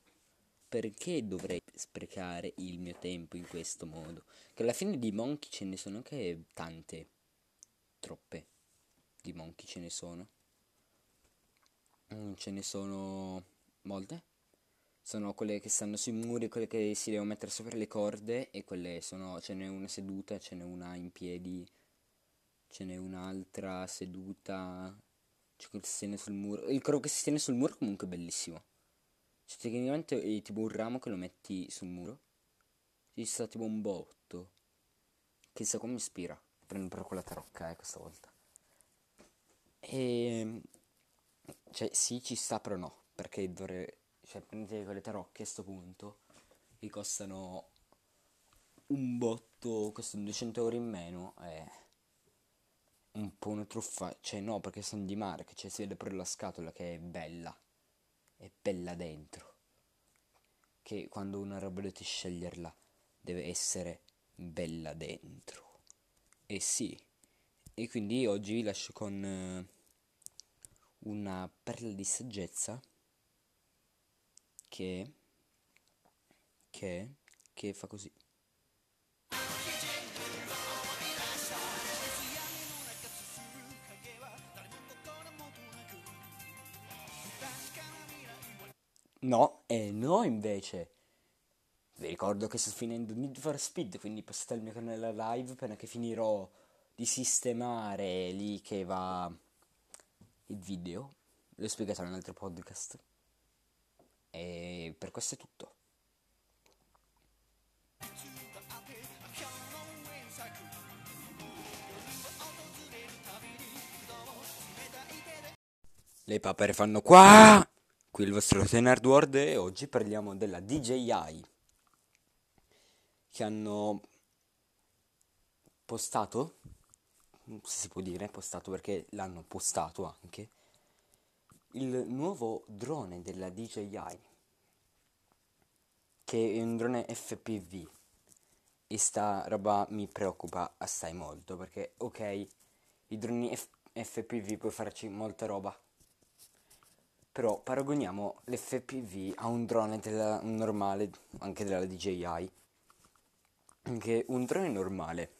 Perché dovrei sprecare il mio tempo in questo modo? Che alla fine di monkey ce ne sono anche tante. Troppe. Di monkey ce ne sono. Mm, ce ne sono molte. Sono quelle che stanno sui muri, quelle che si devono mettere sopra le corde e quelle sono, ce n'è una seduta, ce n'è una in piedi, ce n'è un'altra seduta, c'è quello che si tiene sul muro. Il quello che si tiene sul muro comunque è bellissimo. Cioè tecnicamente è tipo un ramo che lo metti sul muro. Ci sta tipo un botto. Chissà come ispira. Prendo però quella tarocca, eh, questa volta. E... Cioè sì, ci sta però no. Perché dovrei cioè prendete quelle tarocche a sto punto che costano un botto, costano 200 euro in meno è un po' una truffa, cioè no perché sono di marca, cioè si vede pure la scatola che è bella, è bella dentro, che quando una roba dovete sceglierla deve essere bella dentro, e sì, e quindi oggi vi lascio con eh, una perla di saggezza che che che fa così No, e no invece. Vi ricordo che sto finendo Need for Speed, quindi passate al mio canale live appena che finirò di sistemare lì che va il video. L'ho spiegato in un altro podcast. E per questo è tutto. Le papere fanno qua! Qui il vostro Tenard World e oggi parliamo della DJI che hanno postato, se si può dire postato perché l'hanno postato anche, il nuovo drone della DJI che è un drone FPV e sta roba mi preoccupa assai molto perché ok i droni F- FPV puoi farci molta roba però paragoniamo l'FPV a un drone della, normale anche della DJI che un drone normale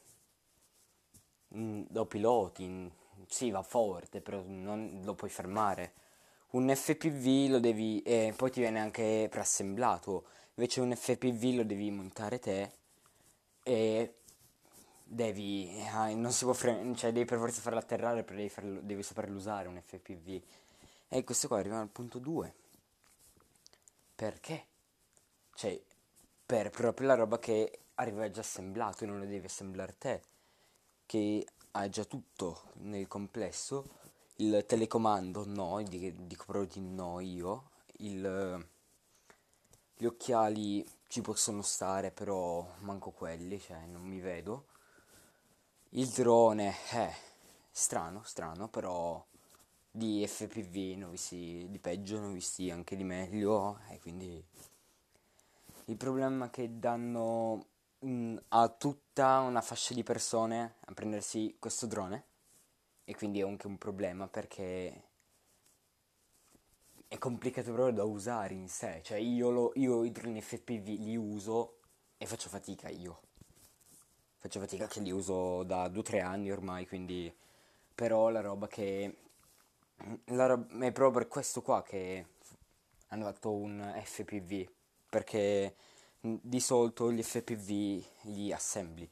lo piloti sì va forte però non lo puoi fermare. Un FPV lo devi e poi ti viene anche preassemblato. Invece un FPV lo devi montare te e devi eh, non si può frenare cioè devi per forza farlo atterrare devi, farlo, devi saperlo usare un FPV e questo qua arriva al punto 2 perché? cioè per proprio la roba che arriva già assemblato non lo devi assemblare te che ha già tutto nel complesso il telecomando no, dico proprio di no io, il, gli occhiali ci possono stare però manco quelli, cioè non mi vedo. Il drone, eh, strano, strano, però di FPV ne ho visti di peggio, ne ho visti anche di meglio e quindi il problema è che danno mh, mm, a tutta una fascia di persone a prendersi questo drone e quindi è anche un problema perché è complicato proprio da usare in sé, cioè io, lo, io i droni FPV li uso e faccio fatica io, faccio fatica che li uso da 2-3 anni ormai, quindi però la roba che la roba, è proprio per questo qua che hanno fatto un FPV perché di solito gli FPV li assembli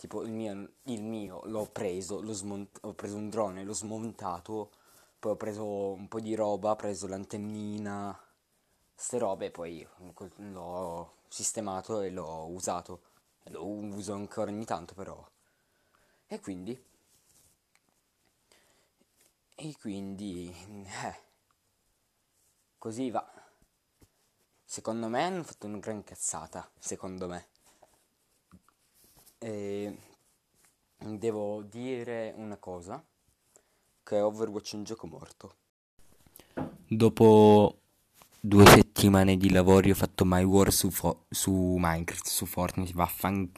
tipo il mio, il mio l'ho preso, l'ho smont- ho preso un drone, l'ho smontato, poi ho preso un po' di roba, ho preso l'antennina, ste robe, poi l'ho sistemato e l'ho usato. Lo uso ancora ogni tanto però. E quindi... E quindi... Eh, così va. Secondo me hanno fatto una gran cazzata, secondo me. E devo dire una cosa, che Overwatch è un gioco morto. Dopo due settimane di lavoro ho fatto My War su, fo- su Minecraft, su Fortnite, vaffan...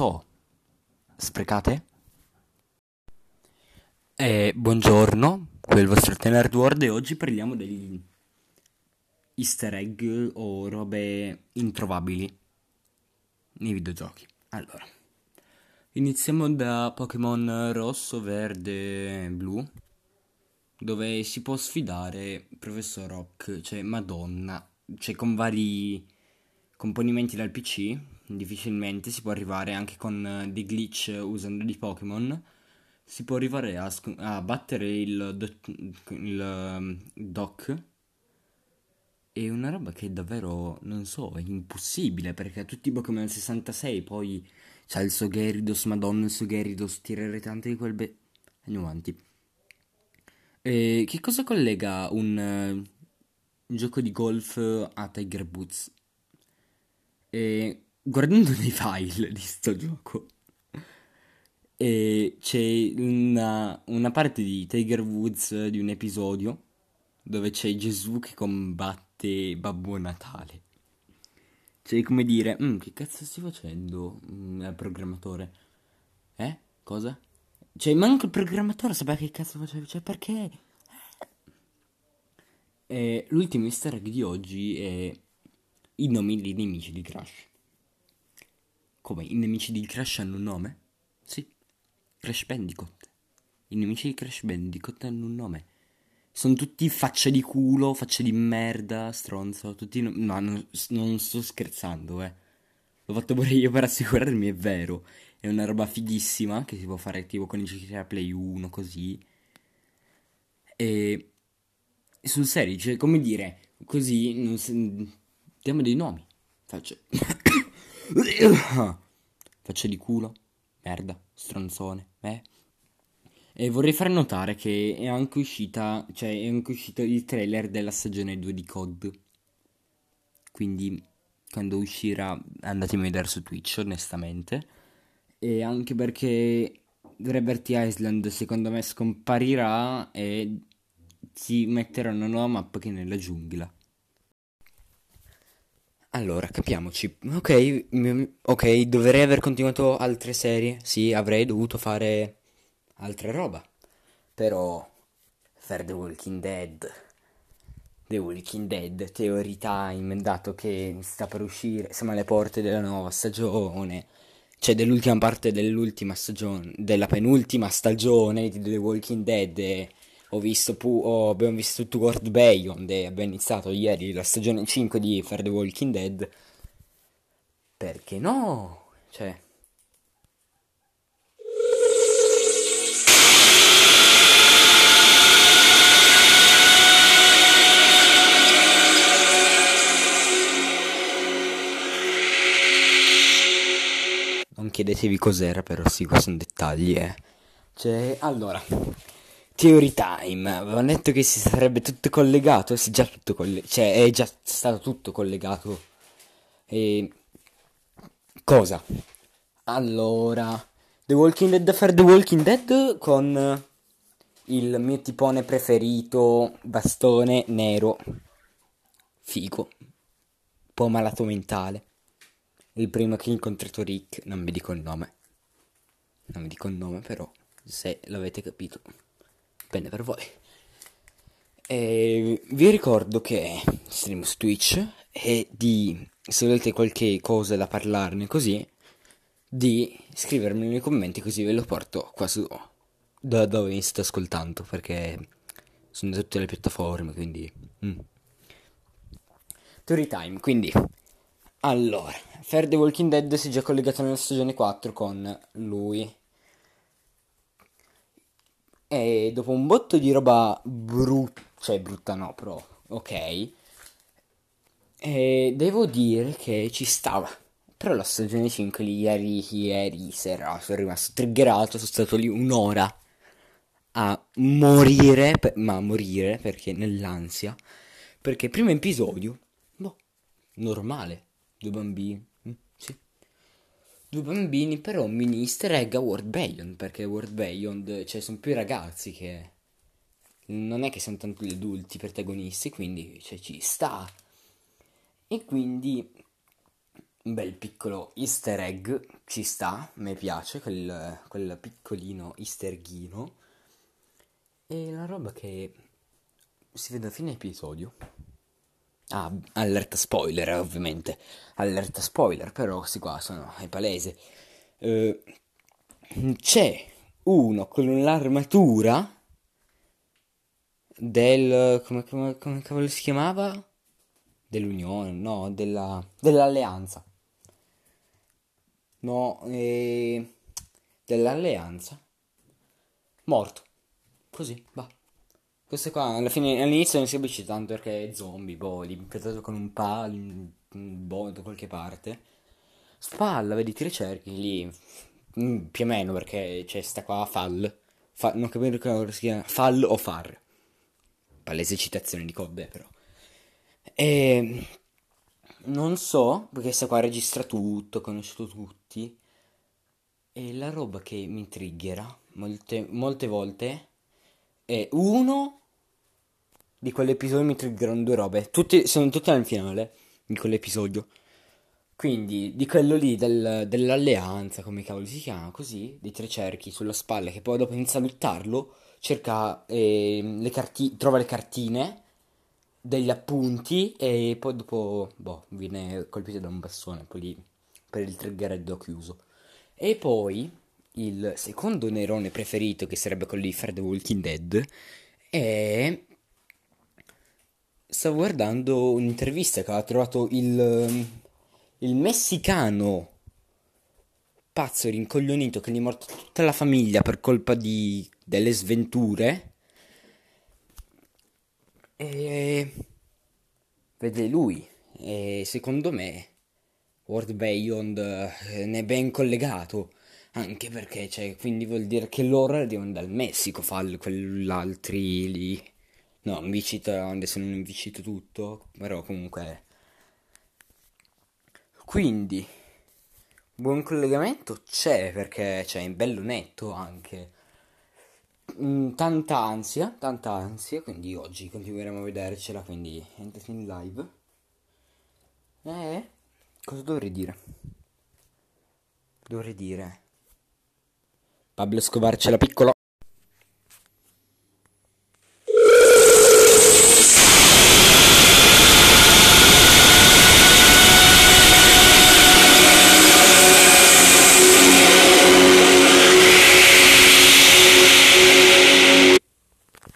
so. Sprecate? Eh, buongiorno, qui è il vostro Tenerd World e oggi parliamo degli easter egg o robe introvabili nei videogiochi. Allora, iniziamo da Pokémon rosso, verde, blu, dove si può sfidare Professor Rock, cioè Madonna, cioè con vari componimenti dal PC, difficilmente si può arrivare anche con eh, dei glitch usando dei Pokémon. Si può arrivare a, sc- a battere il, do- il um, Doc. È una roba che davvero, non so, è impossibile perché tutti i Pokémon 66 poi c'ha il Sogeridos, madonna il Sogeridos, tirare tante di quel be... Andiamo avanti. E che cosa collega un eh, gioco di golf a Tiger Boots? E guardando nei file di sto gioco, e c'è una, una parte di Tiger Woods di un episodio dove c'è Gesù che combatte Babbo Natale. Cioè, come dire, "Mm, che cazzo stai facendo, mm, il programmatore? Eh? Cosa? Cioè, manco il programmatore sapeva che cazzo faceva, cioè, perché? E l'ultimo easter egg di oggi è i nomi dei nemici di Crash. Come? I nemici di Crash hanno un nome? Sì. Crash Bandicoot. I nemici di Crash Bandicoot hanno un nome. Sono tutti facce di culo, facce di merda, stronzo, tutti... no- No, non, non sto scherzando, eh. L'ho fatto pure io per assicurarmi, è vero. È una roba fighissima che si può fare tipo con i giochi della Play 1, così. E... Sul serio, cioè, come dire, così non si- diamo dei nomi. Facce. Facce di culo, merda, stronzone, eh. E vorrei far notare che è anche uscita, cioè è anche uscito il trailer della stagione 2 di COD. Quindi quando uscirà andatemi a vedere su Twitch, onestamente. E anche perché Liberty Island secondo me scomparirà e si metterà una nuova mappa che è nella giungla. Allora, capiamoci. Ok, mm, ok, dovrei aver continuato altre serie. Sì, avrei dovuto fare altre roba. Però fare The Walking Dead. The Walking Dead Theory Time, dato che sta per uscire, siamo alle porte della nuova stagione. Cioè dell'ultima parte dell'ultima stagione, della penultima stagione di The Walking Dead. e ho visto pu- ho- abbiamo visto tutto World Beyond e abbiamo iniziato ieri la stagione 5 di Fear the Walking Dead. Perché no? Cioè... Non chiedetevi cos'era, però sì, questi sono dettagli, eh. Cioè, allora, Theory Time, avevano detto che si sarebbe tutto collegato, è già tutto collegato, cioè è già stato tutto collegato. E... Cosa? Allora, The Walking Dead fare The Walking Dead con il mio tipone preferito, bastone nero, figo, un po' malato mentale. Il primo che ho incontrato Rick, non vi dico il nome. Non vi dico il nome, però, se l'avete capito, bene per voi. E vi ricordo che stream su Twitch e di, se volete qualche cosa da parlarne così, di scrivermi nei commenti così ve lo porto qua su da dove mi state ascoltando, perché sono tutte le piattaforme, quindi... mm. Story time, quindi allora, Fair the Walking Dead si è già collegato nella stagione 4 con lui. E dopo un botto di roba brutta, cioè brutta no, però ok. E devo dire che ci stava. Però la stagione 5 lì, ieri, ieri sera, sono rimasto triggerato, sono stato lì un'ora a morire, per- ma a morire perché nell'ansia. Perché primo episodio, boh, normale, due bambini. Due bambini, però un mini easter egg a World Beyond, perché World Beyond, cioè, sono più i ragazzi che... Non è che sono tanto gli adulti protagonisti, quindi, cioè, ci sta. E quindi un bel piccolo easter egg, ci sta, me piace, quel, quel piccolino easter eggino. E la roba che si vede a fine episodio. Ah, allerta spoiler, ovviamente. Allerta spoiler, però questi qua sono, è palese. Eh, c'è uno con l'armatura del... come, come, come cavolo si chiamava? Dell'Unione, no, della, dell'Alleanza. No, eh, dell'Alleanza. Morto. Così, va. Questo qua alla fine, all'inizio non si capisce tanto perché è zombie, boh, lì infettato con un palo, un boh, da qualche parte. Spalla, vedi, ti ricerchi lì, mm, più o meno, perché c'è sta qua Fall. Fa, non capisco come si chiama, Fall o Far. Palese citazione di Codde, però. E non so, perché sta qua registra tutto, ha conosciuto tutti. E la roba che mi triggera molte, molte volte è uno di quell'episodio mi triggerano due robe. Tutte, sono tutte nel finale di quell'episodio. Quindi di quello lì del- dell'alleanza, come cavolo si chiama, così, dei tre cerchi sulla spalla, che poi dopo inizia a luttarlo, cerca ehm, le carti- trova le cartine, degli appunti e poi dopo, boh, viene colpito da un bastone, poi lì per il triggereddo chiuso. E poi il secondo nerone preferito, che sarebbe quello di Fred Walking Dead, è... Stavo guardando un'intervista che aveva trovato il, il messicano pazzo rincoglionito che gli è morta tutta la famiglia per colpa di, delle sventure. E vede lui. E secondo me World Beyond eh, ne è ben collegato. Anche perché, cioè, quindi vuol dire che loro arrivano dal Messico, fa quell'altri lì. No, invicita, adesso non invicito tutto, però comunque... Quindi, buon collegamento c'è, perché c'è in bello netto anche. Mm, tanta ansia, tanta ansia, quindi oggi continueremo a vedercela, quindi entrate in live. Eh, cosa dovrei dire? Dovrei dire... Pablo Escobar ce la piccola.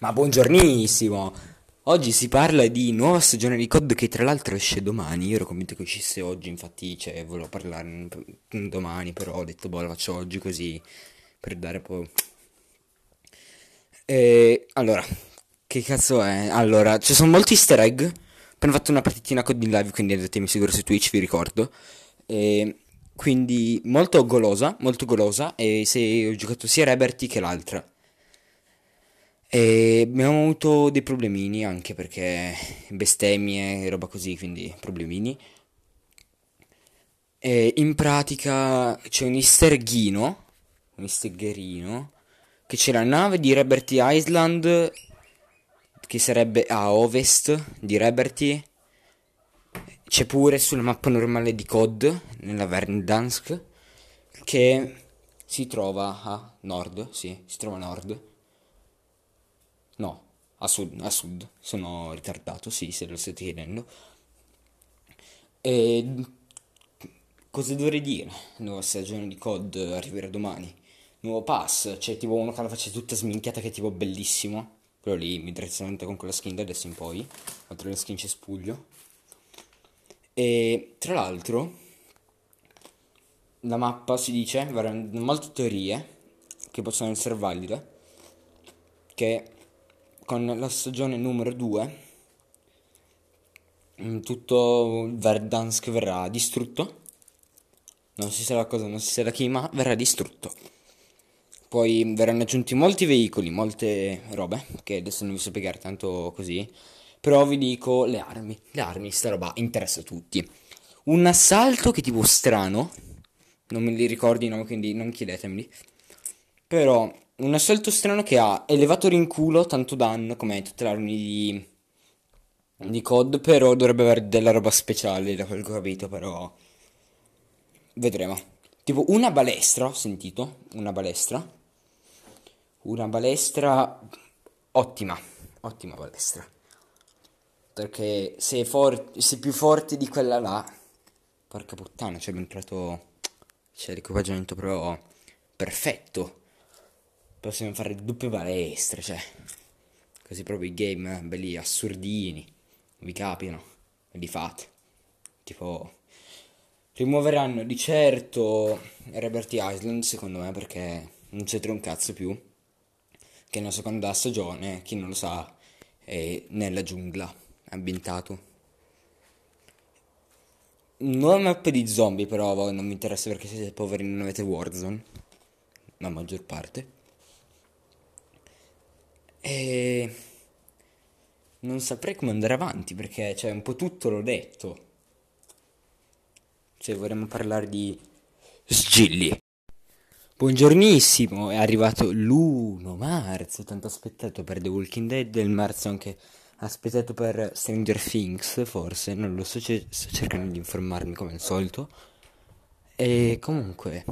Ma buongiornissimo! Oggi si parla di nuova stagione di COD che tra l'altro esce domani. Io ero convinto che uscisse oggi, infatti, cioè, volevo parlarne p- domani, però ho detto, boh, la faccio oggi così per dare poi... E allora, che cazzo è? Allora, ci sono molti easter egg. Appena fatto una partitina COD in live, quindi andatemi sicuro su Twitch, vi ricordo. E quindi molto golosa, molto golosa. E se ho giocato sia Reberty che l'altra. E abbiamo avuto dei problemini anche perché bestemmie e roba così, quindi problemini. E in pratica c'è un easter eggino, un easter che c'è la nave di Liberty Island, che sarebbe a ovest di Liberty. C'è pure sulla mappa normale di COD, nella Verdansk, che si trova a nord, sì, si trova a nord. A sud, a sud. Sono ritardato, sì, se lo state chiedendo. E cosa dovrei dire? Nuova stagione di COD arriverà domani. Nuovo pass, c'è tipo uno che la faccia tutta sminchiata che è tipo bellissimo. Quello lì mi direttamente con quella skin da adesso in poi. Oltre alle skin cespuglio. E tra l'altro la mappa si dice, avranno molte teorie che possono essere valide. Che con la stagione numero 2 mm, tutto Verdansk verrà distrutto. Non si sa da cosa, non si sa da chi, ma verrà distrutto. Poi verranno aggiunti molti veicoli, molte robe, che adesso non vi so spiegare tanto così. Però vi dico le armi. Le armi, sta roba interessa a tutti. Un assalto che tipo strano. Non me li ricordi i quindi non chiedetemeli. Però un assalto strano che ha elevatori in culo, tanto danno come tutte le armi di, di COD, però dovrebbe avere della roba speciale, da quel che ho capito, però vedremo. Tipo una balestra, ho sentito, una balestra. Una balestra ottima, ottima balestra. Perché se for- se più forte di quella là, porca puttana, c'è entrato, c'è l'equipaggiamento proprio perfetto. Possiamo fare doppie balestre, cioè, così proprio i game belli assurdini, vi capitano, e li fate. Tipo, rimuoveranno di certo Liberty Island, secondo me, perché non c'entra un cazzo più. Che nella seconda stagione, chi non lo sa, è nella giungla, ambientato. Nuova mappa di zombie, però non mi interessa perché siete poveri e non avete Warzone. La maggior parte. E non saprei come andare avanti perché cioè un po' tutto l'ho detto. Cioè vorremmo parlare di sgilli. Buongiornissimo, è arrivato l'1 marzo, tanto aspettato per The Walking Dead, il marzo anche aspettato per Stranger Things, forse, non lo so, sto cercando di informarmi come al solito. E comunque,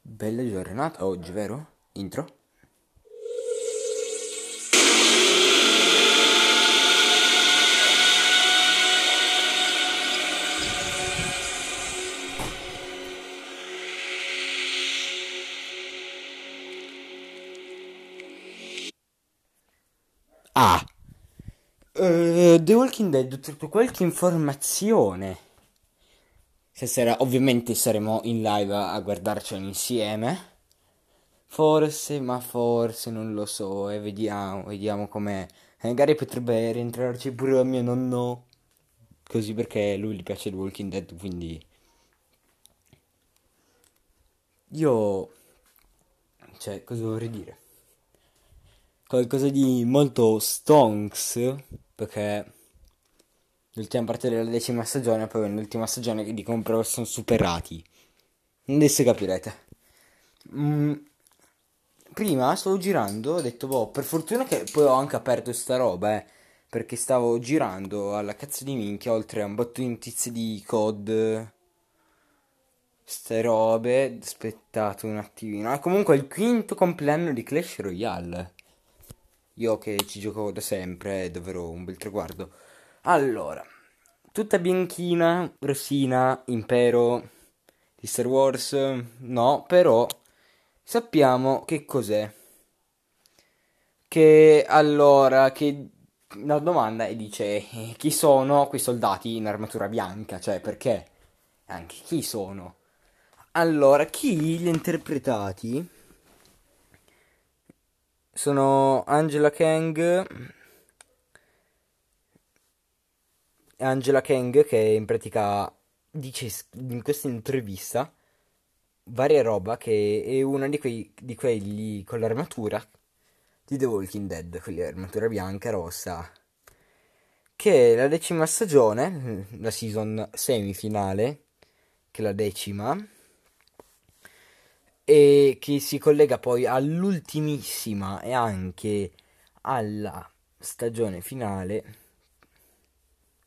bella giornata oggi, vero? Intro? Ah, eh, The Walking Dead, ho trovato qualche informazione. Stasera ovviamente saremo in live a, a guardarcelo insieme. Forse, ma forse, non lo so, e vediamo, vediamo com'è. Eh, Magari potrebbe rientrarci pure mio nonno. Così perché lui gli piace The Walking Dead, quindi... Io... Cioè, cosa vorrei dire? Qualcosa di molto stonks perché l'ultima parte della decima stagione poi nell'ultima stagione che dicono sono superati. Adesso capirete. Mm, prima stavo girando ho detto boh per fortuna che poi ho anche aperto sta roba eh perché stavo girando alla cazzo di minchia oltre a un botto di notizie di COD ste robe aspettate un attimino. Ah, comunque è il quinto compleanno di Clash Royale io che ci gioco da sempre è davvero un bel traguardo. Allora, tutta bianchina, rossina, impero di Star Wars, no, però sappiamo che cos'è. Che allora, che la domanda è dice eh, chi sono quei soldati in armatura bianca, cioè perché? Anche chi sono? Allora, chi li ha interpretati? Sono Angela Kang. Angela Kang che in pratica dice in questa intervista varia roba che è una di, quei, di quelli con l'armatura di The Walking Dead, quelli armatura bianca e rossa che è la decima stagione, la season semifinale, che è la decima e che si collega poi all'ultimissima e anche alla stagione finale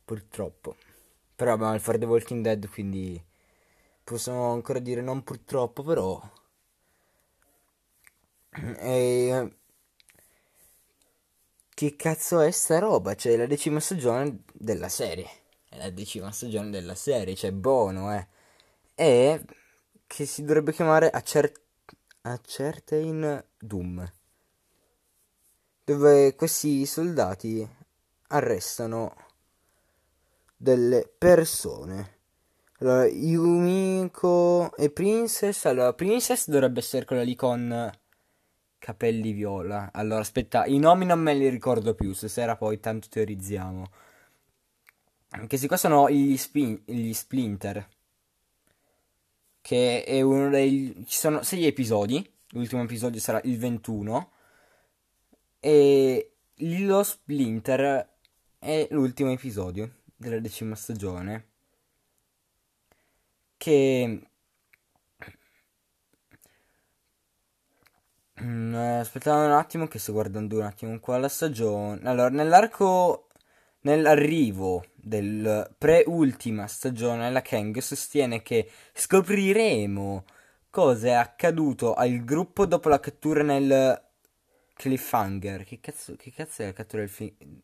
purtroppo. Però abbiamo il fare The Walking Dead quindi possiamo ancora dire non purtroppo però e... che cazzo è sta roba? Cioè la decima stagione della serie. È la decima stagione della serie cioè buono eh. E che si dovrebbe chiamare a, cer- a Certain Doom, dove questi soldati arrestano delle persone. Allora, Yumiko e Princess. Allora, Princess dovrebbe essere quella lì con capelli viola. Allora, aspetta, i nomi non me li ricordo più, stasera poi tanto teorizziamo. Questi qua sono gli, spin- gli Splinter che è uno dei... ci sono sei episodi, l'ultimo episodio sarà il 21, e lo Splinter è l'ultimo episodio della decima stagione, che... Mm, aspettate un attimo che sto guardando un attimo qua la stagione. Allora, nell'arco Nell'arrivo del pre-ultima stagione, la Kang sostiene che scopriremo cosa è accaduto al gruppo dopo la cattura nel cliffhanger. Che cazzo, che cazzo è la cattura del film?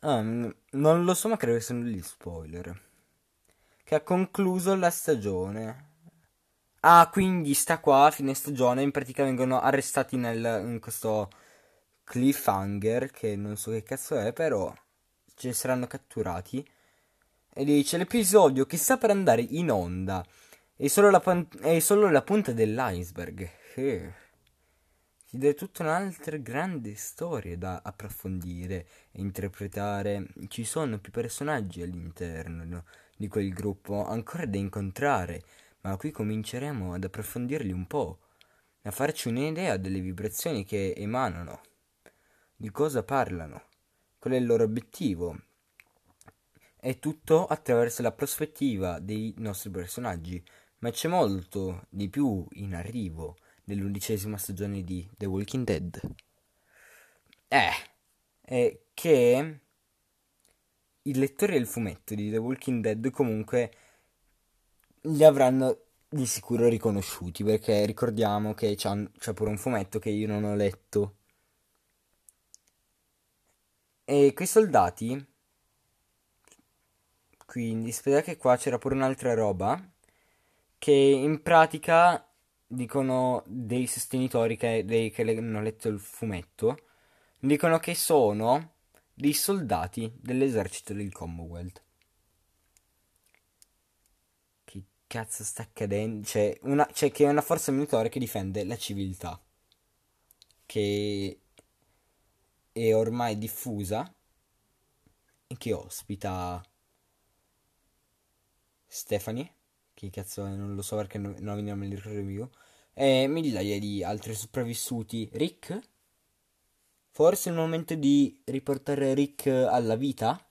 Ah, non lo so, ma credo che siano gli spoiler. Che ha concluso la stagione. Ah, quindi sta qua a fine stagione. In pratica vengono arrestati nel, in questo cliffhanger. Che non so che cazzo è, però ci saranno catturati. E dice l'episodio che sta per andare in onda. È solo la, pan- è solo la punta dell'iceberg. Eh. Chiede tutta un'altra grande storia da approfondire e interpretare. Ci sono più personaggi all'interno no, di quel gruppo ancora da incontrare, ma qui cominceremo ad approfondirli un po', a farci un'idea delle vibrazioni che emanano, di cosa parlano, qual è il loro obiettivo. È tutto attraverso la prospettiva dei nostri personaggi, ma c'è molto di più in arrivo dell'undicesima stagione di The Walking Dead. Eh, è che i lettori del fumetto di The Walking Dead comunque li avranno di sicuro riconosciuti perché ricordiamo che c'è pure un fumetto che io non ho letto. E quei soldati, quindi spero che qua c'era pure un'altra roba, che in pratica dicono dei sostenitori che, dei, che hanno letto il fumetto, dicono che sono dei soldati dell'esercito del Commonwealth. Che cazzo sta accadendo? C'è, una, c'è che è una forza militare che difende la civiltà, che è ormai diffusa e che ospita Stephanie che cazzo è, non lo so perché no, non me li ricordo io, e migliaia di altri sopravvissuti. Rick? Forse è il momento di riportare Rick alla vita?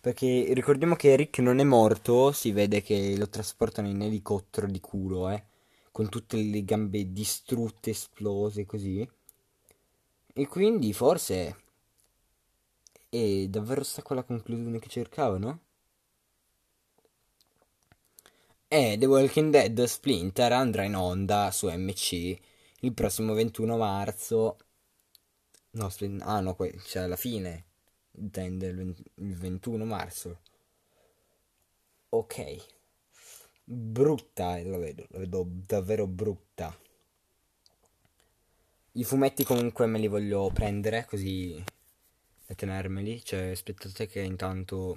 Perché ricordiamo che Rick non è morto, si vede che lo trasportano in elicottero di culo, eh, con tutte le gambe distrutte, esplose, così. E quindi forse è davvero sta quella conclusione che cercavano? E The Walking Dead Splinter andrà in onda su MC il prossimo 21 marzo. No, Splin- ah no, que- cioè alla fine intende il, il 21 marzo. Ok. Brutta, lo vedo, lo vedo davvero brutta. I fumetti comunque me li voglio prendere così e tenermeli. Cioè, aspettate che intanto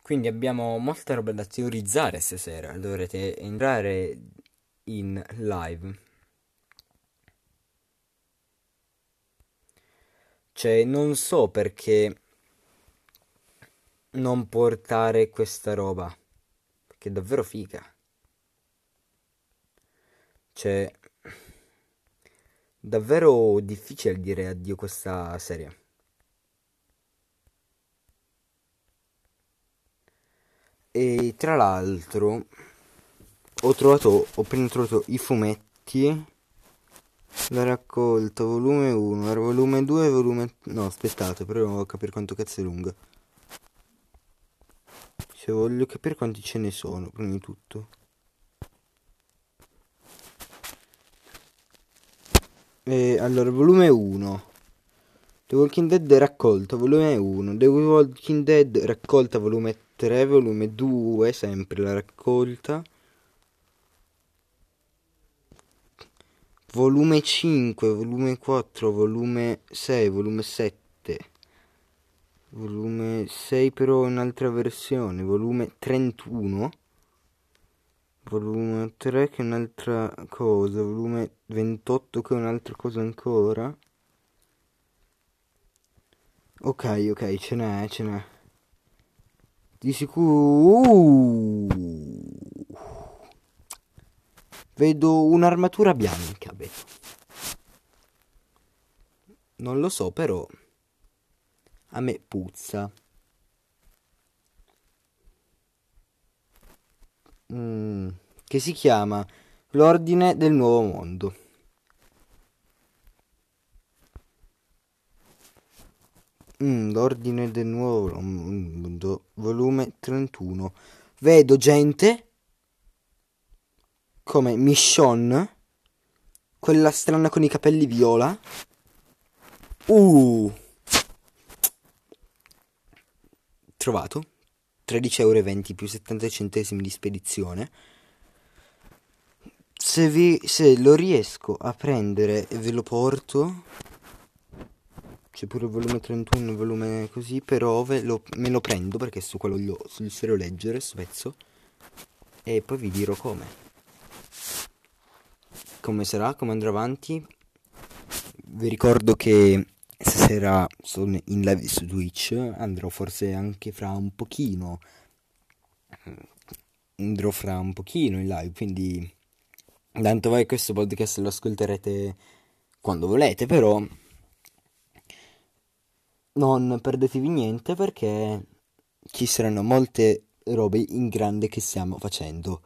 quindi abbiamo molta roba da teorizzare stasera. Dovrete entrare in live. Cioè, non so perché non portare questa roba. Perché è davvero figa. Cioè, davvero difficile dire addio a questa serie. E tra l'altro ho trovato, ho appena trovato i fumetti, la raccolta, volume 1, volume 2, volume... No, aspettate, però devo capire quanto cazzo è lunga. Se voglio capire quanti ce ne sono, prima di tutto. E allora, volume 1. The Walking Dead raccolta, volume 1. The Walking Dead raccolta, volume 3, volume 2, sempre la raccolta. Volume 5, volume 4, volume 6, volume 7. Volume 6 però un'altra versione, volume 31. Volume 3 che è un'altra cosa, volume 28 che è un'altra cosa ancora. Ok, ok, ce n'è, ce n'è. Di sicuro... Vedo un'armatura bianca, vedo. Non lo so, però... A me puzza. Mm, che si chiama L'Ordine del Nuovo Mondo. Mm, l'ordine del nuovo mondo, volume 31. Vedo gente come Michonne, quella strana con i capelli viola. Uh. Trovato. 13,20 euro più 70 centesimi di spedizione. Se, vi, se lo riesco a prendere e ve lo porto c'è pure il volume 31, il volume così, però ve lo, me lo prendo perché su quello io sul serio leggere, sto pezzo, e poi vi dirò come. Come sarà, come andrà avanti. Vi ricordo che stasera sono in live su Twitch, andrò forse anche fra un pochino, andrò fra un pochino in live, quindi tanto voi questo podcast lo ascolterete quando volete, però non perdetevi niente perché ci saranno molte robe in grande che stiamo facendo,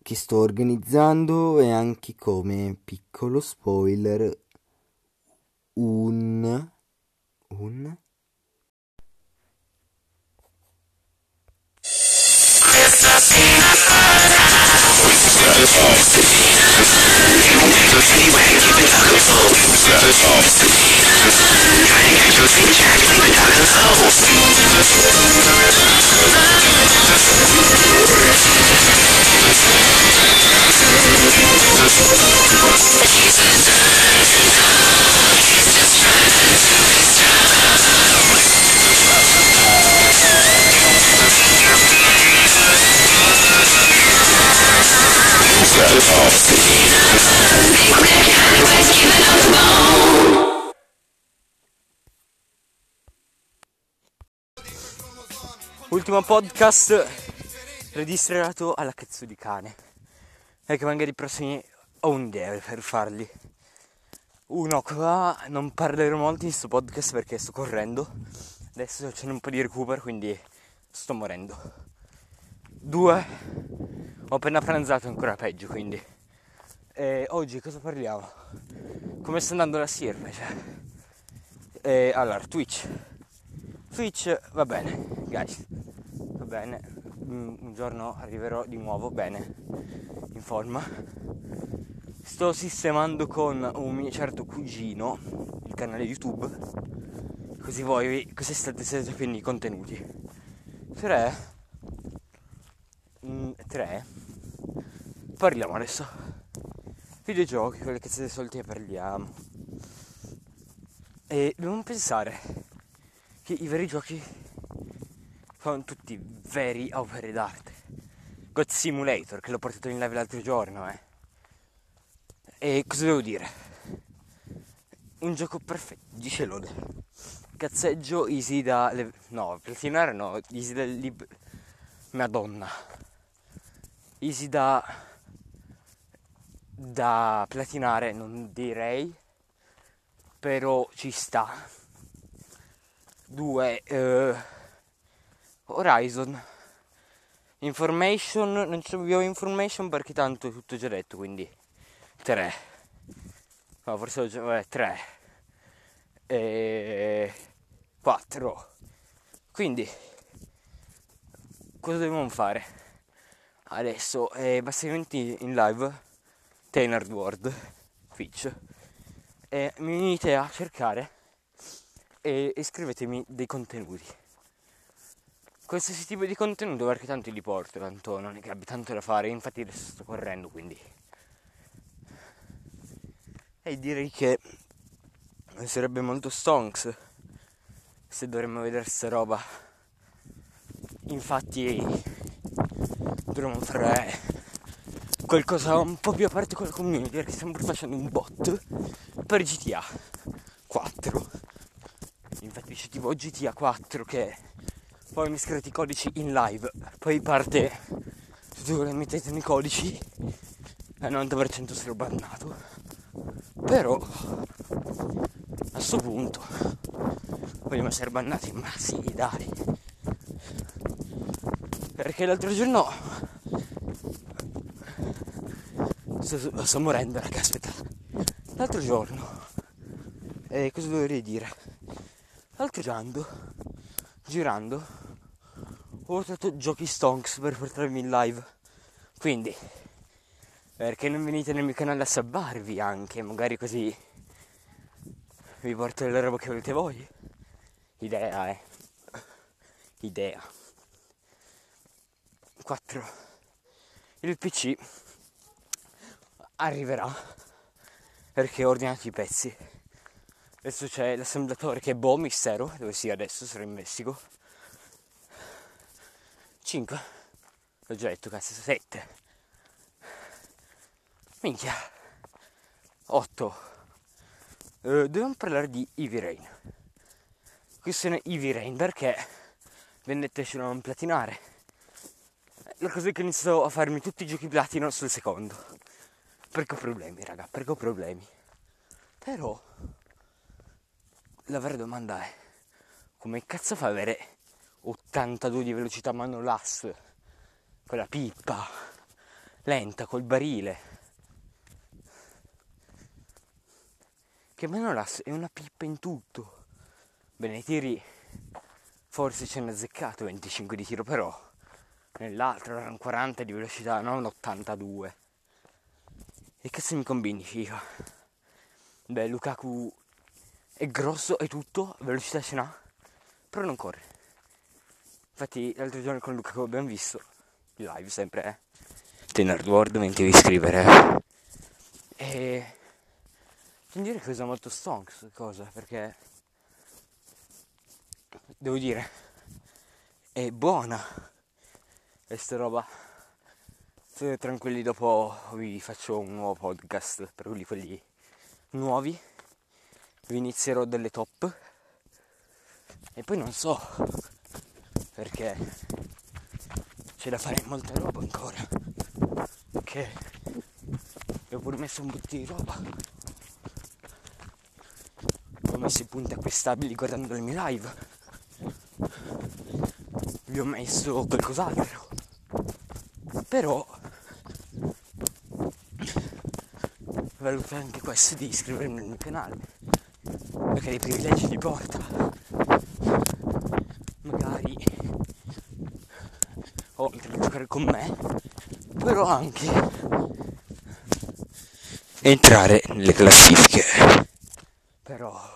che sto organizzando e anche come piccolo spoiler un un Ultimo podcast registrato alla cazzo di cane. E che magari i prossimi ho un'idea per farli. Uno qua non parlerò molto in questo podcast perché sto correndo. Adesso c'è un po' di recupero, quindi sto morendo. Due, ho appena pranzato ancora peggio, quindi. E oggi cosa parliamo? Come sta andando la sirve? Cioè. E allora, Twitch. Twitch va bene, guys. Va bene. Un, un giorno arriverò di nuovo bene, in forma. Sto sistemando con un mio certo cugino il canale YouTube. Così voi così state sapendo i contenuti. 3 3 Parliamo adesso. Videogiochi, quelle che siete soliti parliamo. E dobbiamo pensare che i veri giochi sono tutti veri opere d'arte. God Simulator, che l'ho portato in live l'altro giorno, eh. E cosa devo dire? Un gioco perfetto, dice Lode. Cazzeggio easy da... Le... No, platinare no, easy da... Lib... Madonna. Easy da... Da platinare non direi, però ci sta. Due... Eh... Horizon. Information, non ci abbiamo information perché tanto è tutto già detto, quindi 3. No, forse ho già, vabbè, 3. E 4. Quindi cosa dobbiamo fare? Adesso è basicamente in live Tainard World Twitch e mi venite a cercare e, e scrivetemi dei contenuti qualsiasi tipo di contenuto perché tanto li porto, tanto non è che abbia tanto da fare, infatti adesso sto correndo quindi. E direi che sarebbe molto stonks se dovremmo vedere sta roba. Infatti dovremmo fare qualcosa un po' più aperto con la community perché stiamo facendo un bot per GTA 4. Infatti c'è tipo GTA 4 che poi mi scrivete i codici in live, poi parte se tu mettete i codici al 90% sarò bannato. Però a sto punto vogliamo essere bannati, ma sì dai. Perché l'altro giorno sto, sto morendo raga, aspetta. L'altro giorno, eh, cosa dovrei dire? L'altro girando, girando, ho trovato giochi stonks per portarmi in live. Quindi, perché non venite nel mio canale a sabbarvi anche, magari così vi porto le robe che volete voi? Idea, eh. Idea. 4. Il PC arriverà perché ho ordinato i pezzi. Adesso c'è l'assemblatore che è boh, mistero, dove sia adesso, sarà in Messico. 5. L'ho già detto, cazzo, 7. Minchia. 8. Eh, dobbiamo parlare di Eevee Rain. Questione Eevee Rain perché vendette ce l'hanno platinare. La cosa è che inizio a farmi tutti i giochi platino sul secondo. Perché ho problemi, raga, perché ho problemi. Però la vera domanda è come cazzo fa avere 82 di velocità mano l'as con la pippa lenta col barile che Manolas è una pippa in tutto bene i tiri forse ce n'è azzeccato 25 di tiro però nell'altro erano 40 di velocità non 82 e cazzo mi combini figa beh Lukaku è grosso e tutto velocità ce n'ha però non corre. Infatti l'altro giorno con Lukaku abbiamo visto il live sempre eh Tenard World non ti devi iscrivere eh. e devo dire che usa molto stonks cosa perché devo dire è buona questa roba? State tranquilli dopo vi faccio un nuovo podcast per quelli, quelli nuovi. Vi inizierò delle top. E poi non so perché c'è da fare molta roba ancora. Che ho pure messo un bottino di roba. Ho messo i punti acquistabili guardando le mie live vi ho messo qualcos'altro però valuto anche questo di iscrivermi al mio canale perché dei privilegi ti porta. Magari oltre a giocare con me però anche entrare nelle classifiche. Però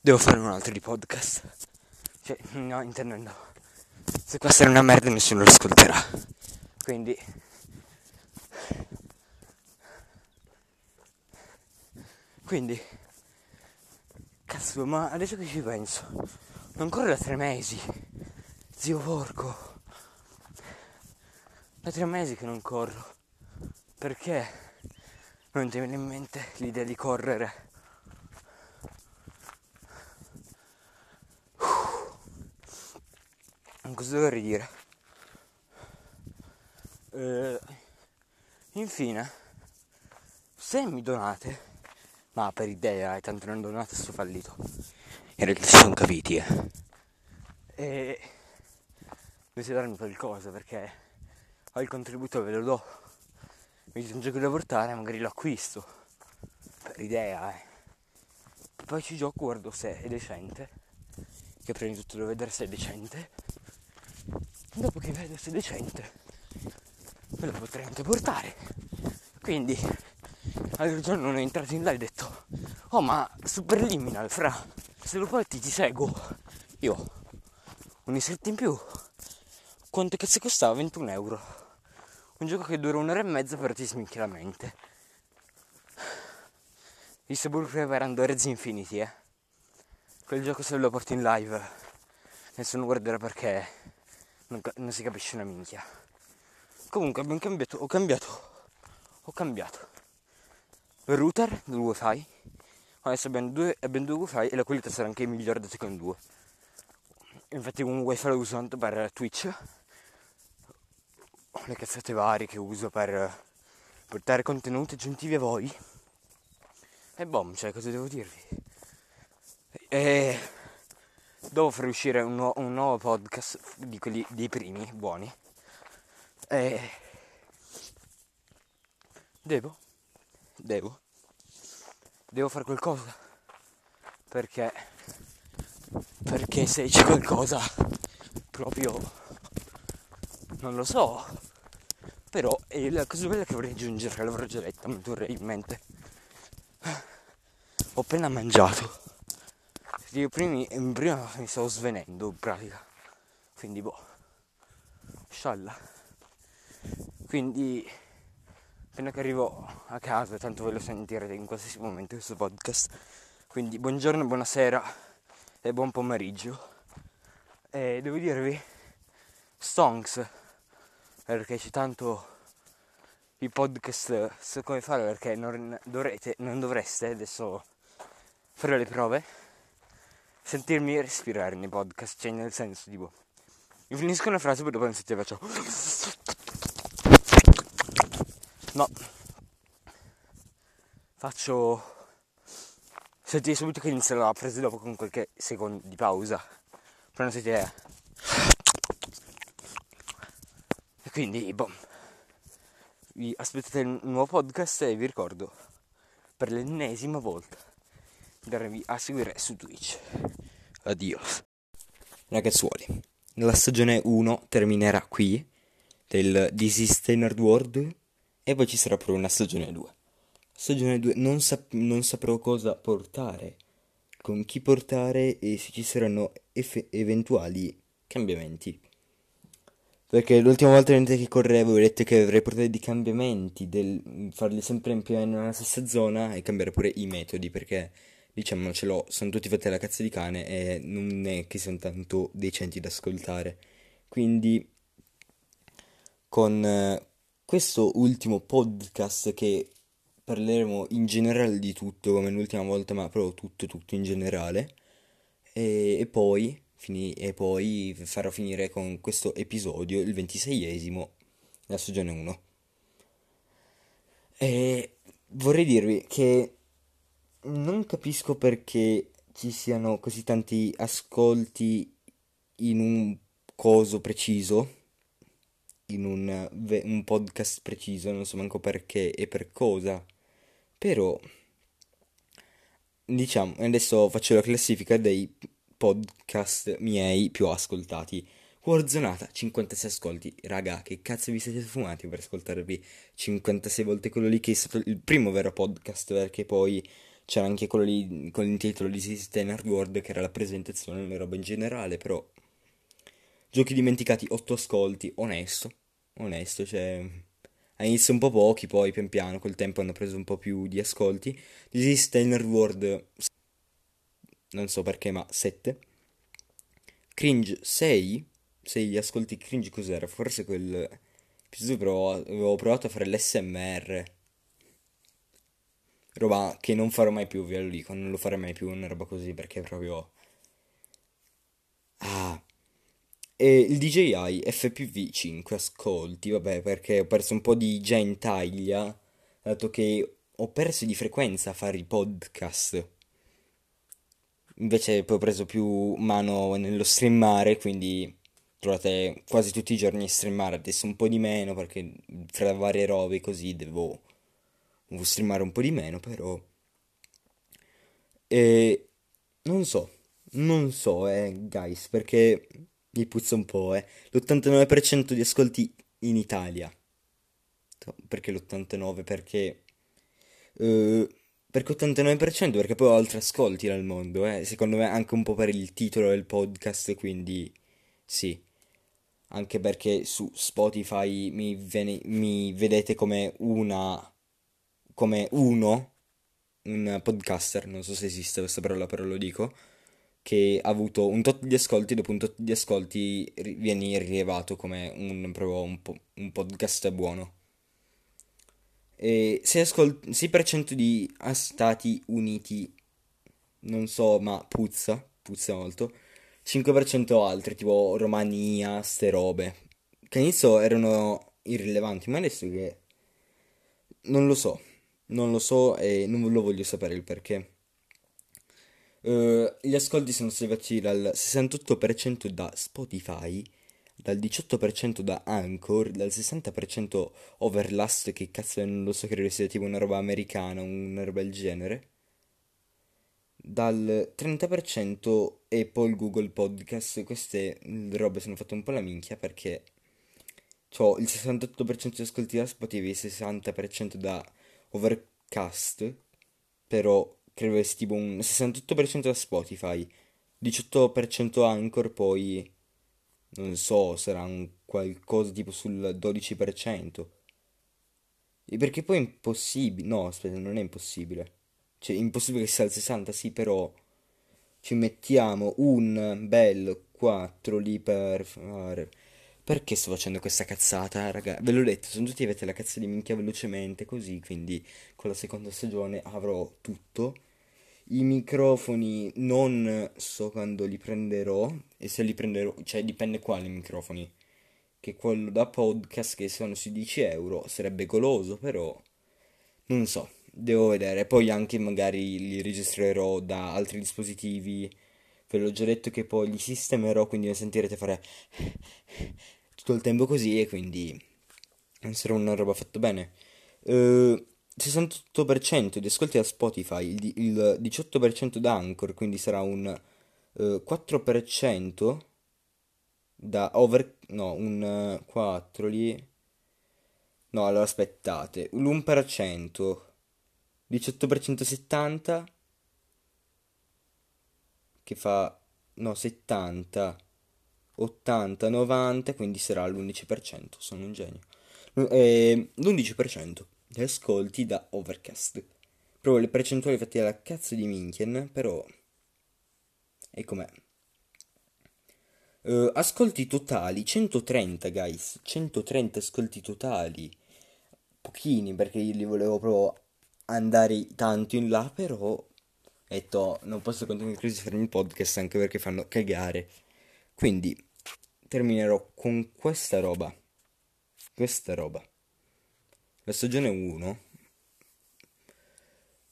devo fare un altro di podcast. Cioè no intendendo. Se questa è una merda nessuno lo ascolterà. Quindi quindi cazzo ma adesso che ci penso? Non corre da tre mesi zio porco. Da tre mesi che non corro. Perché? Non ti viene in mente l'idea di correre dire eh, infine se mi donate ma per idea e tanto non donate sto fallito. In realtà si sono capiti eh. E dovete darmi qualcosa perché ho il contributo ve lo do. Mi dite un gioco da portare magari lo acquisto. Per idea eh. Poi ci gioco guardo se è decente. Che prima di tutto devo vedere se è decente dopo che vedo se è decente me lo potrei anche portare. Quindi l'altro giorno non è entrato in live e ho detto oh ma superliminal fra se lo porti ti seguo. Io un iscritto in più quanto cazzo costava? 21 euro. Un gioco che dura un'ora e mezza però ti sminchia la mente. Il Sepulcro erano Doors Infinity eh. Quel gioco se lo porti in live nessuno guarderà perché non, non si capisce una minchia. Comunque abbiamo cambiato ho cambiato ho cambiato. Router del wifi. Adesso abbiamo due, abbiamo due wifi e la qualità sarà anche migliore dato che due. Infatti un wifi lo uso tanto per Twitch. Le cazzate varie che uso per portare contenuti aggiuntivi a voi. E bom cioè cosa devo dirvi? E devo far uscire un, nu- un nuovo podcast di quelli dei primi buoni. E devo devo devo fare qualcosa. Perché perché se c'è qualcosa proprio non lo so. Però è la cosa bella che vorrei aggiungere l'avrò già detta in mente. Ho appena mangiato io prima, prima mi stavo svenendo in pratica. Quindi boh scialla quindi appena che arrivo a casa tanto ve lo sentirete in qualsiasi momento questo podcast. Quindi buongiorno buonasera e buon pomeriggio. E devo dirvi stonks perché c'è tanto i podcast so come fare perché non dovrete non dovreste adesso fare le prove sentirmi respirare nei podcast cioè nel senso tipo io finisco una frase poi dopo non sentite faccio no. Faccio sentite subito che inizia la frase dopo con qualche secondo di pausa. Però non sentite e quindi boh. Vi aspettate il nuovo podcast e vi ricordo per l'ennesima volta di darvi a seguire su Twitch adios Ragazzuoli, la stagione 1 terminerà qui del This is Standard World e poi ci sarà pure una stagione 2. Stagione 2 non, sap- non saprò cosa portare, con chi portare e se ci saranno eff- eventuali cambiamenti. Perché l'ultima volta che correvo ho detto che avrei portato dei cambiamenti, del farli sempre in più nella stessa zona e cambiare pure i metodi perché diciamocelo, sono tutti fatti alla cazzo di cane e non è che siano tanto decenti da ascoltare. Quindi con eh, questo ultimo podcast che parleremo in generale di tutto come l'ultima volta, ma proprio tutto tutto in generale e, e poi fini- e poi farò finire con questo episodio, il 26esimo della stagione 1. E vorrei dirvi che non capisco perché ci siano così tanti ascolti in un coso preciso, in un, un podcast preciso, non so manco perché e per cosa, però diciamo, adesso faccio la classifica dei podcast miei più ascoltati. Warzonata, 56 ascolti. Raga, che cazzo vi siete fumati per ascoltarvi 56 volte quello lì che è stato il primo vero podcast, perché poi c'era anche quello lì con il titolo di System World che era la presentazione, una roba in generale, però giochi dimenticati 8 ascolti, onesto, onesto, cioè all'inizio un po' pochi, poi pian piano col tempo hanno preso un po' più di ascolti. This World non so perché, ma 7. Cringe 6. 6 ascolti cringe cos'era? Forse quel però avevo provato a fare l'SMR. Roba che non farò mai più, ve lo dico, non lo farò mai più una roba così perché proprio... Ah. E il DJI FPV 5 ascolti, vabbè, perché ho perso un po' di già in taglia, dato che ho perso di frequenza a fare i podcast. Invece poi ho preso più mano nello streamare, quindi trovate quasi tutti i giorni a streamare, adesso un po' di meno perché fra varie robe così devo, devo streamare un po' di meno, però... E non so, non so, eh, guys, perché mi puzza un po', eh. L'89% di ascolti in Italia. Perché l'89? Perché... Uh, perché 89%? Perché poi ho altri ascolti nel mondo, eh. Secondo me anche un po' per il titolo del podcast, quindi sì. Anche perché su Spotify mi, vene, mi vedete come una... come uno, un podcaster, non so se esiste questa parola, però lo dico, che ha avuto un tot di ascolti, dopo un tot di ascolti viene rilevato come un, un, po- un podcast buono. E 6%, ascol- 6% di Stati Uniti, non so, ma puzza, puzza molto. 5% altri, tipo Romania, ste robe. Che all'inizio erano irrilevanti, ma adesso che... Non lo so, non lo so e non lo voglio sapere il perché. Uh, gli ascolti sono salvati dal 68% da Spotify, dal 18% da Anchor, dal 60% Overlast, che cazzo non lo so, credo sia tipo una roba americana, una roba del genere. dal 30% Apple Google Podcast. Queste robe sono fatte un po' la minchia perché ho il 68% di ascolti da Spotify il 60% da Overcast. Però credo sia tipo un 68% da Spotify, 18% Anchor, poi non so, sarà un qualcosa tipo sul 12%. E perché poi è impossibile. No, aspetta, non è impossibile. Cioè, è impossibile che sia al 60, sì, però ci mettiamo un bel 4 lì per fare. Perché sto facendo questa cazzata, raga? Ve l'ho detto, sono tutti avete la cazzo di minchia velocemente, così, quindi con la seconda stagione avrò tutto. I microfoni non so quando li prenderò, e se li prenderò, cioè dipende quali microfoni. Che quello da podcast che sono sui 10 euro sarebbe goloso, però non so, devo vedere. Poi anche magari li registrerò da altri dispositivi. Ve l'ho già detto che poi li sistemerò, quindi mi sentirete fare tutto il tempo così e quindi non sarà una roba fatta bene. Eh, 68% di ascolti da Spotify, il, il 18% da Anchor, quindi sarà un eh, 4% da over... no, un eh, 4 lì... No, allora aspettate, l'1%, 18% 70, che fa... no, 70, 80, 90, quindi sarà l'11%, sono un genio. Eh, l'11% di ascolti da Overcast. Proprio le percentuali fatte dalla cazzo di Minchien, però... E com'è? Eh, ascolti totali 130 guys 130 ascolti totali pochini perché io li volevo proprio andare tanto in là però ho detto non posso continuare così a farmi il podcast anche perché fanno cagare quindi terminerò con questa roba questa roba la stagione 1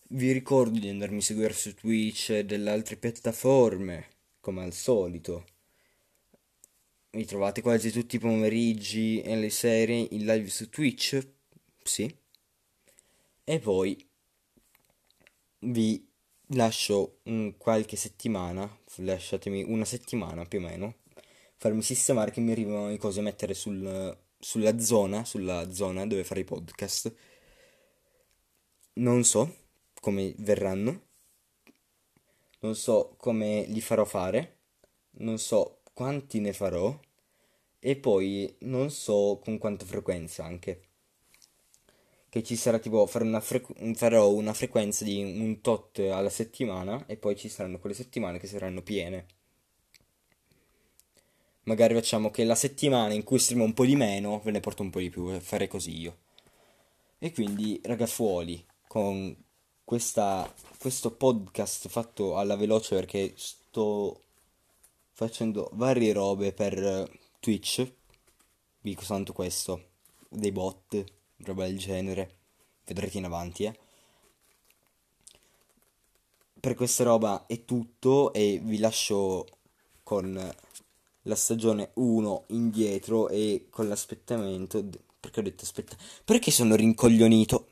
vi ricordo di andarmi a seguire su Twitch e delle altre piattaforme come al solito mi trovate quasi tutti i pomeriggi e le serie in live su Twitch? Sì. E poi vi lascio un qualche settimana, lasciatemi una settimana più o meno, farmi sistemare che mi arrivano le cose a mettere sul, sulla zona, sulla zona dove fare i podcast. Non so come verranno, non so come li farò fare, non so quanti ne farò e poi non so con quanta frequenza anche. Che ci sarà tipo fare una frequ- farò una frequenza di un tot alla settimana e poi ci saranno quelle settimane che saranno piene. Magari facciamo che la settimana in cui streamo un po' di meno ve ne porto un po' di più, e farei così io. E quindi ragazzuoli, con questa, questo podcast fatto alla veloce perché sto facendo varie robe per Twitch, vi dico soltanto questo, dei bot, roba del genere, vedrete in avanti, eh. Per questa roba è tutto e vi lascio con la stagione 1 indietro e con l'aspettamento, perché ho detto aspetta, perché sono rincoglionito?